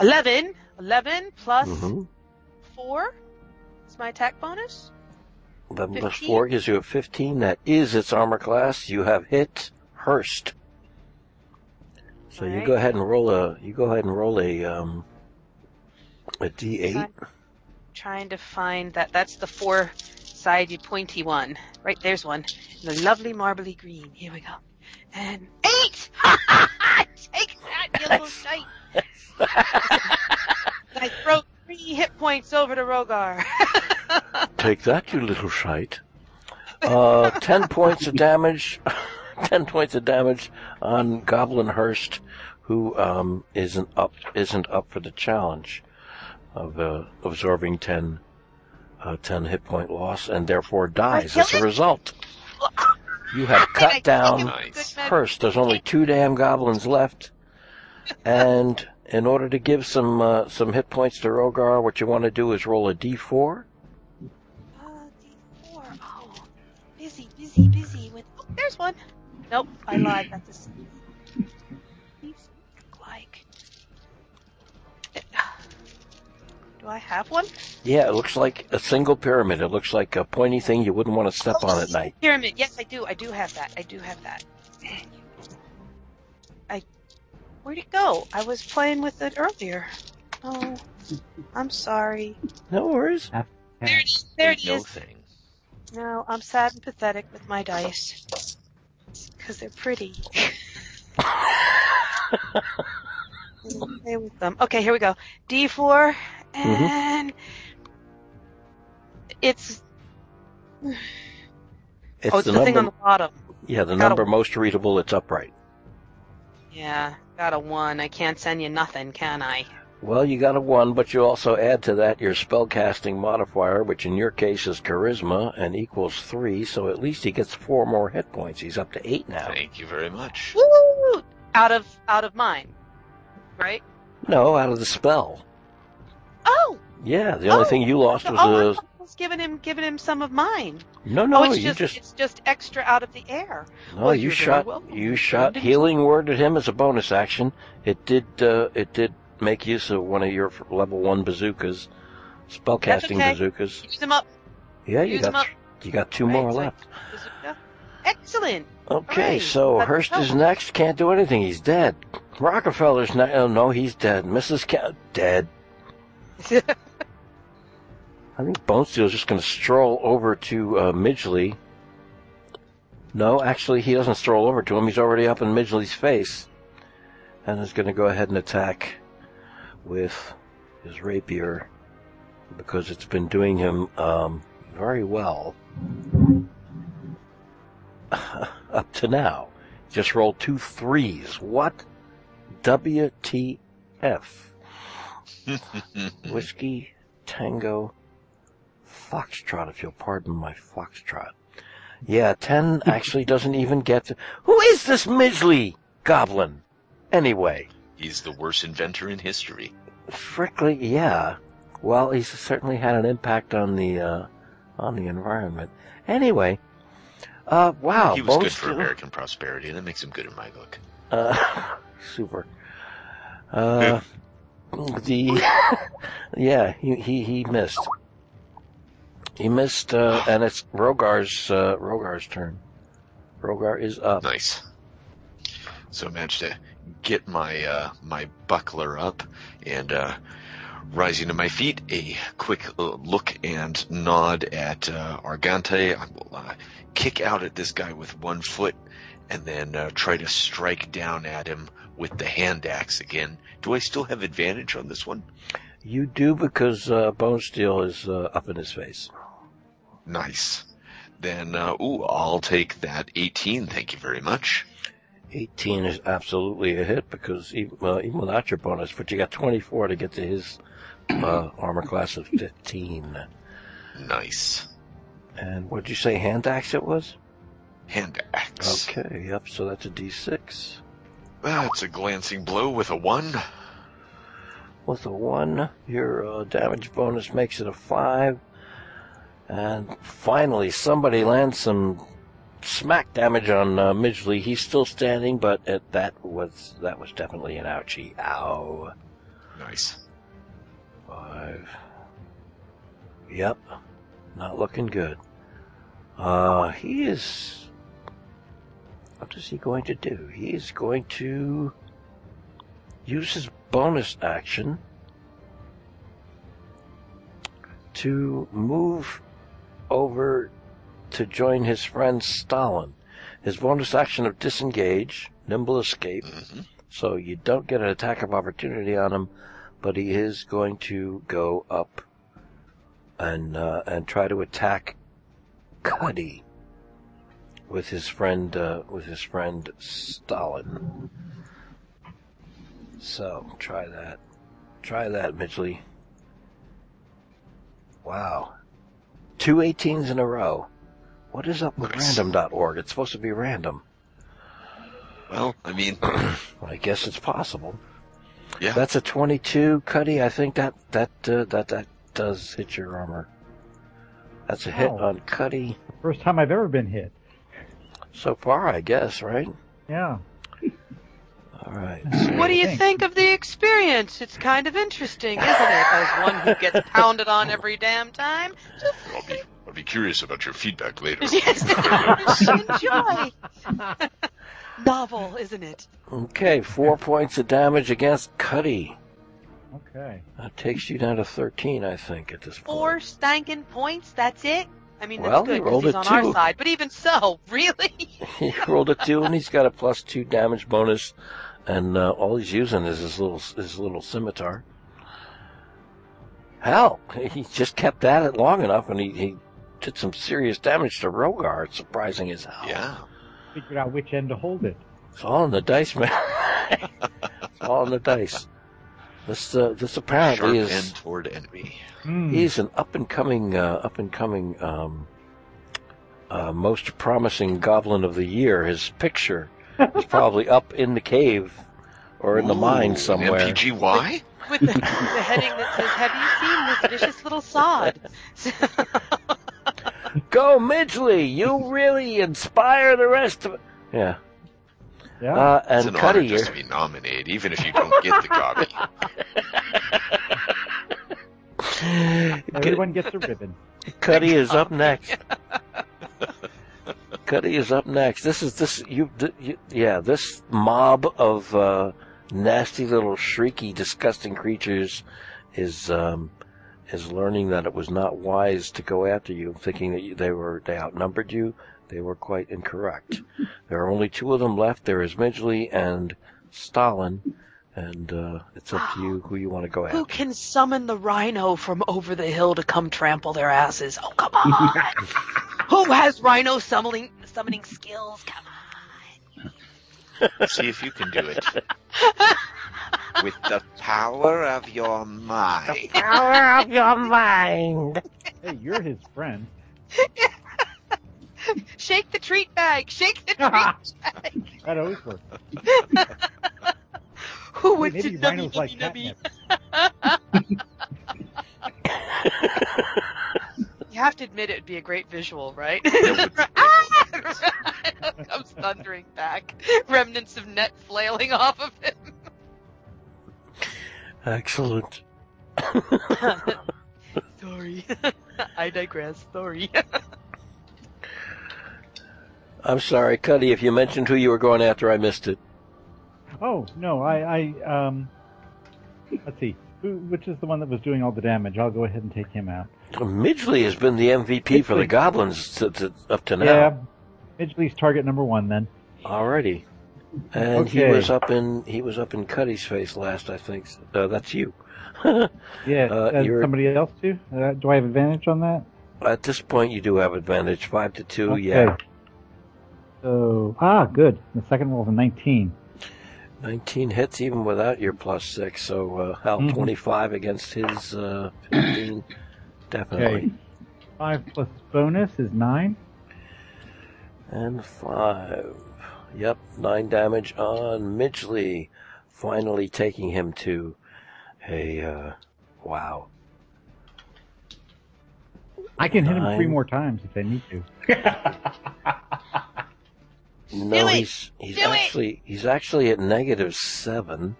11. 11 plus Mm-hmm. 4 is my attack bonus. Eleven plus 15? four gives you a fifteen. That is its armor class. You have hit Hearst. So you Alright. go ahead and roll a. You go ahead and roll a um. A D eight. Fine. Trying to find that. That's the four sided pointy one. Right, there's one. The lovely marbly green. Here we go. And eight! [laughs] Take that, you little shite! [laughs] I throw three hit points over to Rhogar. [laughs] Take that, you little shite. Uh, ten points of damage. ten points of damage on Goblin Hearst, who um, isn't up isn't up for the challenge of uh, absorbing 10, uh, 10 hit point loss, and therefore dies as a result. You have [laughs] cut down take him Nice. good Hearst. There's only two damn goblins left, [laughs] and in order to give some uh, some hit points to Rhogar, what you want to do is roll a d4. Uh, D4. Oh, busy, busy, busy with. Oh, there's one. Nope, I lied. That's a Do I have one? Yeah, it looks like a single pyramid. It looks like a pointy thing you wouldn't want to step Oh, on at oh, night. Pyramid. Yes, I do. I do have that. I do have that. I. Where'd it go? I was playing with it earlier. Oh, I'm sorry. No worries. Half, There half. it is. There it no is. thing. No, I'm sad and pathetic with my dice. Because they're pretty. [laughs] Play with them. Okay, here we go. D4, Mm-hmm. and it's It's oh, it's the, the, thing on the bottom. yeah, the got a- number most readable. It's upright. Yeah, got a one. I can't send you nothing, can I? Well, you got a one, but you also add to that your spellcasting modifier, which in your case is charisma and equals three. So at least he gets four more hit points. He's up to eight now. Thank you very much. Woo! Out of out of mine, right? No, out of the spell. Oh, Yeah, the only Oh, thing you lost oh, was I a. I was giving him giving him some of mine. No, no, oh, it's you just, just it's just extra out of the air. No, Well, you shot you shot healing word at him as a bonus action. It did uh, it did make use of one of your level one bazookas, spellcasting okay. bazookas. Use him up. Yeah, you Use got you got two Right, more so- left. Bazooka. Excellent. Okay, Hooray. so That's Hearst is next. Can't do anything. He's dead. Rockefeller's next. Oh no, he's dead. Mrs. Ca- dead. [laughs] I think Bonesteele's just going to stroll over to uh, Midgley. No, actually, he doesn't stroll over to him. He's already up in Midgley's face, and is going to go ahead and attack with his rapier because it's been doing him um, very well [laughs] up to now. Just rolled two threes. What? WTF? Whiskey, Tango, Foxtrot, if you'll pardon my Foxtrot. Yeah, 10 actually doesn't even get to. Who is this Midgley goblin? Anyway, He's the worst inventor in history. Frickley, yeah. Well, he's certainly had an impact on the, uh, on the environment. Anyway, uh, wow. he was good for American prosperity. And that makes him good in my book. Uh, [laughs] super. Uh, [laughs] the yeah, he, he he missed. He missed, uh, and it's Rhogar's uh, Rhogar's turn. Rhogar is up. Nice. So I managed to get my uh, my buckler up and uh, rising to my feet, a quick uh, look and nod at uh, Argante. I will kick out at this guy with one foot and then try to strike down at him with the hand axe again. Do I still have advantage on this one? You do because uh, Bonesteele is uh, up in his face. Nice. Then, uh, ooh, I'll take that 18. Thank you very much. 18 is absolutely a hit because even, uh, even without your bonus, but you got 24 to get to his uh, armor class of 15. Nice. And what did you say hand axe it was? hand axe. Okay, yep, so that's a d6. That's a glancing blow with a one. With a 1, your uh, damage bonus makes it a 5. And finally, somebody lands some smack damage on uh, Midgley. He's still standing, but it, that was that was definitely an ouchie. Ow. Nice. Five. Yep. Not looking good. Uh, he is. What is he going to do? He is going to use his bonus action to move over to join his friend Stalin. His bonus action of disengage, nimble escape, hmm so you don't get an attack of opportunity on him, but he is going to go up and uh, and try to attack Cuddy with his friend uh, with his friend Stalin. So try that, try that, Midgley. Wow, two 18s in a row. What is up with Nice. random.org? It's supposed to be random. Well, I mean, [clears throat] I guess it's possible. yeah. That's a 22, Cuddy. I think that that uh, that that does hit your armor. That's a hit Oh. on Cuddy First time I've ever been hit. So far, I guess, right? Yeah. All right. [laughs] What do you Thanks. think of the experience? It's kind of interesting, isn't it? As one who gets [laughs] pounded on every damn time. I'll be, I'll be curious about your feedback later. [laughs] Yes, enjoy. Novel, isn't it? Okay, four points of damage against Cuddy. Okay. That takes you down to 13, I think, at this point. Four stankin' points. That's it. I mean, that's Well, he good 'cause rolled he's a on our two. side. But even so, [laughs] really? [laughs] he rolled a two, and he's got a plus two damage bonus, and uh, all he's using is his little his little scimitar. Hell, [laughs] he just kept at it long enough, and he, he did some serious damage to Rhogar. It's surprising as hell. Yeah. Figured out which end to hold it. It's all in the dice, man. it's all in the dice. This uh, this Sharp apparently is end toward enemy. Hmm. he's an up and coming uh, up and coming um, uh, most promising goblin of the year. His picture is [laughs] probably up in the cave or in the mine somewhere. MPGY? With the, the heading that says, "Have you seen this vicious little sod?" [laughs] Go Midgley, you really inspire the rest of it. Yeah. Yeah. Uh, It's and an honor Cuddy, just to be nominated, even if you don't get the copy. [laughs] [laughs] Everyone gets a ribbon. Cuddy is up next. Cuddy is up next. This is this you, you yeah this mob of uh, nasty little shrieky, disgusting creatures is um, is learning that it was not wise to go after you, thinking that you, they were they outnumbered you. They were quite incorrect. there are only two of them left. There is Midgley and Stalin, and uh, it's up to you who you want to go Who can summon the rhino from over the hill to come trample their asses? Oh, come on! [laughs] Who has rhino summoning summoning skills? Come on! See if you can do it. [laughs] With the power of your mind. Power of your mind. Hey, you're his friend. [laughs] [laughs] Shake the treat bag. Shake the treat [laughs] bag. That always works. [laughs] Who Hey, would maybe to nubby rhinos like nubby. You have to admit it would be a great visual, right? Ah! comes thundering back, remnants of net flailing off of him. Excellent. Sorry, I digress. Sorry. I'm sorry, Cuddy, if you mentioned who you were going after, I missed it. Oh no, I, I um, let's see, who, which is the one that was doing all the damage? I'll go ahead and take him out. Midgley has been the MVP for the goblins to, to, up to now. Yeah, Midgley's target number one then. Alrighty. And he was up in he was up in Cuddy's face last, I think. Uh, that's you. [laughs] Yeah, uh, somebody else too? Uh, do I have advantage on that? At this point, you do have advantage, five to two. Okay. Yeah, So ah, good. The second roll is a 19. nineteen hits even without your plus six. So uh, Hal Mhm. twenty-five against his uh, fifteen. Definitely. Okay. Five plus bonus is nine. And five. Yep, nine damage on Midgley. Finally taking him to a, uh, wow. I can hit him three more times if I need to. [laughs] No, Do it! he's he's Do it! actually he's actually at negative seven.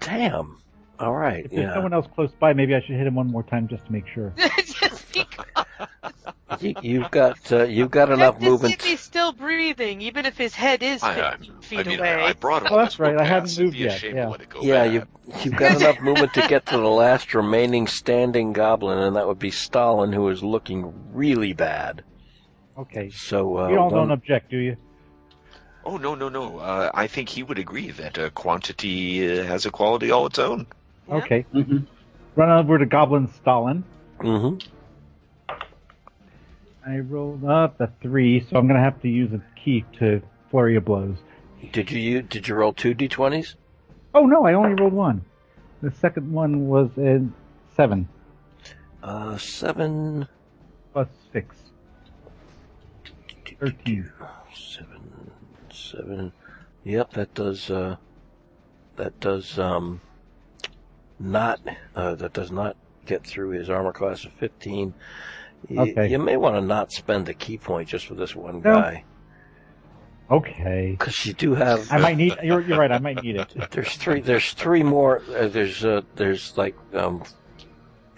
Damn. All right. If there's Yeah. someone else close by, maybe I should hit him one more time just to make sure. [laughs] Just because You, you've got uh, you've got enough Just movement. he's still breathing, even if his head is I, I, feet I mean, away. I, I brought him Oh, that's right, I haven't footpath, so it'd moved yet, yeah. to let it go Yeah, you've you've got [laughs] enough movement to get to the last remaining standing goblin, and that would be Stalin, who is looking really bad. Okay. So uh, You all one- don't object, do you? Oh no no no! Uh, I think he would agree that uh, quantity uh, has a quality all its own. Yeah. Okay. hmm Run over to Goblin Stalin. Mhm. I rolled up a three, so I'm going to have to use a key to flurry of blows. Did you did you roll two d20s? Oh no, I only rolled one. The second one was a seven Uh, seven, plus six. Thirteen. seven, seven. Yep, that does. Uh, that does. Um, not. Uh, that does not get through his armor class of fifteen. Y- Okay. You may want to not spend the key point just for this one No. guy, Okay. because you do have. I might need. You're, you're right. I might need it. [laughs] There's three. There's three more. Uh, there's uh, there's like um,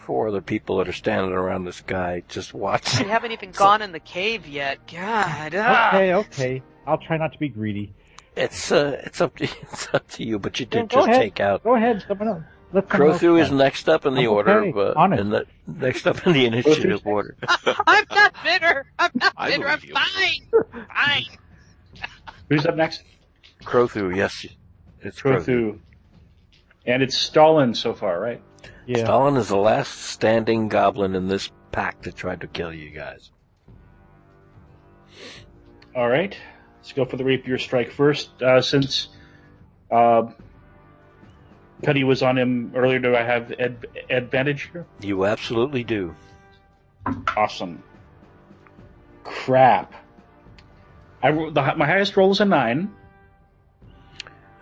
four other people that are standing around this guy just watching. We haven't even [laughs] gone in the cave yet. God. ah. Okay. Okay. I'll try not to be greedy. It's uh, it's up to [laughs] it's up to you, but you did go just ahead. take out. Go ahead. Someone else. Let someone else Crothu is next up in the I'm order, okay. of, uh, in the next up in the initiative order. [laughs] I'm not bitter. I'm not I bitter. I'm you. fine. Fine. Who's up next? Crothu, yes, it's Crothu. Crothu. And it's Stalin so far, right? Yeah. Stalin is the last standing goblin in this pack that tried to kill you guys. All right. Let's go for the rapier strike first. Uh, since uh, Cuddy was on him earlier, do I have ad- advantage here? You absolutely do. Awesome. Crap. I the, my highest roll is a nine.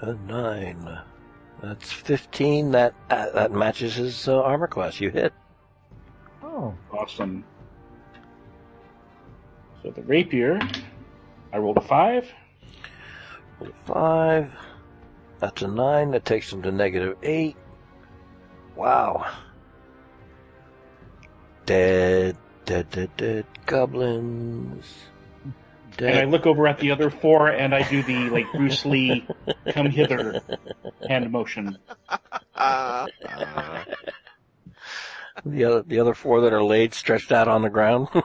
A nine. That's fifteen. That uh, that matches his uh, armor class. You hit. Oh. Awesome. So the rapier, I rolled a five. Five. That's a nine. That takes him to negative eight. Wow. Dead, dead, dead, dead goblins. And I look over at the other four, and I do the like Bruce Lee "come hither" hand motion. Uh, [laughs] The other, the other four that are laid, stretched out on the ground. [laughs]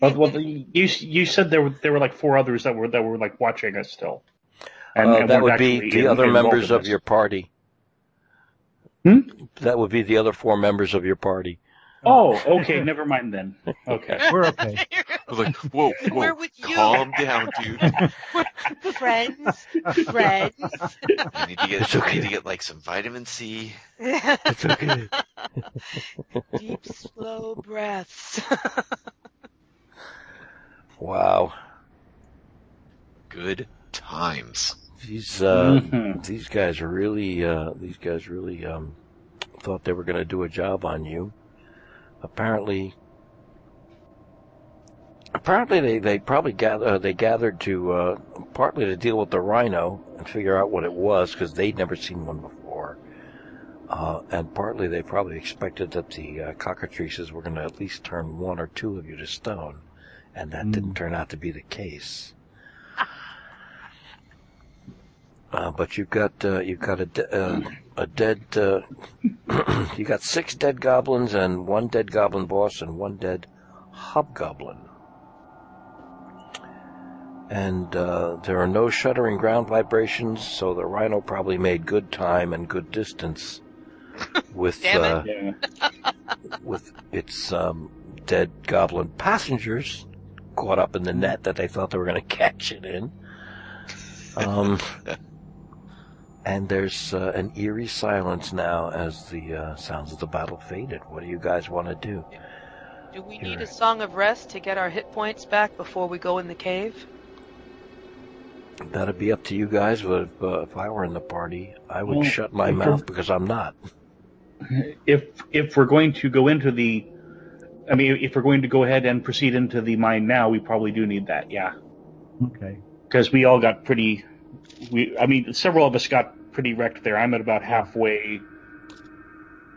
Well, well, you you said there were there were like four others that were that were like watching us still. Uh, and that would be the in- other involved members of your party. Hmm? That would be the other four members of your party. Oh, [laughs] okay, never mind then. Okay. [laughs] We're okay. [laughs] I was like, whoa, whoa, We're with you. calm down, dude. friends. Friends. I need to get, I need to get like some vitamin C. It's okay. Deep, slow breaths. wow. Good times. These uh, Mhm. these guys are really uh, these guys really um, thought they were going to do a job on you. Apparently, apparently they they probably gather uh, they gathered to uh, partly to deal with the rhino and figure out what it was because they'd never seen one before. Uh, and partly they probably expected that the uh, cockatrices were going to at least turn one or two of you to stone, and that didn't turn out to be the case. Uh, but you've got uh, you've got a de- uh, a dead uh, [clears throat] you got six dead goblins and one dead goblin boss and one dead hobgoblin. And uh, there are no shuddering ground vibrations, so the rhino probably made good time and good distance [laughs] with uh, with its um, dead goblin passengers caught up in the net that they thought they were going [laughs] to catch it in. Um, [laughs] and there's uh, an eerie silence now as the uh, sounds of the battle faded. What do you guys want to do? Do we need a song of rest to get our hit points back before we go in the cave? That'd be up to you guys, but if, uh, if I were in the party, I would Well, shut my mouth because I'm not. If if we're going to go into the, I mean, if we're going to go ahead and proceed into the mine now, we probably do need that. Yeah, Okay. because we all got pretty. We, I mean, several of us got pretty wrecked there. I'm at about halfway.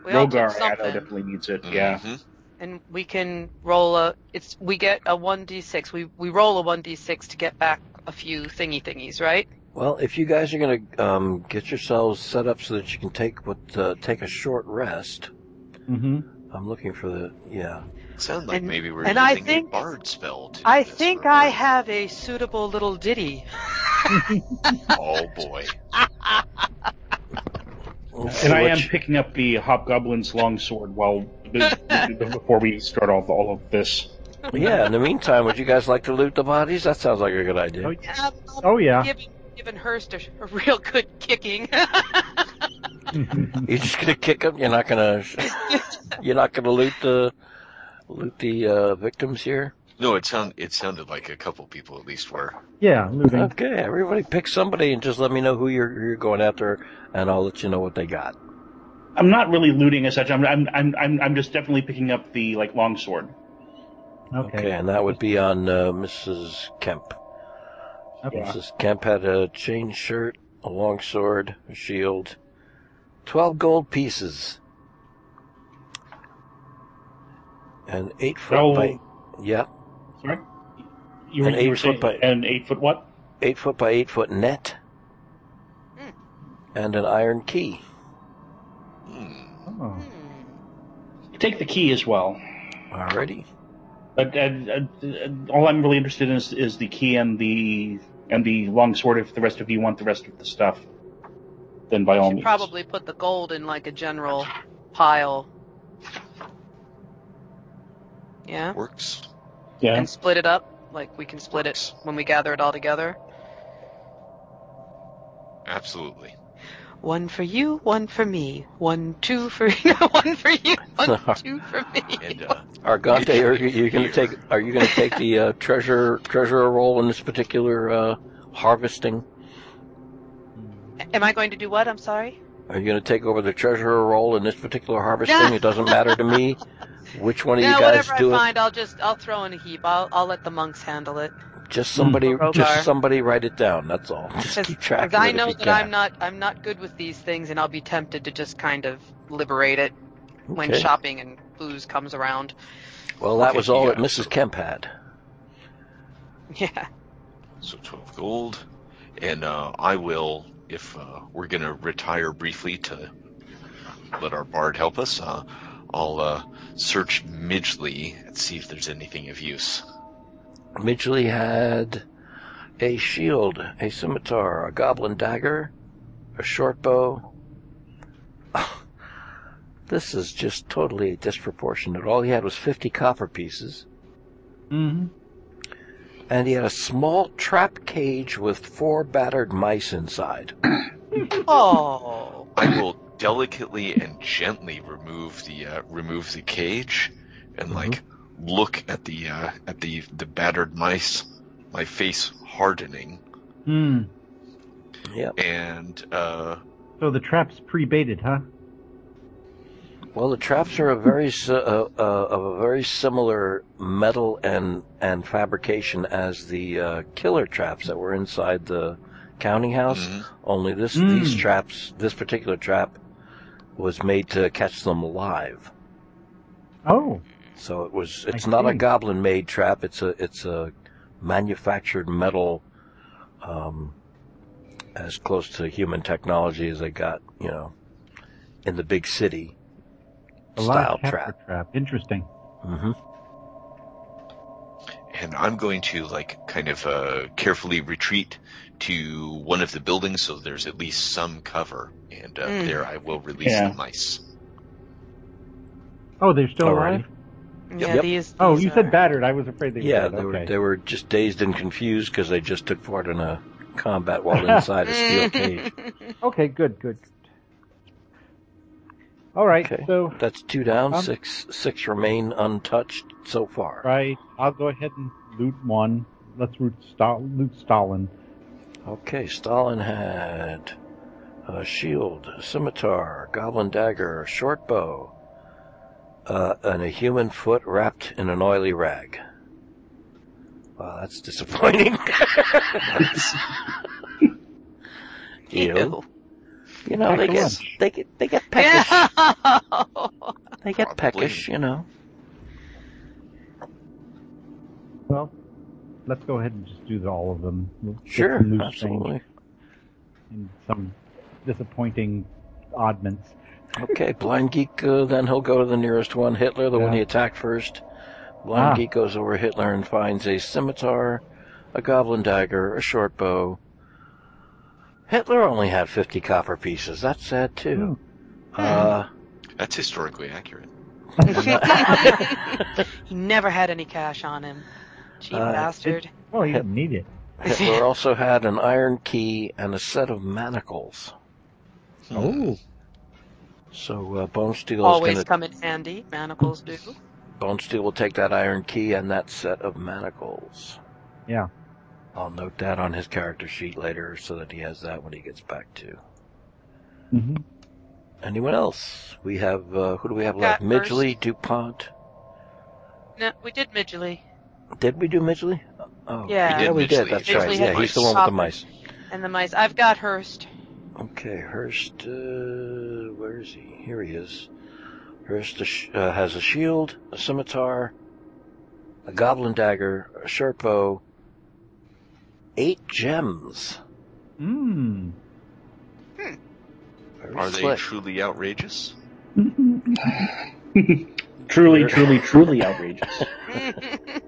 We Rhogar, I know, definitely needs it. Yeah. Mhm. and we can roll a. It's we get a one d six. We we roll a one d six to get back a few thingy thingies, right? Well, if you guys are going to um, get yourselves set up so that you can take what uh, take a short rest, Mm-hmm. I'm looking for the yeah. Sound like And- maybe we're and I think- a bard spell. To I think for I a have a suitable little ditty. [laughs] [laughs] Oh boy. And I am picking up the hobgoblin's longsword while before we start off all of this. yeah. In the meantime, would you guys like to loot the bodies? That sounds like a good idea. Oh, Yeah, Oh yeah. Giving, giving Hearst a, a real good kicking. [laughs] You're just gonna kick them. You're not gonna. You're not gonna loot the loot the uh, victims here. No, it sound it sounded like a couple people at least were. yeah, looting. Okay, everybody pick somebody and just let me know who you're who you're going after, and I'll let you know what they got. I'm not really looting as such. I'm I'm I'm I'm, I'm just definitely picking up the like longsword. Okay, Okay. and that would be on uh, Mrs. Kemp. Okay. Mrs. Kemp had a chain shirt, a long sword, a shield, twelve gold pieces, and eight foot Oh. by yeah, Sorry. You An you eight saying- foot by- an eight foot what? eight foot by eight foot net, Hmm. and an iron key. Oh. Take the key as well. Alrighty. But uh, uh, all I'm really interested in is, is the key and the and the longsword. If the rest of you want the rest of the stuff, then by all should means. probably put the gold in like a general pile. Yeah, Works. Yeah. and split it up. Like we can split it when we gather it all together. Absolutely. One for you, one for me, one two for [laughs] one for you, one [laughs] two for me. And uh, Argante, are you, you going to take? Are you going to take the uh, treasure treasure role in this particular uh, harvesting? Am I going to do what? I'm sorry. Are you going to take over the treasurer role in this particular harvesting? It doesn't matter to me [laughs] which one of no, you guys whatever do I it. find, I'll just I'll throw in a heap. I'll I'll let the monks handle it. Just somebody, Rhogar. just somebody write it down. That's all. Just keep track of I know that can. I'm not I'm not good with these things, and I'll be tempted to just kind of liberate it when shopping and booze comes around. Well, that Okay, was all yeah, that Mrs. Kemp had. [laughs] Yeah. so twelve gold, and uh, I will if uh, we're gonna retire briefly to let our bard help us. Uh, I'll uh, search Midgley and see if there's anything of use. Midgley had a shield, a scimitar, a goblin dagger, a short bow. [laughs] This is just totally disproportionate. All he had was 50 copper pieces, Mm-hmm. and he had a small trap cage with four battered mice inside. [coughs] Oh. I will delicately and gently remove the uh, remove the cage and like look at the uh, at the the battered mice, my face hardening, Hmm. Yep. and uh, So the trap's pre-baited, huh? Well, the traps are a very si- uh, uh, of a very similar metal and and fabrication as the uh, killer traps that were inside the counting house. mhm. Only this Mm. these traps, this particular trap, was made to catch them alive. Oh. So it was. I It's not a goblin made trap. It's a it's a manufactured metal, um, as close to human technology as they got. You know, in the big city. A style live capture trap. trap. Interesting. Mm-hmm. and I'm going to like kind of uh, carefully retreat to one of the buildings so there's at least some cover, and uh, Mm. there I will release Yeah. the mice. Oh, they're still Alrighty. alive? Yeah, Yep. these. Oh, these you said battered. I was afraid they were Yeah, dead. they were they were just dazed and confused because they just took part in a combat while inside a steel [laughs] cage. [laughs] Okay, good, good. All right, Okay. so That's two down, Um, six six remain untouched so far. right, I'll go ahead and loot one. Let's loot, Sta- loot Stalin. Okay, Stalin had a shield, a scimitar, a goblin dagger, a short bow, uh, and a human foot wrapped in an oily rag. Wow, that's disappointing. [laughs] [laughs] Ew. You know, they get, they get, they get peckish. [laughs] They get Probably. peckish, you know. Well, let's go ahead and just do all of them. We'll Sure, absolutely. And some disappointing oddments. Okay, Blindgeek, uh, then he'll go to the nearest one, Hitler, the one he attacked first. Blind Ah. Geek goes over Hitler and finds a scimitar, a goblin dagger, a short bow. Hitler only had 50 copper pieces. That's sad too. Uh, That's historically accurate. [laughs] [laughs] He never had any cash on him. Cheap Uh, bastard. Well, you didn't need it. [laughs] Hitler also had an iron key and a set of manacles. Oh, So uh, Bonesteele is Always gonna, come in handy. Manacles do. Bonesteele will take that iron key and that set of manacles. yeah. I'll note that on his character sheet later so that he has that when he gets back to. hmm Anyone else? We have, uh, who do we have left? Got Midgley, DuPont. no, we did Midgley. Did we do Midgley? Oh, Yeah. We did we did. That's Midgley right. had Yeah, he's the mice. one with the mice. And the mice. I've got Hearst. Okay, Hearst, uh, where is he? Here he is. Hearst uh, has a shield, a scimitar, a goblin dagger, a short bow, eight gems. Mm. Very Are they truly outrageous? [laughs] truly, truly, truly [laughs] outrageous. [laughs]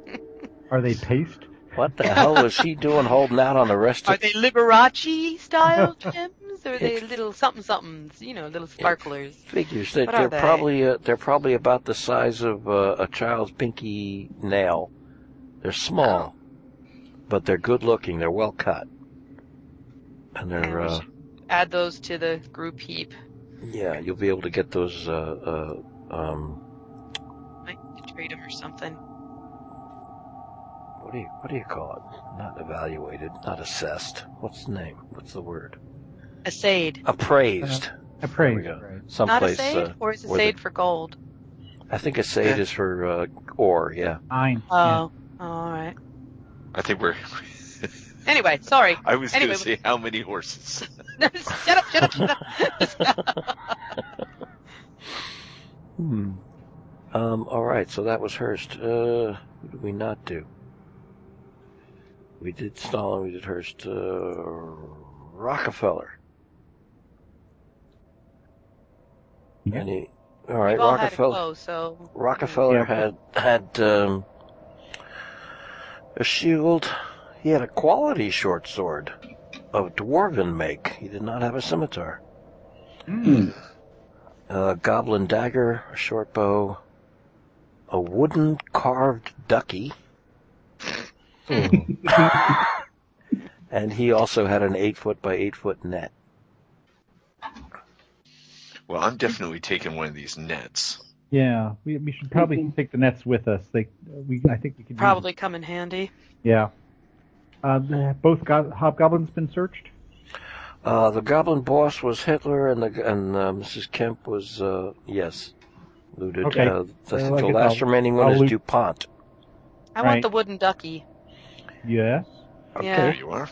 Are they paste? What the hell was he doing holding out on the rest Are they Liberace style [laughs] gems? Or are they little something somethings? You know, little sparklers. figures? that What they're they? probably uh, they're probably about the size of uh, a child's pinky nail. They're small, but they're good looking. They're well cut, and they're Yeah, we uh, Add those to the group heap. yeah. You'll be able to get those. Uh, uh, um, Might need to trade them or something. What do you what do you call it? Not evaluated, not assessed. What's the name? What's the word? Assayed. Appraised. Appraised. we go. Right. Not Someplace. assayed? Uh, or is where assayed the- for gold? I think assayed is for uh, ore. Yeah. Fine. Oh, alright. I think we're. [laughs] Anyway, sorry. I was Anyway, going to say how many horses. [laughs] shut up, shut up, shut up. [laughs] Hmm. Um, all right, so that was Hearst. Uh, who did we not do? We did Stalin. We did Hearst. Uh, Rockefeller. Yeah. Any? All right, We've all had a Rockefeller. go, so Rockefeller Yeah. had had um, a shield. He had a quality short sword of dwarven make. He did not have a scimitar. Hmm. A goblin dagger, a short bow, a wooden carved ducky, [laughs] and he also had an eight foot by eight foot net. Well, I'm definitely taking one of these nets. Yeah, we, we should probably take the nets with us. They, we, I think we could probably come in handy. Yeah. Uh, both go- hobgoblins been searched. Uh, the goblin boss was Hitler, and the and uh, Mrs. Kemp was uh, yes, looted. Okay. Uh, the, Well, the last I'll- remaining one I'll is loot- Dupont. I Right. want the wooden ducky. Yes. Yeah. There you are.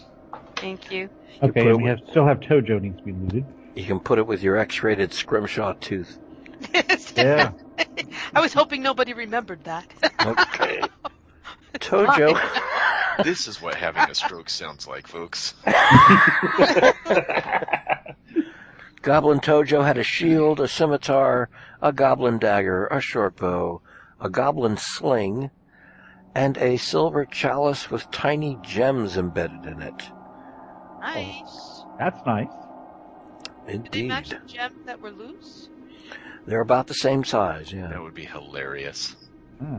Thank you. You Okay, put and we it have still have Tojo needs to be looted. You can put it with your X-rated scrimshaw tooth. [laughs] Yeah. I was hoping nobody remembered that. Okay. [laughs] Tojo. [laughs] This is what having a stroke sounds like, folks. Goblin Tojo had a shield, a scimitar, a goblin dagger, a short bow, a goblin sling, and a silver chalice with tiny gems embedded in it. nice. That's nice. Indeed. Did they match Indeed. the gems that were loose? They're about the same size, yeah. That would be hilarious. Hmm.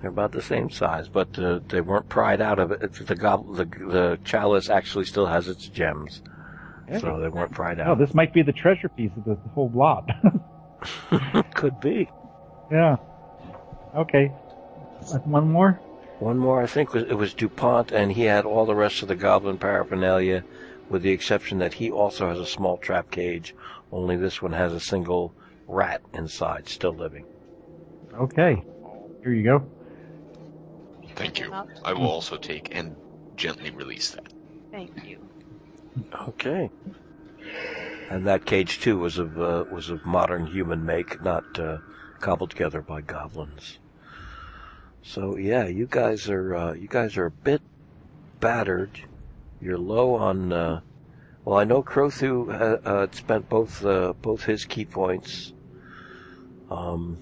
They're about the same size, but uh, they weren't pried out of it. The, gob- the the chalice actually still has its gems. so they weren't pried out. Oh, this might be the treasure piece of the whole lot. [laughs] [laughs] Could be. yeah. Okay. Uh, One more? One more, I think it was DuPont, and he had all the rest of the goblin paraphernalia, with the exception that he also has a small trap cage. Only this one has a single rat inside, still living. Okay. Here you go. Thank you. I will also take and gently release that. Thank you. Okay. And that cage too was of uh, was of modern human make, not uh, cobbled together by goblins. So yeah, you guys are uh, you guys are a bit battered. You're low on. Uh, well, I know Crothu uh, uh, spent both uh, both his ki points. Um,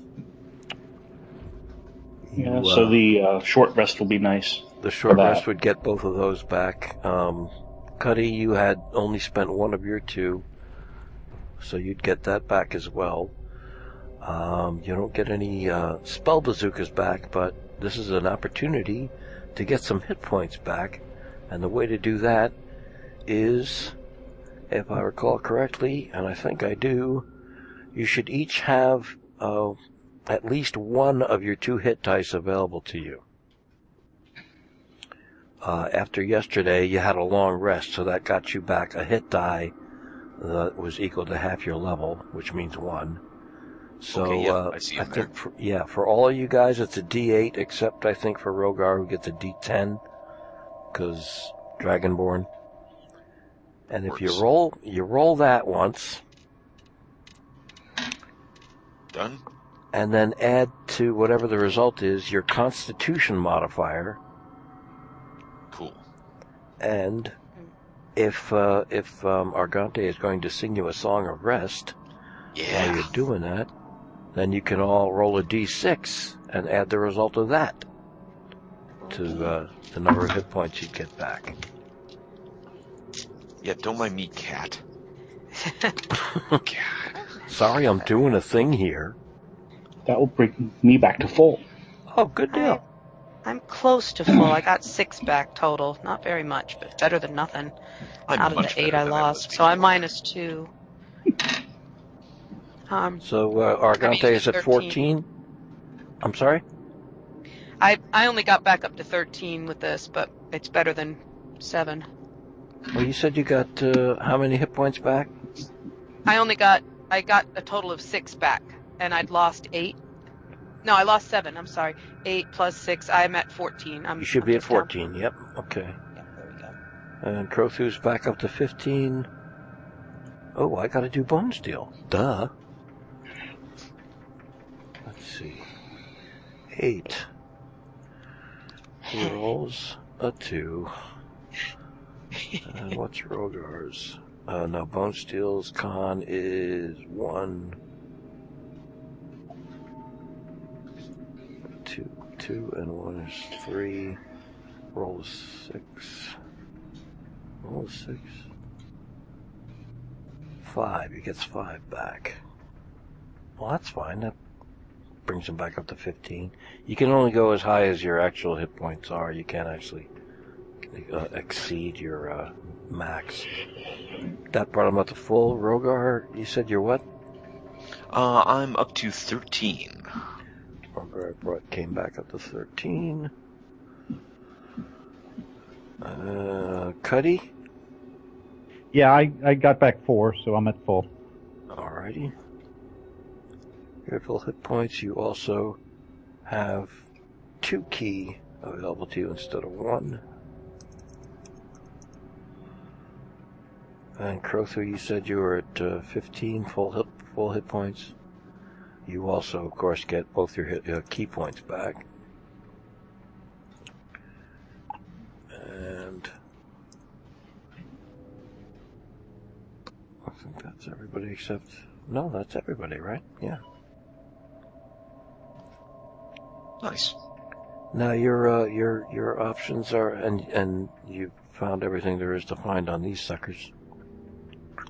Yeah, you, so uh, the uh, short rest will be nice. The short rest would get both of those back. Um, Cuddy, you had only spent one of your two, so you'd get that back as well. Um, you don't get any uh, spell bazookas back, but this is an opportunity to get some hit points back, and the way to do that is, if I recall correctly, and I think I do, you should each have uh, at least one of your two hit dice available to you uh, after yesterday, you had a long rest, so that got you back a hit die that was equal to half your level, which means one. So Okay, yeah, uh, I I think, for, yeah, for all of you guys, it's a D8, except I think for Rhogar, who gets a D10 because Dragonborn. And if you roll, you roll that once, Done? and then add to whatever the result is your Constitution modifier. Cool. And if uh, if um, Argante is going to sing you a song of rest while you're doing that, then you can all roll a d6 and add the result of that to uh, the number of hit points you get back. Yeah, don't mind me, cat. God. [laughs] Sorry, I'm doing a thing here. That will bring me back to full. Oh, good deal. I'm close to full. I got six back total. Not very much, but better than nothing. I'm out of the eight I lost. was so I'm minus two. Um, So uh, Argante is at 13. 14. I'm sorry. I I only got back up to 13 with this, but it's better than seven. Well, you said you got uh, how many hit points back? I only got I got a total of six back, and I'd lost eight. No, I lost seven. I'm sorry. Eight plus six. I'm at 14. I'm, You should I'm be at just down- 14. Yep. Okay. Yeah, there we go. And Crothu's back up to 15. Oh, I gotta do Bonesteele. Duh. Let's see. Eight. He rolls a two. And what's Rhogar's? Uh, no, Bonesteele's con is one. Two. Two and one is three. Roll a six. Roll a six. Five. He gets five back. Well, that's fine. That brings him back up to 15. You can only go as high as your actual hit points are. You can't actually uh, exceed your uh, max. That brought him up to full. Rhogar, you said you're what? Uh, I'm up to 13. Rhogar brought, came back up to 13. Uh, Cuddy? Yeah, I, I got back four, so I'm at full. Alrighty. Your full hit points. You also have two ki available to you instead of one. And Crothu, you said you were at uh, 15 full hit, full hit points. You also, of course, get both your hit, uh, ki points back. And I think that's everybody except no, that's everybody, right? Yeah. Nice. Now your uh, your your options are, and and you found everything there is to find on these suckers.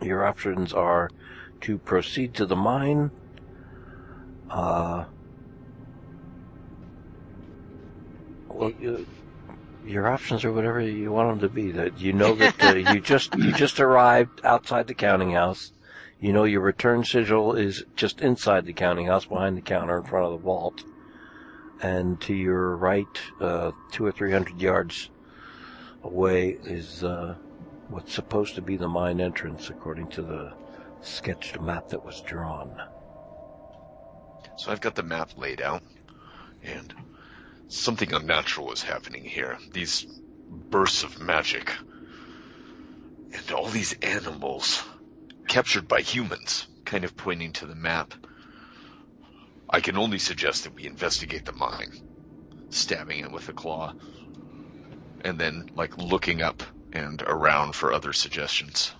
Your options are to proceed to the mine, uh, well, you, your options are whatever you want them to be. That you know that uh, you [laughs] just you just arrived outside the counting house. You know your return sigil is just inside the counting house, behind the counter, in front of the vault, and to your right, uh, two or three hundred yards away, is uh, what's supposed to be the mine entrance, according to the sketched map that was drawn. So I've got the map laid out, and something unnatural is happening here. These bursts of magic, and all these animals captured by humans, kind of pointing to the map. I can only suggest that we investigate the mine, stabbing it with a claw, and then like looking up and around for other suggestions.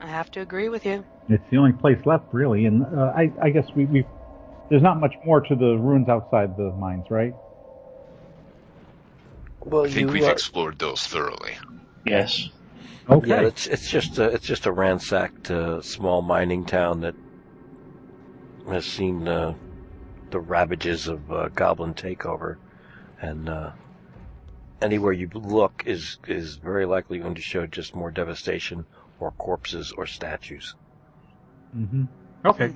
I have to agree with you. It's the only place left, really, and uh, I, I guess we, we there's not much more to the ruins outside the mines, right? Well, I think you, we've uh, explored those thoroughly. Yes. Okay. Yeah, it's it's just a it's just a ransacked uh, small mining town that has seen uh, the ravages of uh, goblin takeover, and uh, anywhere you look is is very likely going to show just more devastation or corpses or statues. hmm Okay.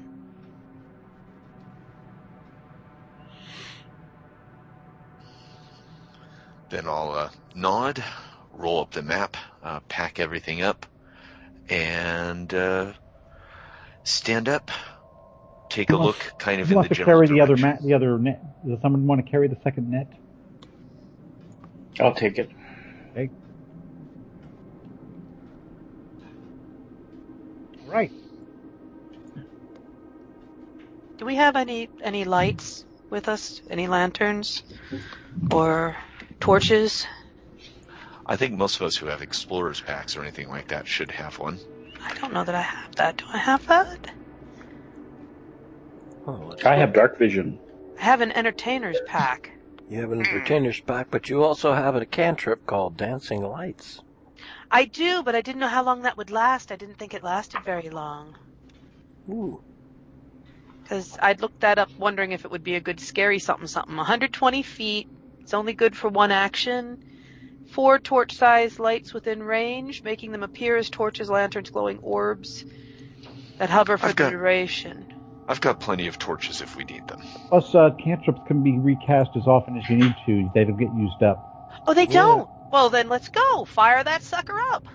Then I'll uh, nod, roll up the map, uh, pack everything up, and uh, stand up, take a Who look, kind of Who in wants the to general carry the other mat, the other net? Does someone want to carry the second net? I'll take it. Okay. All right. Do we have any any lights with us? Any lanterns or torches? I think most of us who have explorers packs or anything like that should have one. I don't know that I have that. Do I have that? Oh, I have dark vision. I have an entertainer's pack. You have an entertainer's pack, but you also have a cantrip called Dancing Lights. I do, but I didn't know how long that would last. I didn't think it lasted very long. Ooh. Because I'd looked that up wondering if it would be a good scary something something. 120 feet. It's only good for one action. Four torch-sized lights within range, making them appear as torches, lanterns, glowing orbs that hover for I've the got- duration. I've got plenty of torches if we need them. Plus, uh, cantrips can be recast as often as you need to. They don't get used up. Oh, they Yeah. don't. Well, then let's go. Fire that sucker up.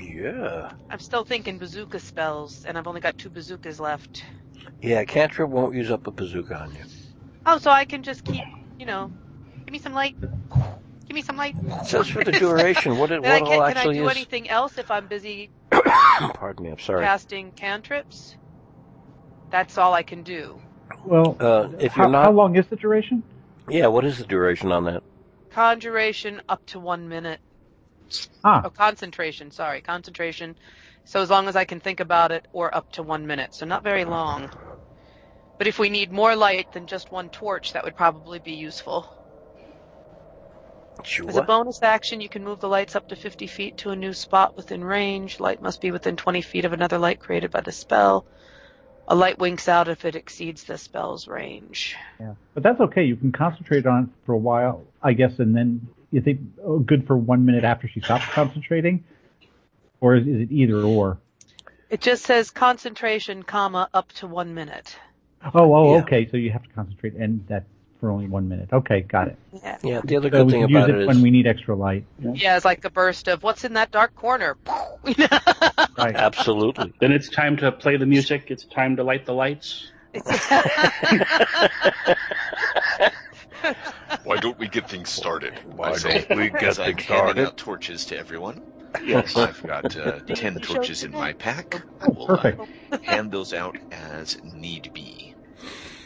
Yeah. I'm still thinking bazooka spells, and I've only got two bazookas left. Yeah, cantrip won't use up a bazooka on you. Oh, so I can just keep, you know, give me some light. Give me some light. It says for the duration. What it [laughs] Then I what can, all can I do is. anything else if I'm busy [coughs] Pardon me. I'm sorry. casting cantrips? That's all I can do. Well, Uh, if how, you're not, how long is the duration? yeah. What is the duration on that? Conjuration up to one minute. Ah, Oh, concentration. Sorry, concentration. So as long as I can think about it, or up to one minute. So not very long. But if we need more light than just one torch, that would probably be useful. Sure. As a bonus action, you can move the lights up to 50 feet to a new spot within range. Light must be within 20 feet of another light created by the spell. A light winks out if it exceeds the spell's range. yeah. But that's okay. You can concentrate on it for a while, I guess, and then you think oh, good for one minute after she stops concentrating, or is, is it either or? It just says concentration, comma, up to one minute. Oh, oh, Yeah. okay. So you have to concentrate, and that's for only one minute. Okay, got it. Yeah. Yeah. The other So good we thing can use about it, it is when we need extra light. Yeah, it's like a burst of what's in that dark corner. [laughs] Right. absolutely. Then it's time to play the music. It's time to light the lights. [laughs] Why don't we get things started? Why don't we get as I'm things handing started? out torches to everyone. Yes. I've got uh, ten torches in my pack. I will uh, Perfect. hand those out as need be.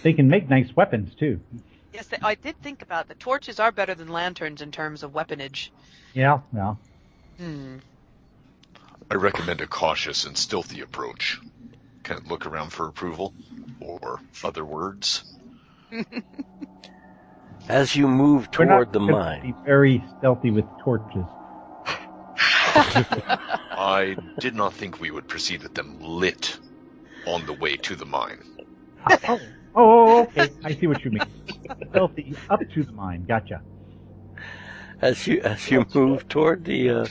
They can make nice weapons too. Yes, I did think about the torches are better than lanterns in terms of weaponage. Yeah, yeah. Hmm. I recommend a cautious and stealthy approach. Kind of look around for approval or other words. [laughs] As you move We're toward not the gonna mine, Be very stealthy with torches. [laughs] I did not think we would proceed with them lit on the way to the mine. Oh, Oh, okay. I see what you mean. Stealthy up to the mine. Gotcha. as you as you move toward the uh,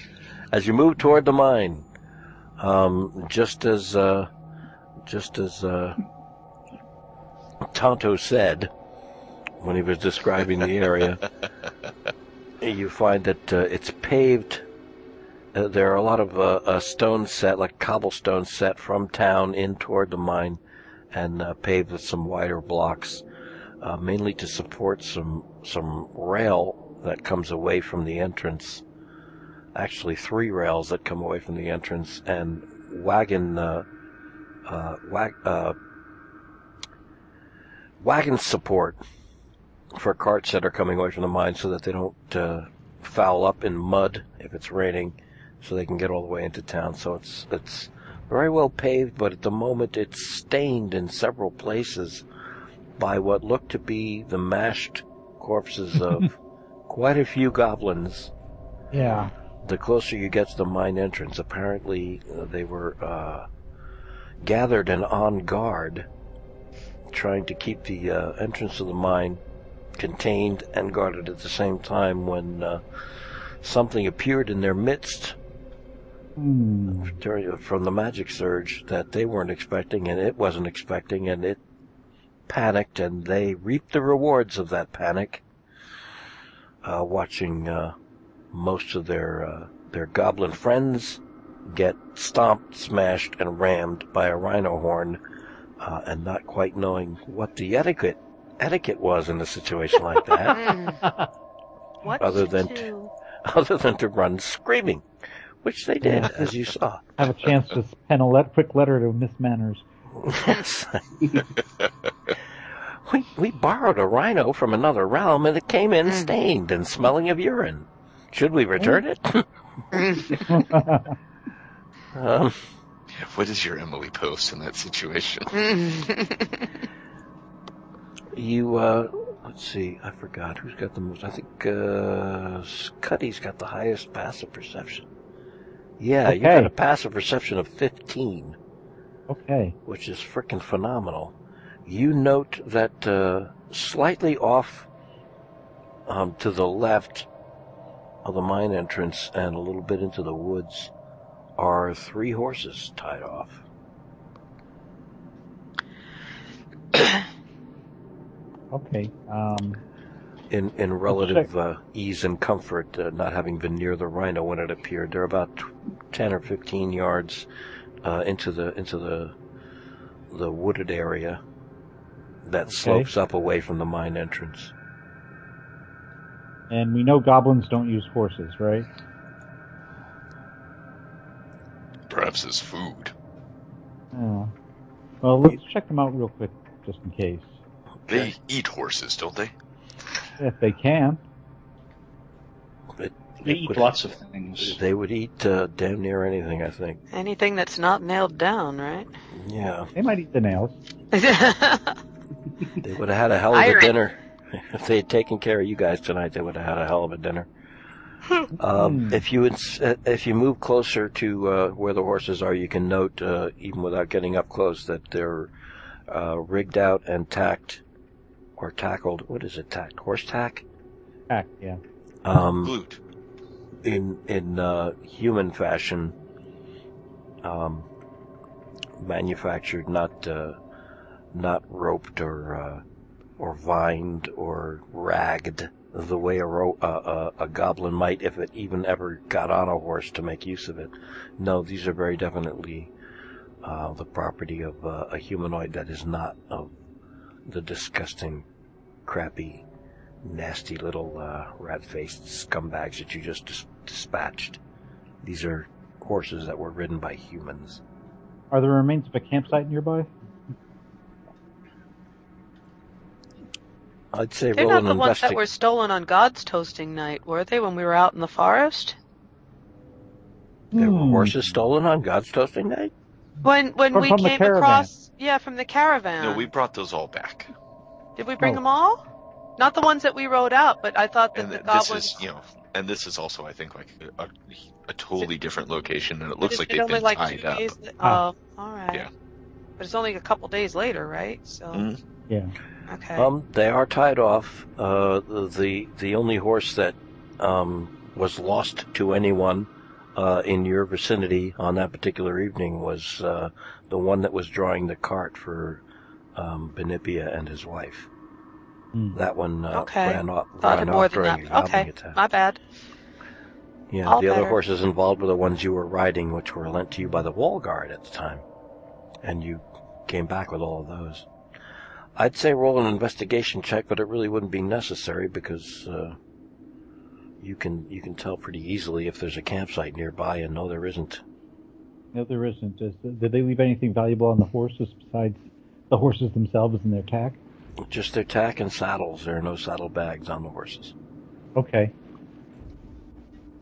as you move toward the mine, um, just as uh, just as uh, Tonto said when he was describing the area, [laughs] you find that uh, it's paved. Uh, there are a lot of uh, uh, stones set, like cobblestone set from town in toward the mine, and uh, paved with some wider blocks, uh, mainly to support some some rail that comes away from the entrance. Actually, three rails that come away from the entrance, and wagon uh, uh, wag, uh, wagon support for carts that are coming away from the mine, so that they don't uh, foul up in mud if it's raining, so they can get all the way into town. So it's it's very well paved, but at the moment it's stained in several places by what look to be the mashed corpses [laughs] of quite a few goblins. Yeah. The closer you get to the mine entrance, apparently uh, they were uh, gathered and on guard, trying to keep the uh, entrance of the mine contained and guarded at the same time when uh, something appeared in their midst Hmm. during, from the magic surge that they weren't expecting and it wasn't expecting and it panicked and they reaped the rewards of that panic uh, watching uh, most of their uh, their goblin friends get stomped smashed and rammed by a rhino horn uh, and not quite knowing what the etiquette etiquette was in a situation like that [laughs] Mm. What Other than- do? [laughs] other than to run screaming which they did Yeah. as you saw I Have a chance to pen a let, quick letter to Miss Manners. Yes. [laughs] we we borrowed a rhino from another realm, and it came in stained and smelling of urine. Should we return it? [laughs] um, What is your Emily post in that situation? [laughs] you uh, let's see. I forgot who's got the most. I think uh, Cuddy's got the highest passive perception. Yeah, you got Okay. a passive perception of fifteen. okay. which is freaking phenomenal. You note that uh, slightly off um, to the left of the mine entrance and a little bit into the woods are three horses tied off. [coughs] Okay. Um, In, in relative uh, ease and comfort, uh, not having been near the rhino when it appeared, they're about tw- ten or fifteen yards uh, into the into the the wooded area that slopes up away from the mine entrance. and we know goblins don't use horses, right? Perhaps as food. Oh. Well, let's check them out real quick, just in case. They eat horses, don't they? If they can. It, They eat would- lots of things. They would eat uh, damn near anything, I think. Anything that's not nailed down, right? Yeah, They might eat the nails. [laughs] they would have had a hell of a Iron. dinner. [laughs] If they had taken care of you guys tonight, they would have had a hell of a dinner. [laughs] um, Hmm. if you ins- uh, if you move closer to uh, where the horses are, you can note, uh, even without getting up close, that they're uh, rigged out and tacked or tackled. What is it? Tacked? Horse tack? Heck, yeah. Um, Glute. In in uh, human fashion, um, manufactured, not uh, not roped or uh, or vined or ragged the way a, ro- a, a goblin might if it even ever got on a horse to make use of it. No, these are very definitely uh, the property of uh, a humanoid that is not of the disgusting, crappy, nasty little uh, rat-faced scumbags that you just dis- dispatched. These are horses that were ridden by humans. Are there remains of a campsite nearby? I'd say They're roll not an the ones that were stolen on God's toasting night, were they, when we were out in the forest? There were Hmm. horses stolen on God's toasting night. When when From- we from the came caravan. across, yeah, from the caravan. No, we brought those all back. Did we bring Oh. them all? Not the ones that we rode out, but I thought that And the th- this goblins. is, you know, and this is also, I think, like a, a totally different location, and it looks It's like been they've only been like tied two up. days. Oh, all right. Yeah. But it's only a couple days later, right? So. Mhm. Yeah. Okay. Um, they are tied off. Uh, the the only horse that um, was lost to anyone uh, in your vicinity on that particular evening was uh, the one that was drawing the cart for um, Benipia and his wife. Hmm. That one uh, Okay. ran off, Thought ran it more off than that. a gobbling Okay. attack. My bad. Yeah, All the other horses involved were the ones you were riding, which were lent to you by the wall guard at the time, and you came back with all of those. I'd say roll an investigation check, but it really wouldn't be necessary because uh, you can you can tell pretty easily if there's a campsite nearby, and no, there isn't. No, there isn't. Is, did they leave anything valuable on the horses besides the horses themselves and their tack? Just their tack and saddles. There are no saddle bags on the horses. Okay.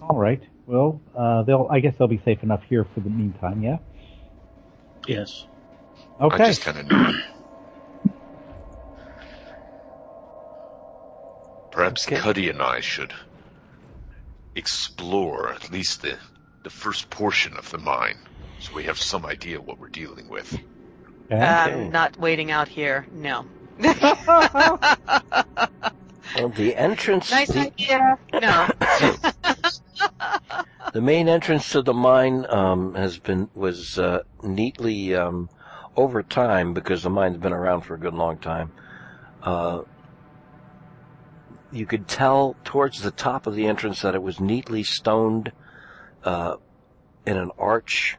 All right. Well, uh, they'll. I guess they'll be safe enough here for the meantime. Yeah. Yes. Okay. I just kind of nod. Perhaps Okay. Cuddy and I should explore at least the the first portion of the mine, so we have some idea what we're dealing with. Okay. I'm not waiting out here. No. [laughs] Well, the entrance. nice the, idea. No. [coughs] The main entrance to the mine um, has been was uh, neatly um, over time because the mine's been around for a good long time. Uh, you could tell towards the top of the entrance that it was neatly stoned uh, in an arch,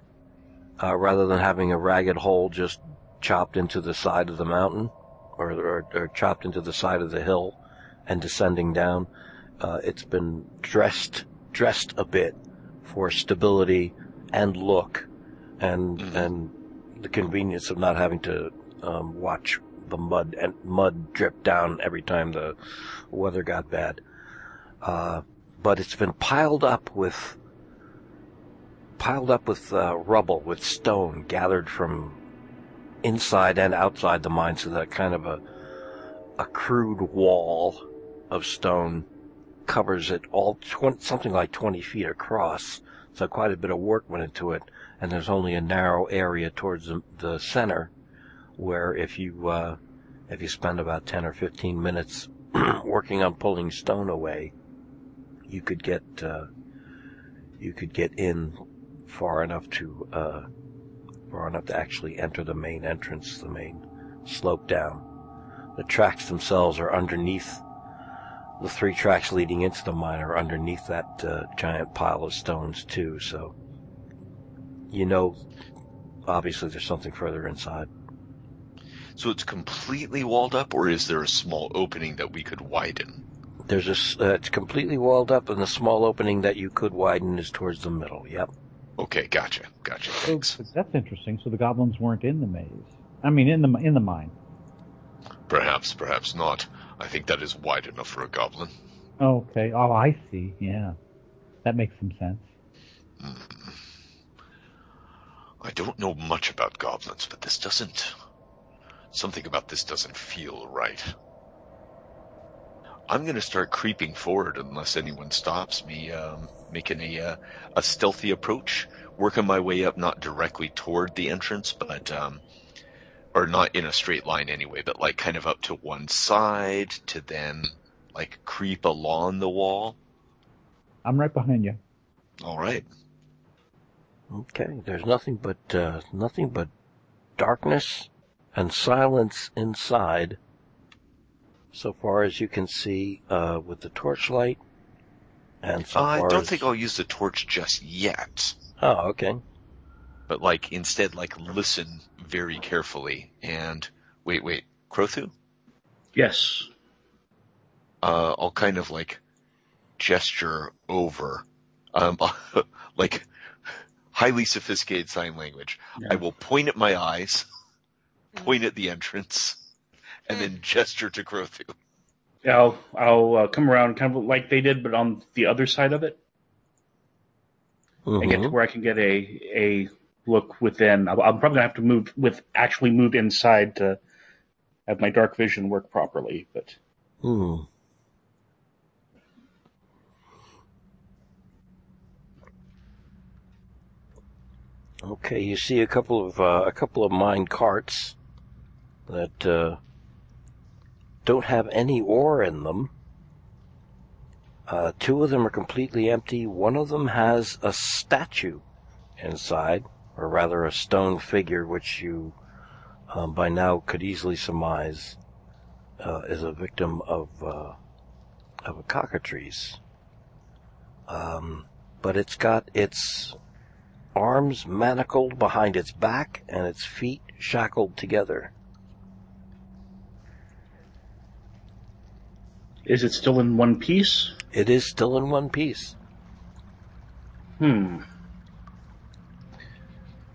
uh, rather than having a ragged hole just chopped into the side of the mountain or, or, or chopped into the side of the hill and descending down. Uh, it's been dressed dressed a bit for stability and look, and Mhm. and the convenience of not having to um, watch the mud and mud drip down every time the weather got bad. Uh, but it's been piled up with piled up with uh, rubble, with stone gathered from inside and outside the mine, so that kind of a a crude wall of stone covers it all, 20, something like 20 feet across. So quite a bit of work went into it, and there's only a narrow area towards the, the center, where if you uh, if you spend about 10 or 15 minutes [clears throat] working on pulling stone away, you could get uh, you could get in far enough to uh, far enough to actually enter the main entrance, the main slope down. The tracks themselves are underneath the three tracks leading into the mine are underneath that uh, giant pile of stones too. So you know, obviously there's something further inside. So it's completely walled up, or is there a small opening that we could widen? There's a uh, it's completely walled up, and the small opening that you could widen is towards the middle. Yep. Okay, gotcha, gotcha. So, that's interesting. So the goblins weren't in the maze. I mean, in the in the mine. Perhaps, perhaps not. I think that is wide enough for a goblin. Okay. Oh, I see. Yeah, that makes some sense. Hmm. I don't know much about goblins, but this doesn't. Something about this doesn't feel right. I'm going to start creeping forward unless anyone stops me, um, making a uh, a stealthy approach, working my way up not directly toward the entrance, but um, or not in a straight line anyway, but like kind of up to one side to then like creep along the wall. I'm right behind you. All right. Okay. There's nothing but uh, nothing but darkness and silence inside. So far as you can see, uh, with the torchlight, and so I far don't as- think I'll use the torch just yet. Oh, okay. but like instead like listen very carefully and wait wait Crothu Yes. uh I'll kind of like gesture over um [laughs] like highly sophisticated sign language Yeah. I will point at my eyes point at the entrance and then gesture to Crothu Yeah, I'll I'll uh, come around kind of like they did, but on the other side of it, and get to Mhm. where I can get a a look within. I'm, I'm probably gonna have to move with actually move inside to have my dark vision work properly. But Hmm. Okay, you see a couple of uh, a couple of mine carts that uh, don't have any ore in them. Uh, two of them are completely empty. One of them has a statue inside, or rather a stone figure, which you um, by now could easily surmise uh, is a victim of uh, of a cockatrice. Um, but it's got its arms manacled behind its back and its feet shackled together. Is it still in one piece? It is still in one piece. Hmm.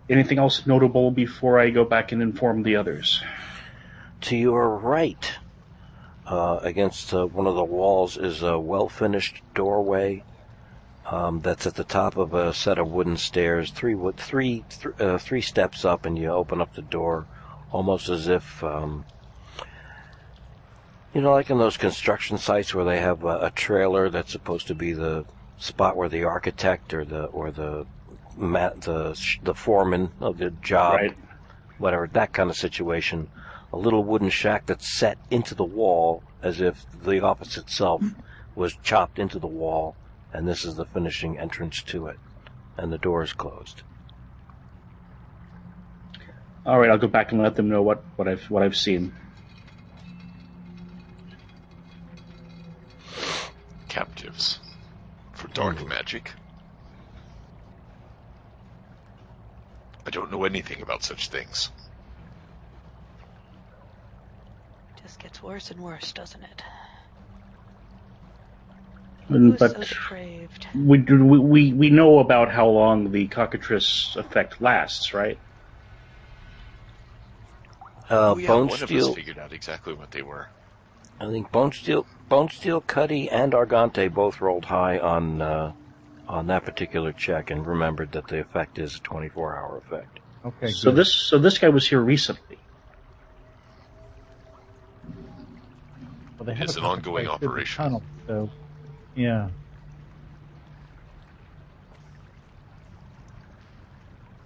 Anything else notable before I go back and inform the others? To your right, uh, against uh, one of the walls, is a well-finished doorway um, that's at the top of a set of wooden stairs. Three wood, three, th- uh, three steps up, and you open up the door, almost as if, um, you know, like in those construction sites where they have a, a trailer that's supposed to be the spot where the architect or the or the ma- the the foreman of the job Right. whatever, that kind of situation. A little wooden shack that's set into the wall as if the office itself was chopped into the wall, and this is the finishing entrance to it. And the door is closed. All right, I'll go back and let them know what, what I've what I've seen. Captives for dark magic. I don't know anything about such things. Just gets worse and worse, doesn't it? Who's but depraved? we, do- we we we know about how long the cockatrice effect lasts, right? Uh, oh, yeah, Bone one of us figured out exactly what they were. I think Bonesteele, Bone Steel, Cuddy, and Argante both rolled high on uh, on that particular check and remembered that the effect is a 24-hour effect. Okay. So good. this so this guy was here recently. Well, they It's an ongoing place operation. Tunnel, so, yeah.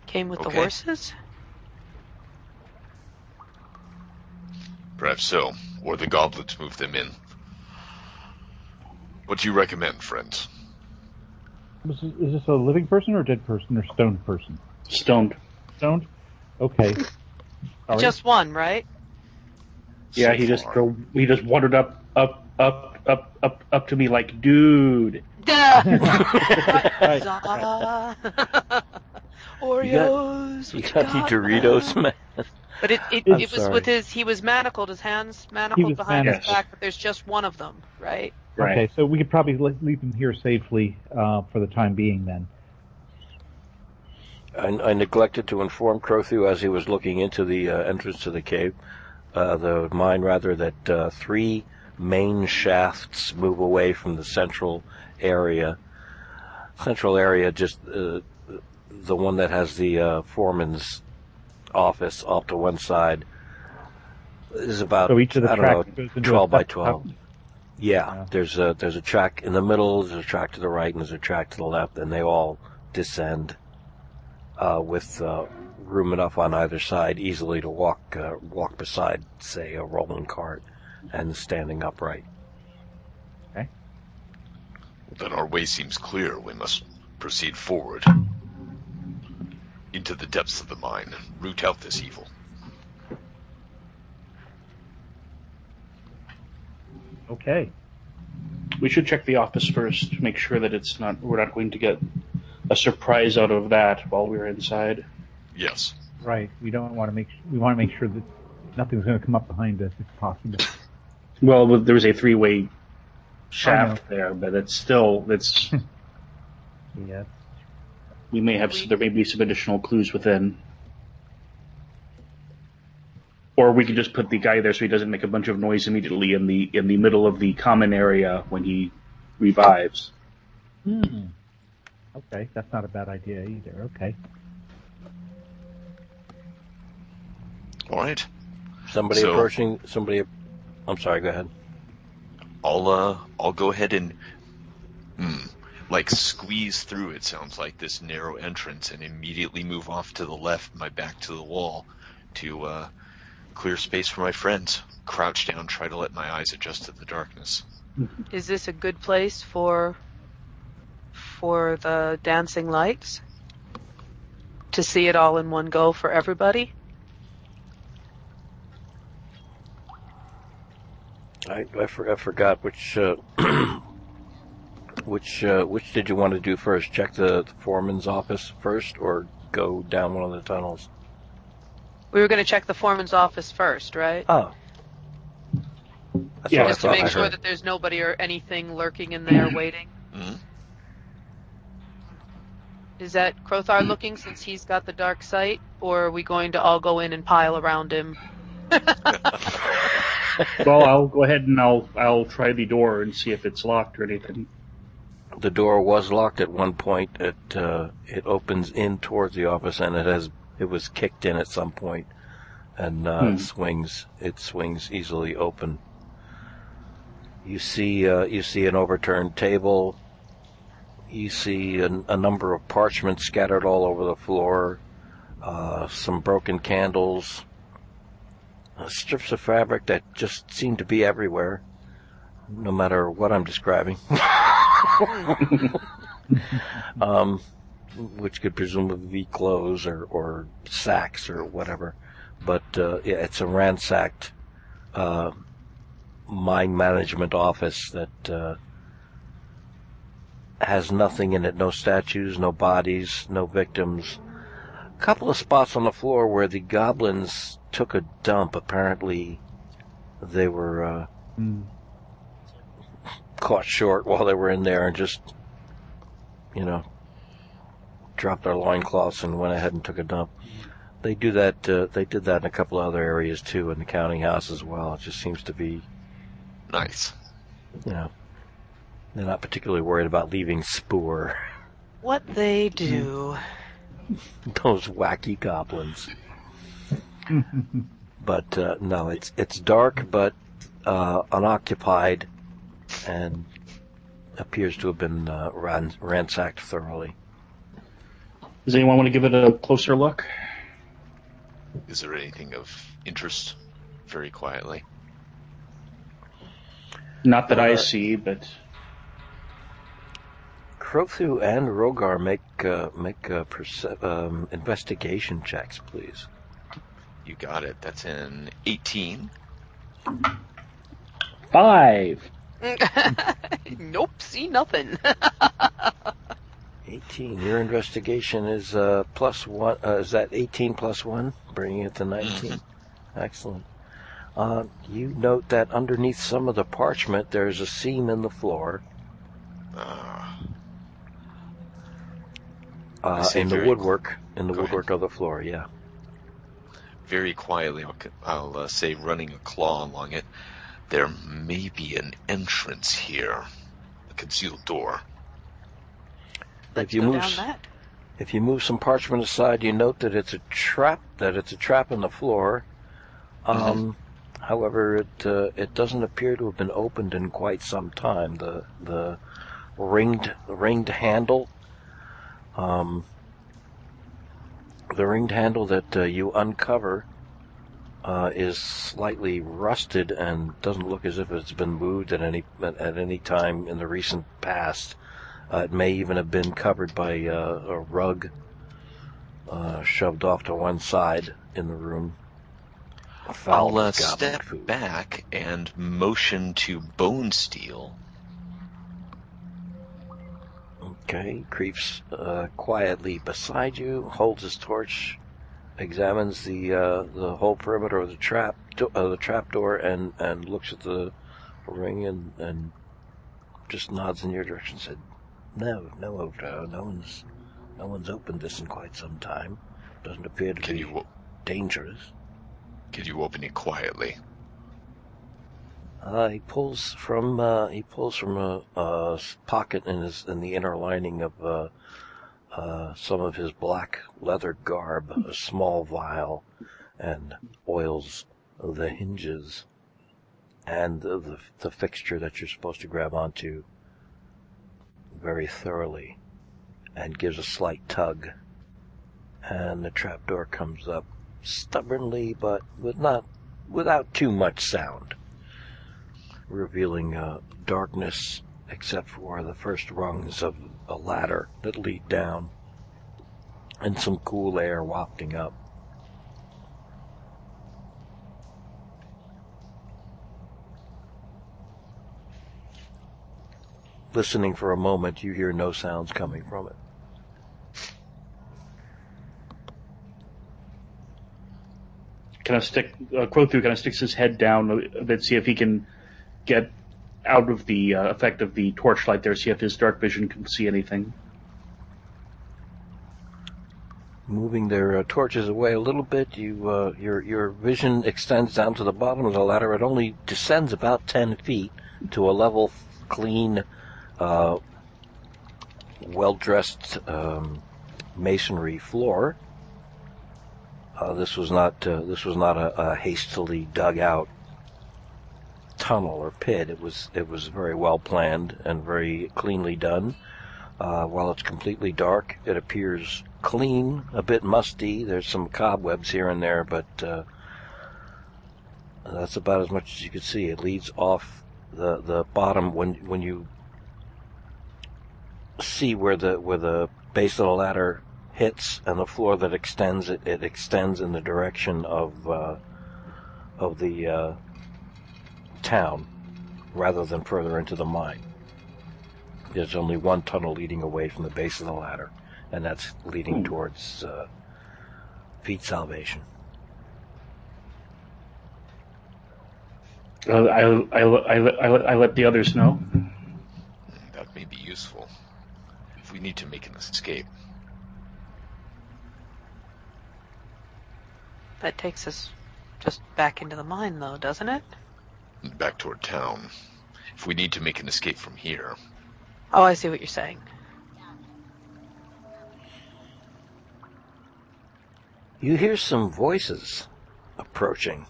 Came with the horses? Perhaps so, or the goblins move them in. What do you recommend, friends? Is this, is this a living person or a dead person or stoned person? Stoned. Stoned? Okay. [laughs] Sorry. Just one, right? Yeah, So he just far. drove, he just wandered up up up up up up to me like, dude. [laughs] [laughs] Right, Huzzah. Oreos. You what got the Doritos, man. But it, it, I'm it was sorry. with his, he was manacled, his hands manacled was behind his back, but there's just one of them, right? Right. Okay, so we could probably leave him here safely uh, for the time being then. I, I neglected to inform Crothu as he was looking into the uh, entrance to the cave, uh, the mine rather, that uh, three main shafts move away from the central area. Central area, just uh, the one that has the uh, foreman's office off to one side, is about So each of the I don't know, tracks 12 by 12. Yeah, Yeah. there's a there's a track in the middle, there's a track to the right, and there's a track to the left, and they all descend uh, with uh, room enough on either side, easily to walk uh, walk beside, say, a rolling cart, and standing upright. Okay. Then our way seems clear. We must proceed forward into the depths of the mine and root out this evil. Okay. We should check the office first to make sure that it's not we're not going to get a surprise out of that while we're inside. Yes. Right. We don't want to make we want to make sure that nothing's going to come up behind us if possible. [laughs] Well, there was a three-way shaft there, but it's still it's [laughs] Yeah. We may have there may be some additional clues within. Or we could just put the guy there so he doesn't make a bunch of noise immediately in the in the middle of the common area when he revives. Hmm. Okay, that's not a bad idea either. Okay. All right. Somebody So- approaching. Somebody. I'm sorry. Go ahead. I'll uh I'll go ahead and hmm, like squeeze through it sounds like this narrow entrance and immediately move off to the left, my back to the wall, to uh clear space for my friends. Crouch down, try to let my eyes adjust to the darkness. Is this a good place for for the dancing lights? To see it all in one go for everybody? I, I, for, I forgot which uh, [clears throat] which uh, which did you want to do first? Check the, the foreman's office first, or go down one of the tunnels? We were going to check the foreman's office first, right? Oh, That's Yeah, Just to make I sure heard. that there's nobody or anything lurking in there waiting. Mhm. Is that Crothar looking since he's got the dark sight, or are we going to all go in and pile around him? [laughs] well, I'll go ahead and I'll I'll try the door and see if it's locked or anything. The door was locked at one point. It uh, it opens in towards the office, and it has it was kicked in at some point, and uh, Hmm. it swings it swings easily open. You see uh, you see an overturned table. You see a, a number of parchments scattered all over the floor. Uh, some broken candles. Uh, strips of fabric that just seem to be everywhere, no matter what I'm describing. [laughs] [laughs] um, which could presumably be clothes or, or sacks or whatever. But uh, yeah, it's a ransacked uh, mine management office that uh, has nothing in it. No statues, no bodies, no victims. A couple of spots on the floor where the goblins took a dump. Apparently, they were Hmm. Caught short while they were in there and just, you know, dropped their loincloths and went ahead and took a dump. They do that. Uh, they did that in a couple of other areas too, in the counting house as well. It just seems to be, Nice. you know, they're not particularly worried about leaving spoor. What they do. [laughs] Those wacky goblins. [laughs] But uh, no, it's it's dark but uh, unoccupied, and appears to have been uh, ran, ransacked thoroughly. Does anyone want to give it a closer look? Is there anything of interest? Very quietly. Not that I Uh, see, but Crothu and Rhogar make uh, make uh, perce- um, investigation checks, please. You got it. That's an 18. five. [laughs] nope, see nothing. [laughs] 18. Your investigation is uh, plus one. Uh, is that 18 plus one, bringing it to 19? [laughs] Excellent. Uh, you note that underneath some of the parchment, there's a seam in the floor. Uh, Uh, in the woodwork, in the Go ahead. woodwork of the floor, yeah. very quietly, I'll, I'll uh, say, running a claw along it. There may be an entrance here, a concealed door. Let's If you go move down that. If you move some parchment aside, you note that it's a trap. That it's a trap in the floor. Um, However, it uh, it doesn't appear to have been opened in quite some time. The the ringed ringed handle. Um, the ringed handle that uh, you uncover uh, is slightly rusted and doesn't look as if it's been moved at any at, any time in the recent past. Uh, it may even have been covered by uh, a rug uh, shoved off to one side in the room. Foul I'll uh, step food. back and motion to Bonesteele. Okay, creeps uh, quietly beside you, holds his torch, examines the uh, the whole perimeter of the trap do- uh, the trap door, and and looks at the ring and and just nods in your direction. Said, "No, no, Overdrive. No one's no one's opened this in quite some time. Doesn't appear to Can be you dangerous." can you open it quietly? Uh, he pulls from uh, he pulls from a, a pocket in his in the inner lining of uh, uh, some of his black leather garb a small vial, and oils the hinges and the, the fixture that you're supposed to grab onto very thoroughly, and gives a slight tug, and the trapdoor comes up stubbornly, but with not without too much sound, revealing uh, darkness except for the first rungs of a ladder that lead down and some cool air wafting up. Listening for a moment, you hear no sounds coming from it. Kind of stick, uh, Crothu kind of sticks his head down a bit, see if he can get out of the uh, effect of the torchlight there, see if his dark vision can see anything. Moving their uh, torches away a little bit, you uh, your your vision extends down to the bottom of the ladder. It only descends about ten feet to a level, clean, uh, well-dressed um, masonry floor. Uh, this was not uh, this was not a, a hastily dug out tunnel or pit. It was it was very well planned and very cleanly done. Uh, while it's completely dark, it appears clean, a bit musty. There's some cobwebs here and there, but uh, that's about as much as you can see. It leads off the the bottom when when you see where the where the base of the ladder hits and the floor that extends it, it extends in the direction of uh, of the uh, town rather than further into the mine. There's only one tunnel leading away from the base of the ladder, and that's leading towards uh, Pete Salvation. I, I, I, I, I let the others know. That may be useful. If we need to make an escape. That takes us just back into the mine, though, doesn't it? Back toward town. If we need to make an escape from here. Oh, I see what you're saying. You hear some voices approaching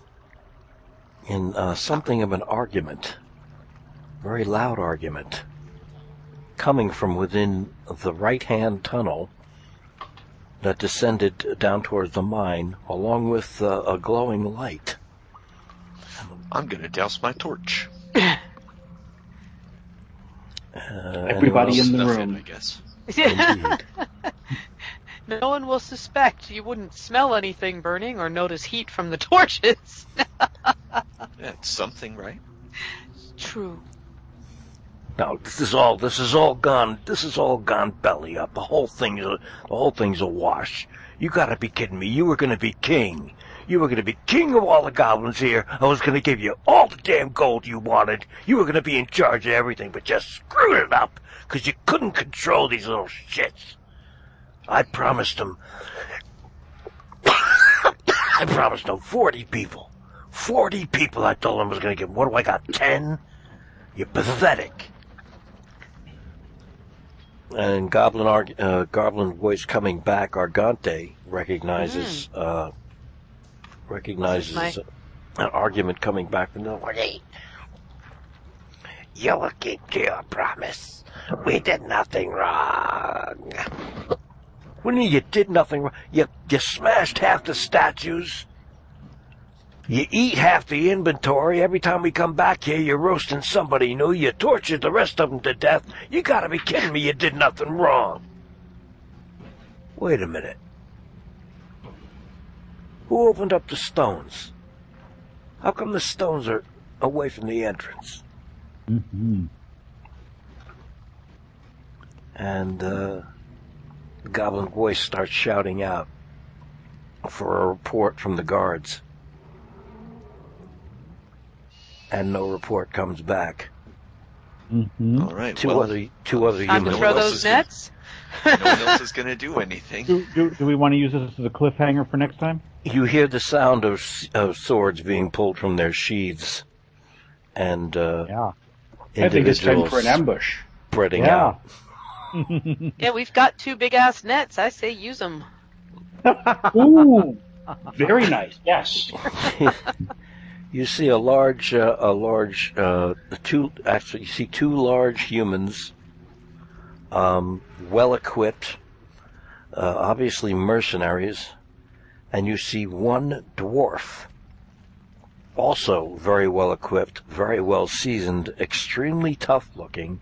in uh, something of an argument, very loud argument, coming from within the right hand tunnel that descended down towards the mine, along with uh, a glowing light. I'm gonna douse my torch. Uh, Everybody in the Snuff it, room. I guess. Indeed. [laughs] no one will suspect you wouldn't smell anything burning or notice heat from the [laughs] torches. [laughs] Yeah, it's something, right? True. Now this is all this is all gone this is all gone belly up. The whole thing's a the whole thing's a wash. You gotta be kidding me. You were gonna be king. You were gonna be king of all the goblins here. I was gonna give you all the damn gold you wanted. You were gonna be in charge of everything, but just screwed it up because you couldn't control these little shits. I promised them. [coughs] I promised them forty people. Forty people. I told them I was gonna give. 'em. What do I got? Ten. You're pathetic. And Goblin uh, Goblin voice coming back, Argante recognizes uh, recognizes My- an argument coming back from the way. You will keep to your promise. We did nothing wrong. What do you mean you did nothing wrong? You you smashed half the statues. You eat half the inventory. Every time we come back here, you're roasting somebody new. You tortured the rest of them to death. You gotta be kidding me. You did nothing wrong. Wait a minute. Who opened up the stones? How come the stones are away from the entrance? hmm And, uh, the goblin voice starts shouting out for a report from the guards. And no report comes back. hmm All right. Two well, other two other Time to humans. throw those nets. no one else is gonna do anything. [laughs] Do, do, do we want to use this as a cliffhanger for next time? You hear the sound of, of swords being pulled from their sheaths, and uh, Yeah. I think it's time for an ambush. spreading Yeah. out. [laughs] Yeah, we've got two big ass nets. I say use them. [laughs] Ooh, very nice. Yes. [laughs] You see a large, uh, a large, uh, two. Actually, you see two large humans, um, well equipped, uh, obviously mercenaries, and you see one dwarf also very well equipped, very well seasoned, extremely tough looking,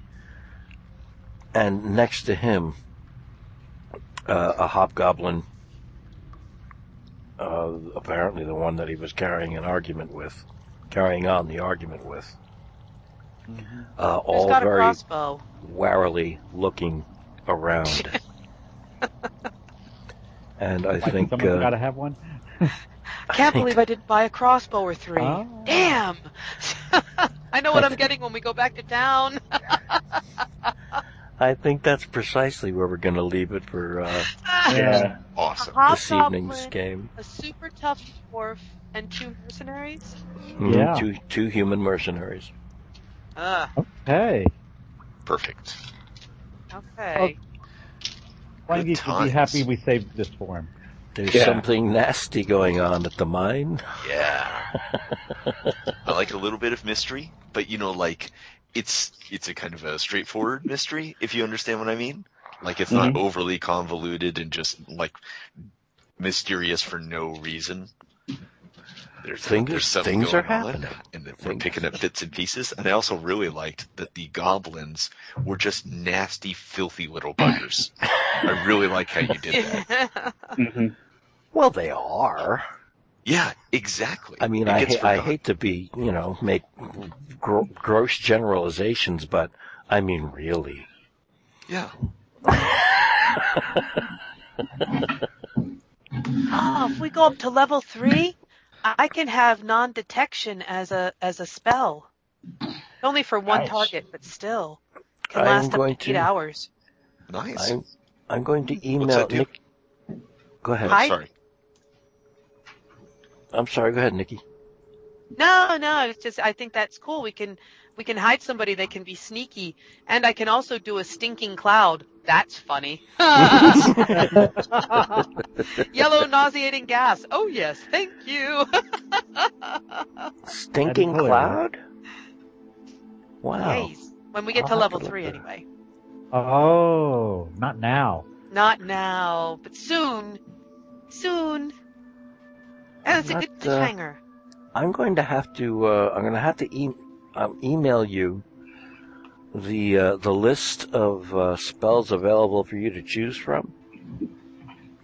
and next to him, uh, a hobgoblin, uh, apparently the one that he was carrying an argument with, carrying on the argument with. Uh, all got a very crossbow? warily looking around. [laughs] and I Like think someone's uh, got to have one. Can't believe I didn't buy a crossbow or three. Oh. Damn! [laughs] I know what I'm getting when we go back to town. [laughs] I think that's precisely where we're going to leave it for uh, [laughs] Yeah. Awesome. This evening's hobgoblin, game. a super tough dwarf, and two mercenaries. Mhm, Yeah. Two two human mercenaries. Ah, Okay. Perfect. okay. Flying Good Geek would be happy we saved this for him. There's Yeah. something nasty going on at the mine. Yeah. I [laughs] like a little bit of mystery, but you know, like it's it's a kind of a straightforward mystery, if you understand what I mean. Like it's not mm-hmm. overly convoluted and just like mysterious for no reason. There's, Things- there's stuff things going are happening. and that we're picking up bits and pieces. And I also really liked that the goblins were just nasty, filthy little buggers. I really like how you did that. [laughs] hmm Well, they are. Yeah, exactly. I mean, It I gets ha- I hate to be, you know, make gro- gross generalizations, but I mean, really. Yeah. Oh, [laughs] if we go up to level three, I can have non-detection as a as a spell. Only for one Nice. target, but still can I'm last up to eight to- hours. Nice. I'm I'm going to email? Nick. Go ahead. Hi. Sorry. I'm sorry. Go ahead, Nikki. No, no, it's just I think that's cool. We can we can hide somebody. They can be sneaky, and I can also do a stinking cloud. That's funny. [laughs] Yellow nauseating gas. Oh yes, thank you. [laughs] Stinking cloud. Wow. Yes. When we get I'll to have level to three, at anyway. Oh, not now. Not now, but soon. Soon. And it's a Not, good uh, cliffhanger. I'm going to have to. Uh, I'm going to have to e- um, email you the uh, the list of uh, spells available for you to choose from.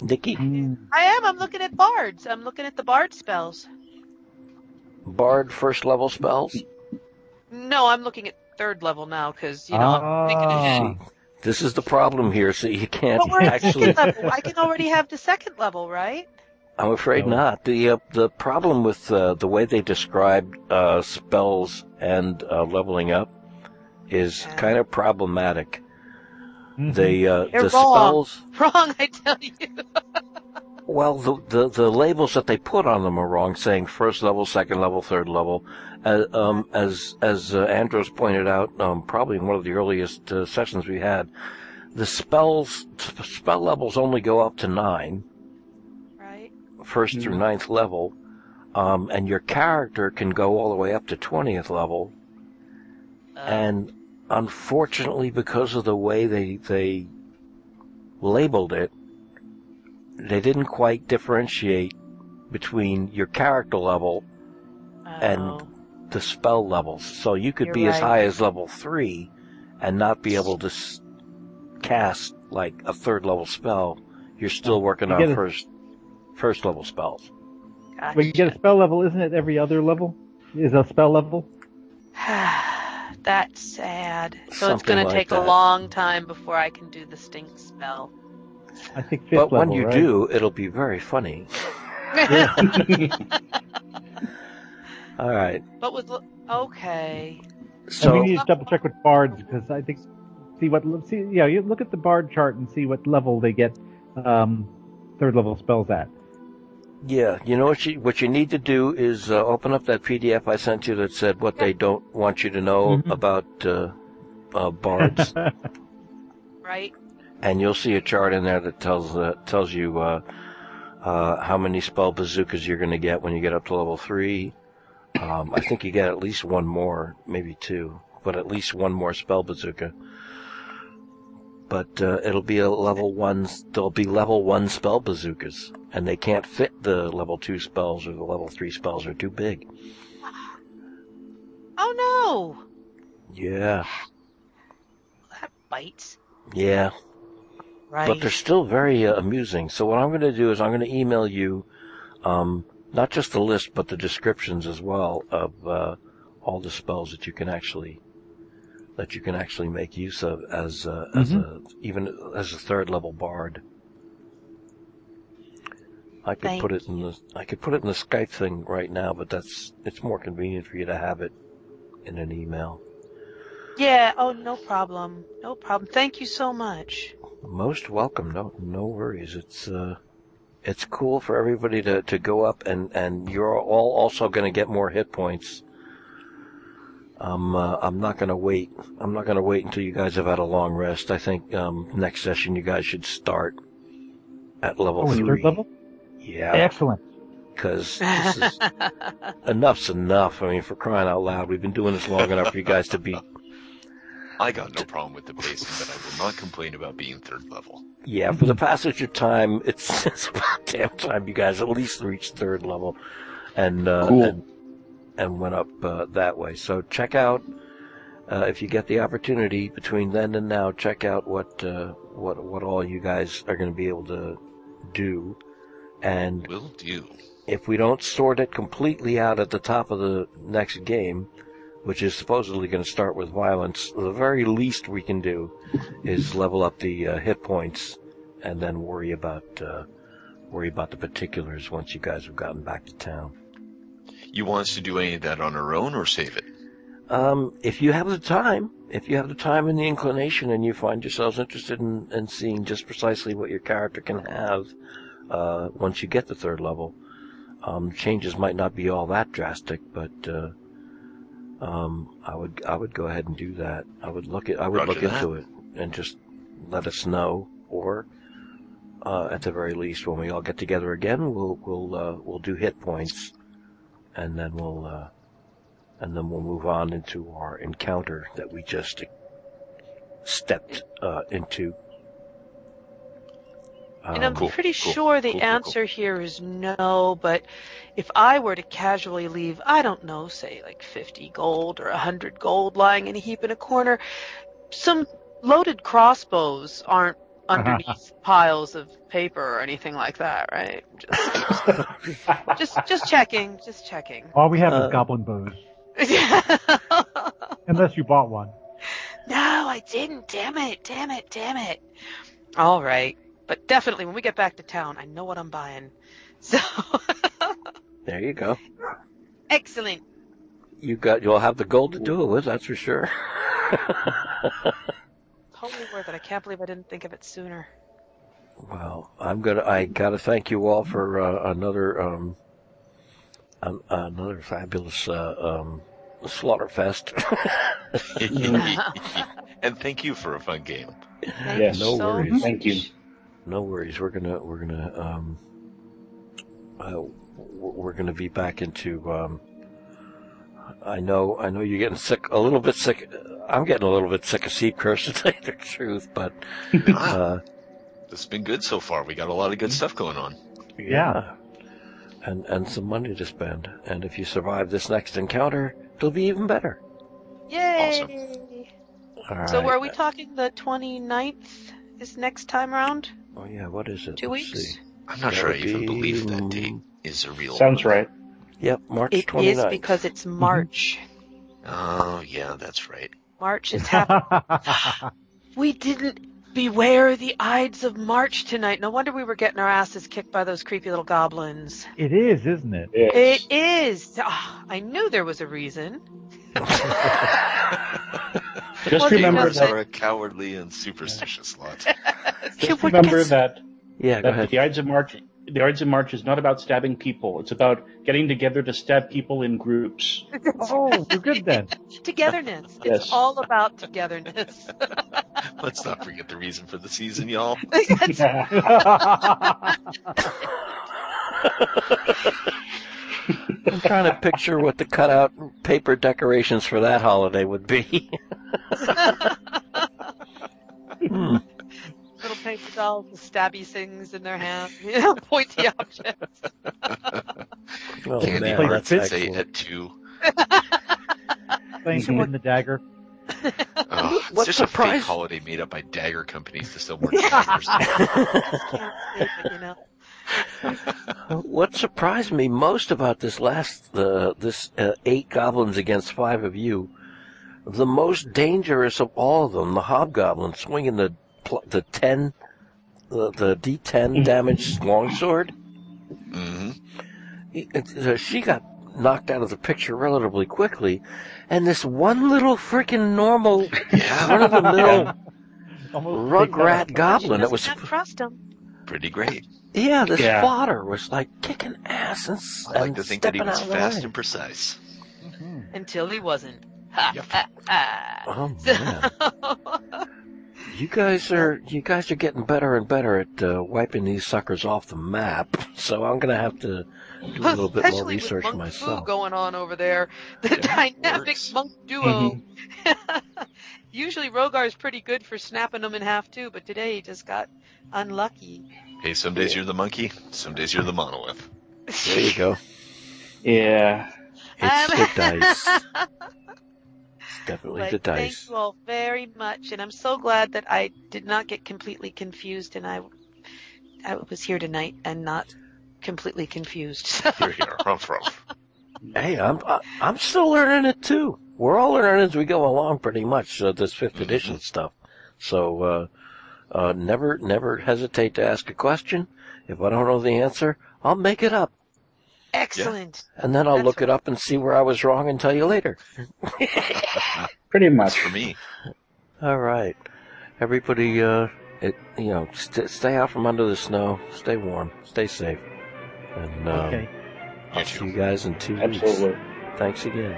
Nikki. I am. I'm looking at bards. I'm looking at the bard spells. Bard first level spells. No, I'm looking at third level now because you know I'm thinking of Ah. This is the problem here. So you can't But we're at actually. second level. I can already have the second level, right? I'm afraid No. not. The uh, the problem with uh, the way they describe uh, spells and uh, leveling up is Yeah. kind of problematic. They uh, They're the wrong. spells. [laughs] Wrong, I tell you. [laughs] Well, the, the the labels that they put on them are wrong, saying first level, second level, third level. Uh, um, as as uh, Andros pointed out, um, probably in one of the earliest uh, sessions we had, the spells spell levels only go up to nine, Right. first through ninth level, um, and your character can go all the way up to twentieth level. Uh, And unfortunately, because of the way they they labeled it, they didn't quite differentiate between your character level and oh. the spell levels. So you could You're be as high as level three and not be able to s- cast like a third level spell. You're still oh. working You on get a- first first level spells. Gotcha. But you get a spell level, isn't it? Every other level is a spell level. [sighs] [sighs] [sighs] That's sad. So it's going like to take a long time before I can do the stink spell. I think fifth but level. when you right? do, it'll be very funny. [laughs] [laughs] All right. But with okay, So and we need to double check with bards because I think see what see yeah you look at the bard chart and see what level they get um, third level spells at. Yeah, you know what you what you need to do is uh, open up that PDF I sent you that said what they don't want you to know Mhm. about uh, uh, bards, [laughs] right? and you'll see a chart in there that tells uh, tells you uh, uh, how many spell bazookas you're going to get when you get up to level three. Um, I think you get at least one more, maybe two, but at least one more spell bazooka. But uh, it'll be a level one. There'll be level one spell bazookas, and they can't fit the level two spells or the level three spells are too big. Oh no. Yeah, That bites. yeah. Right. But they're still very uh, amusing. So what I'm going to do is I'm going to email you, um, not just the list, but the descriptions as well of uh, all the spells that you can actually that you can actually make use of as uh, as a even as a third level bard. I could Thank put it in the I could put it in the Skype thing right now, but that's it's more convenient for you to have it in an email. Yeah, oh, no problem. No problem. Thank you so much. Most welcome. No, no worries. It's uh, it's cool for everybody to, to go up and, and you're all also going to get more hit points. Um, uh, I'm not going to wait. I'm not going to wait until you guys have had a long rest. I think um, next session you guys should start at level Oh, three. third level? Yeah, Excellent. because [laughs] enough's enough. I mean, for crying out loud, we've been doing this long enough for you guys to be [laughs] I got no problem with the pacing, but I will not complain about being third level. Yeah, for the passage of time, it's, [laughs] it's about damn time you guys at least reach third level, and uh, Cool. and, and went up uh, that way. So check out uh, if you get the opportunity between then and now. Check out what uh, what what all you guys are going to be able to do, and Will do. if we don't sort it completely out at the top of the next game, which is supposedly going to start with violence, the very least we can do is level up the uh, hit points and then worry about uh, worry about the particulars once you guys have gotten back to town. You want us to do any of that on our own or save it? Um, if you have the time, if you have the time and the inclination, and you find yourselves interested in, in seeing just precisely what your character can have uh, once you get to third level, um, changes might not be all that drastic, but uh, um, I would I would go ahead and do that. I would look at I would Roger look that. into it and just let us know, or uh, at the very least, when we all get together again, we'll we'll uh, we'll do hit points, and then we'll. Uh, and then we'll move on into our encounter that we just stepped uh, into. And I'm Um, Cool, pretty cool, sure the cool, cool, cool. answer here is no, but if I were to casually leave, I don't know, say like 50 gold or 100 gold lying in a heap in a corner, some loaded crossbows aren't underneath [laughs] piles of paper or anything like that, right? Just, just, just checking, just checking. All we have Uh, is goblin bows. no, [laughs] Unless you bought one. No, I didn't. Damn it, damn it, damn it. All right. But definitely when we get back to town, I know what I'm buying. [laughs] So, there you go. excellent. You got you'll have the gold to do it with. That's for sure. Totally worth it. I can't believe I didn't think of it sooner. well, I'm gonna. I gotta thank you all for uh, another um, an, another fabulous uh, um, slaughterfest. [laughs] [laughs] and thank you for a fun game. Thank Yes. No so worries. much. Thank you. no worries. We're gonna we're gonna um, uh, we're gonna be back into. Um, I know I know you're getting sick a little bit sick. I'm getting a little bit sick of Seed Curse [laughs] to tell you the truth, but Ah, uh, it's been good so far. We got a lot of good stuff going on. Yeah. and and some money to spend. And if you survive this next encounter, it'll be even better. Yay! All right. So are we talking the 29th is next time around? Oh yeah, what is it? Two Let's weeks? see. I'm not That sure I even be, believe that date is a real Sounds one. right. Yep, March It 29th. is because it's March. Oh, yeah, that's right. March is happening. [laughs] we didn't beware the Ides of March tonight. No wonder we were getting our asses kicked by those creepy little goblins. it is, isn't it? Yes. It is. Ah, I knew there was a reason. [laughs] Just Well, remember because that. We're a cowardly and superstitious lot. [laughs] Just remember that, yeah, go that ahead. the Ides of March. The Arts of March is not about stabbing people. It's about getting together to stab people in groups. [laughs] Oh, you're good then. [laughs] Togetherness. Yes. It's all about togetherness. [laughs] Let's not forget the reason for the season, y'all. I'm trying to picture what the cutout paper decorations for that holiday would be. Hmm. Little paper dolls with stabby things in their hands, [laughs] you know, pointy [laughs] objects. Oh, Candy man, Play that's hearts say excellent. at two. playing So what- in the dagger. [laughs] Oh, it's What just a surprised- fake holiday made up by dagger companies to sell more daggers. Can't say, but, you know. What surprised me most about this last, uh, this uh, eight goblins against five of you, the most dangerous of all of them, the hobgoblin swinging the pl- the ten, the, the D10 damage longsword. Mm-hmm. He- uh, She got knocked out of the picture relatively quickly, and this one little freaking normal, Yeah, run of the mill rugrat goblin that was, have trust him. pretty great. yeah, this Yeah. fodder was like kicking ass and, s- I like and to think that he stepping was out fast and precise. Mhm. Until he wasn't. Ha, Yep. ha, ha. Oh [laughs] man. You guys are you guys are getting better and better at uh, wiping these suckers off the map. So I'm gonna have to do a little bit more Especially research with monk myself. Fu going on over there. The Yeah, dynamic works. monk duo. [laughs] Usually Rhogar's pretty good for snapping them in half too, but today he just got unlucky. Hey, some days you're the monkey, some days you're the monolith. There you go. Yeah. It's Um, the dice. [laughs] It's definitely But the thank you all very much, and I'm so glad that I did not get completely confused, and I, I was here tonight and not completely confused. You're [laughs] here, rumph rumph. Hey, I'm I- I'm still learning it too. We're all learning as we go along, pretty much. Uh, this fifth edition stuff. So uh, uh, never never hesitate to ask a question. If I don't know the answer, I'll make it up. Excellent. And then I'll That's look it up and see where I was wrong and tell you later. [laughs] Pretty That's much. for me. All right. Everybody, uh, it, you know, st- stay out from under the snow. Stay warm. Stay safe. And, um, Okay. I'll You see too. you guys in two Absolutely. weeks. Thanks again.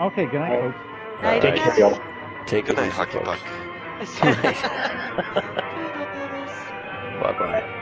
Okay. Good night, folks. Night, Take care, y'all. Take Good night, hockey puck. [laughs] [laughs] Bye bye.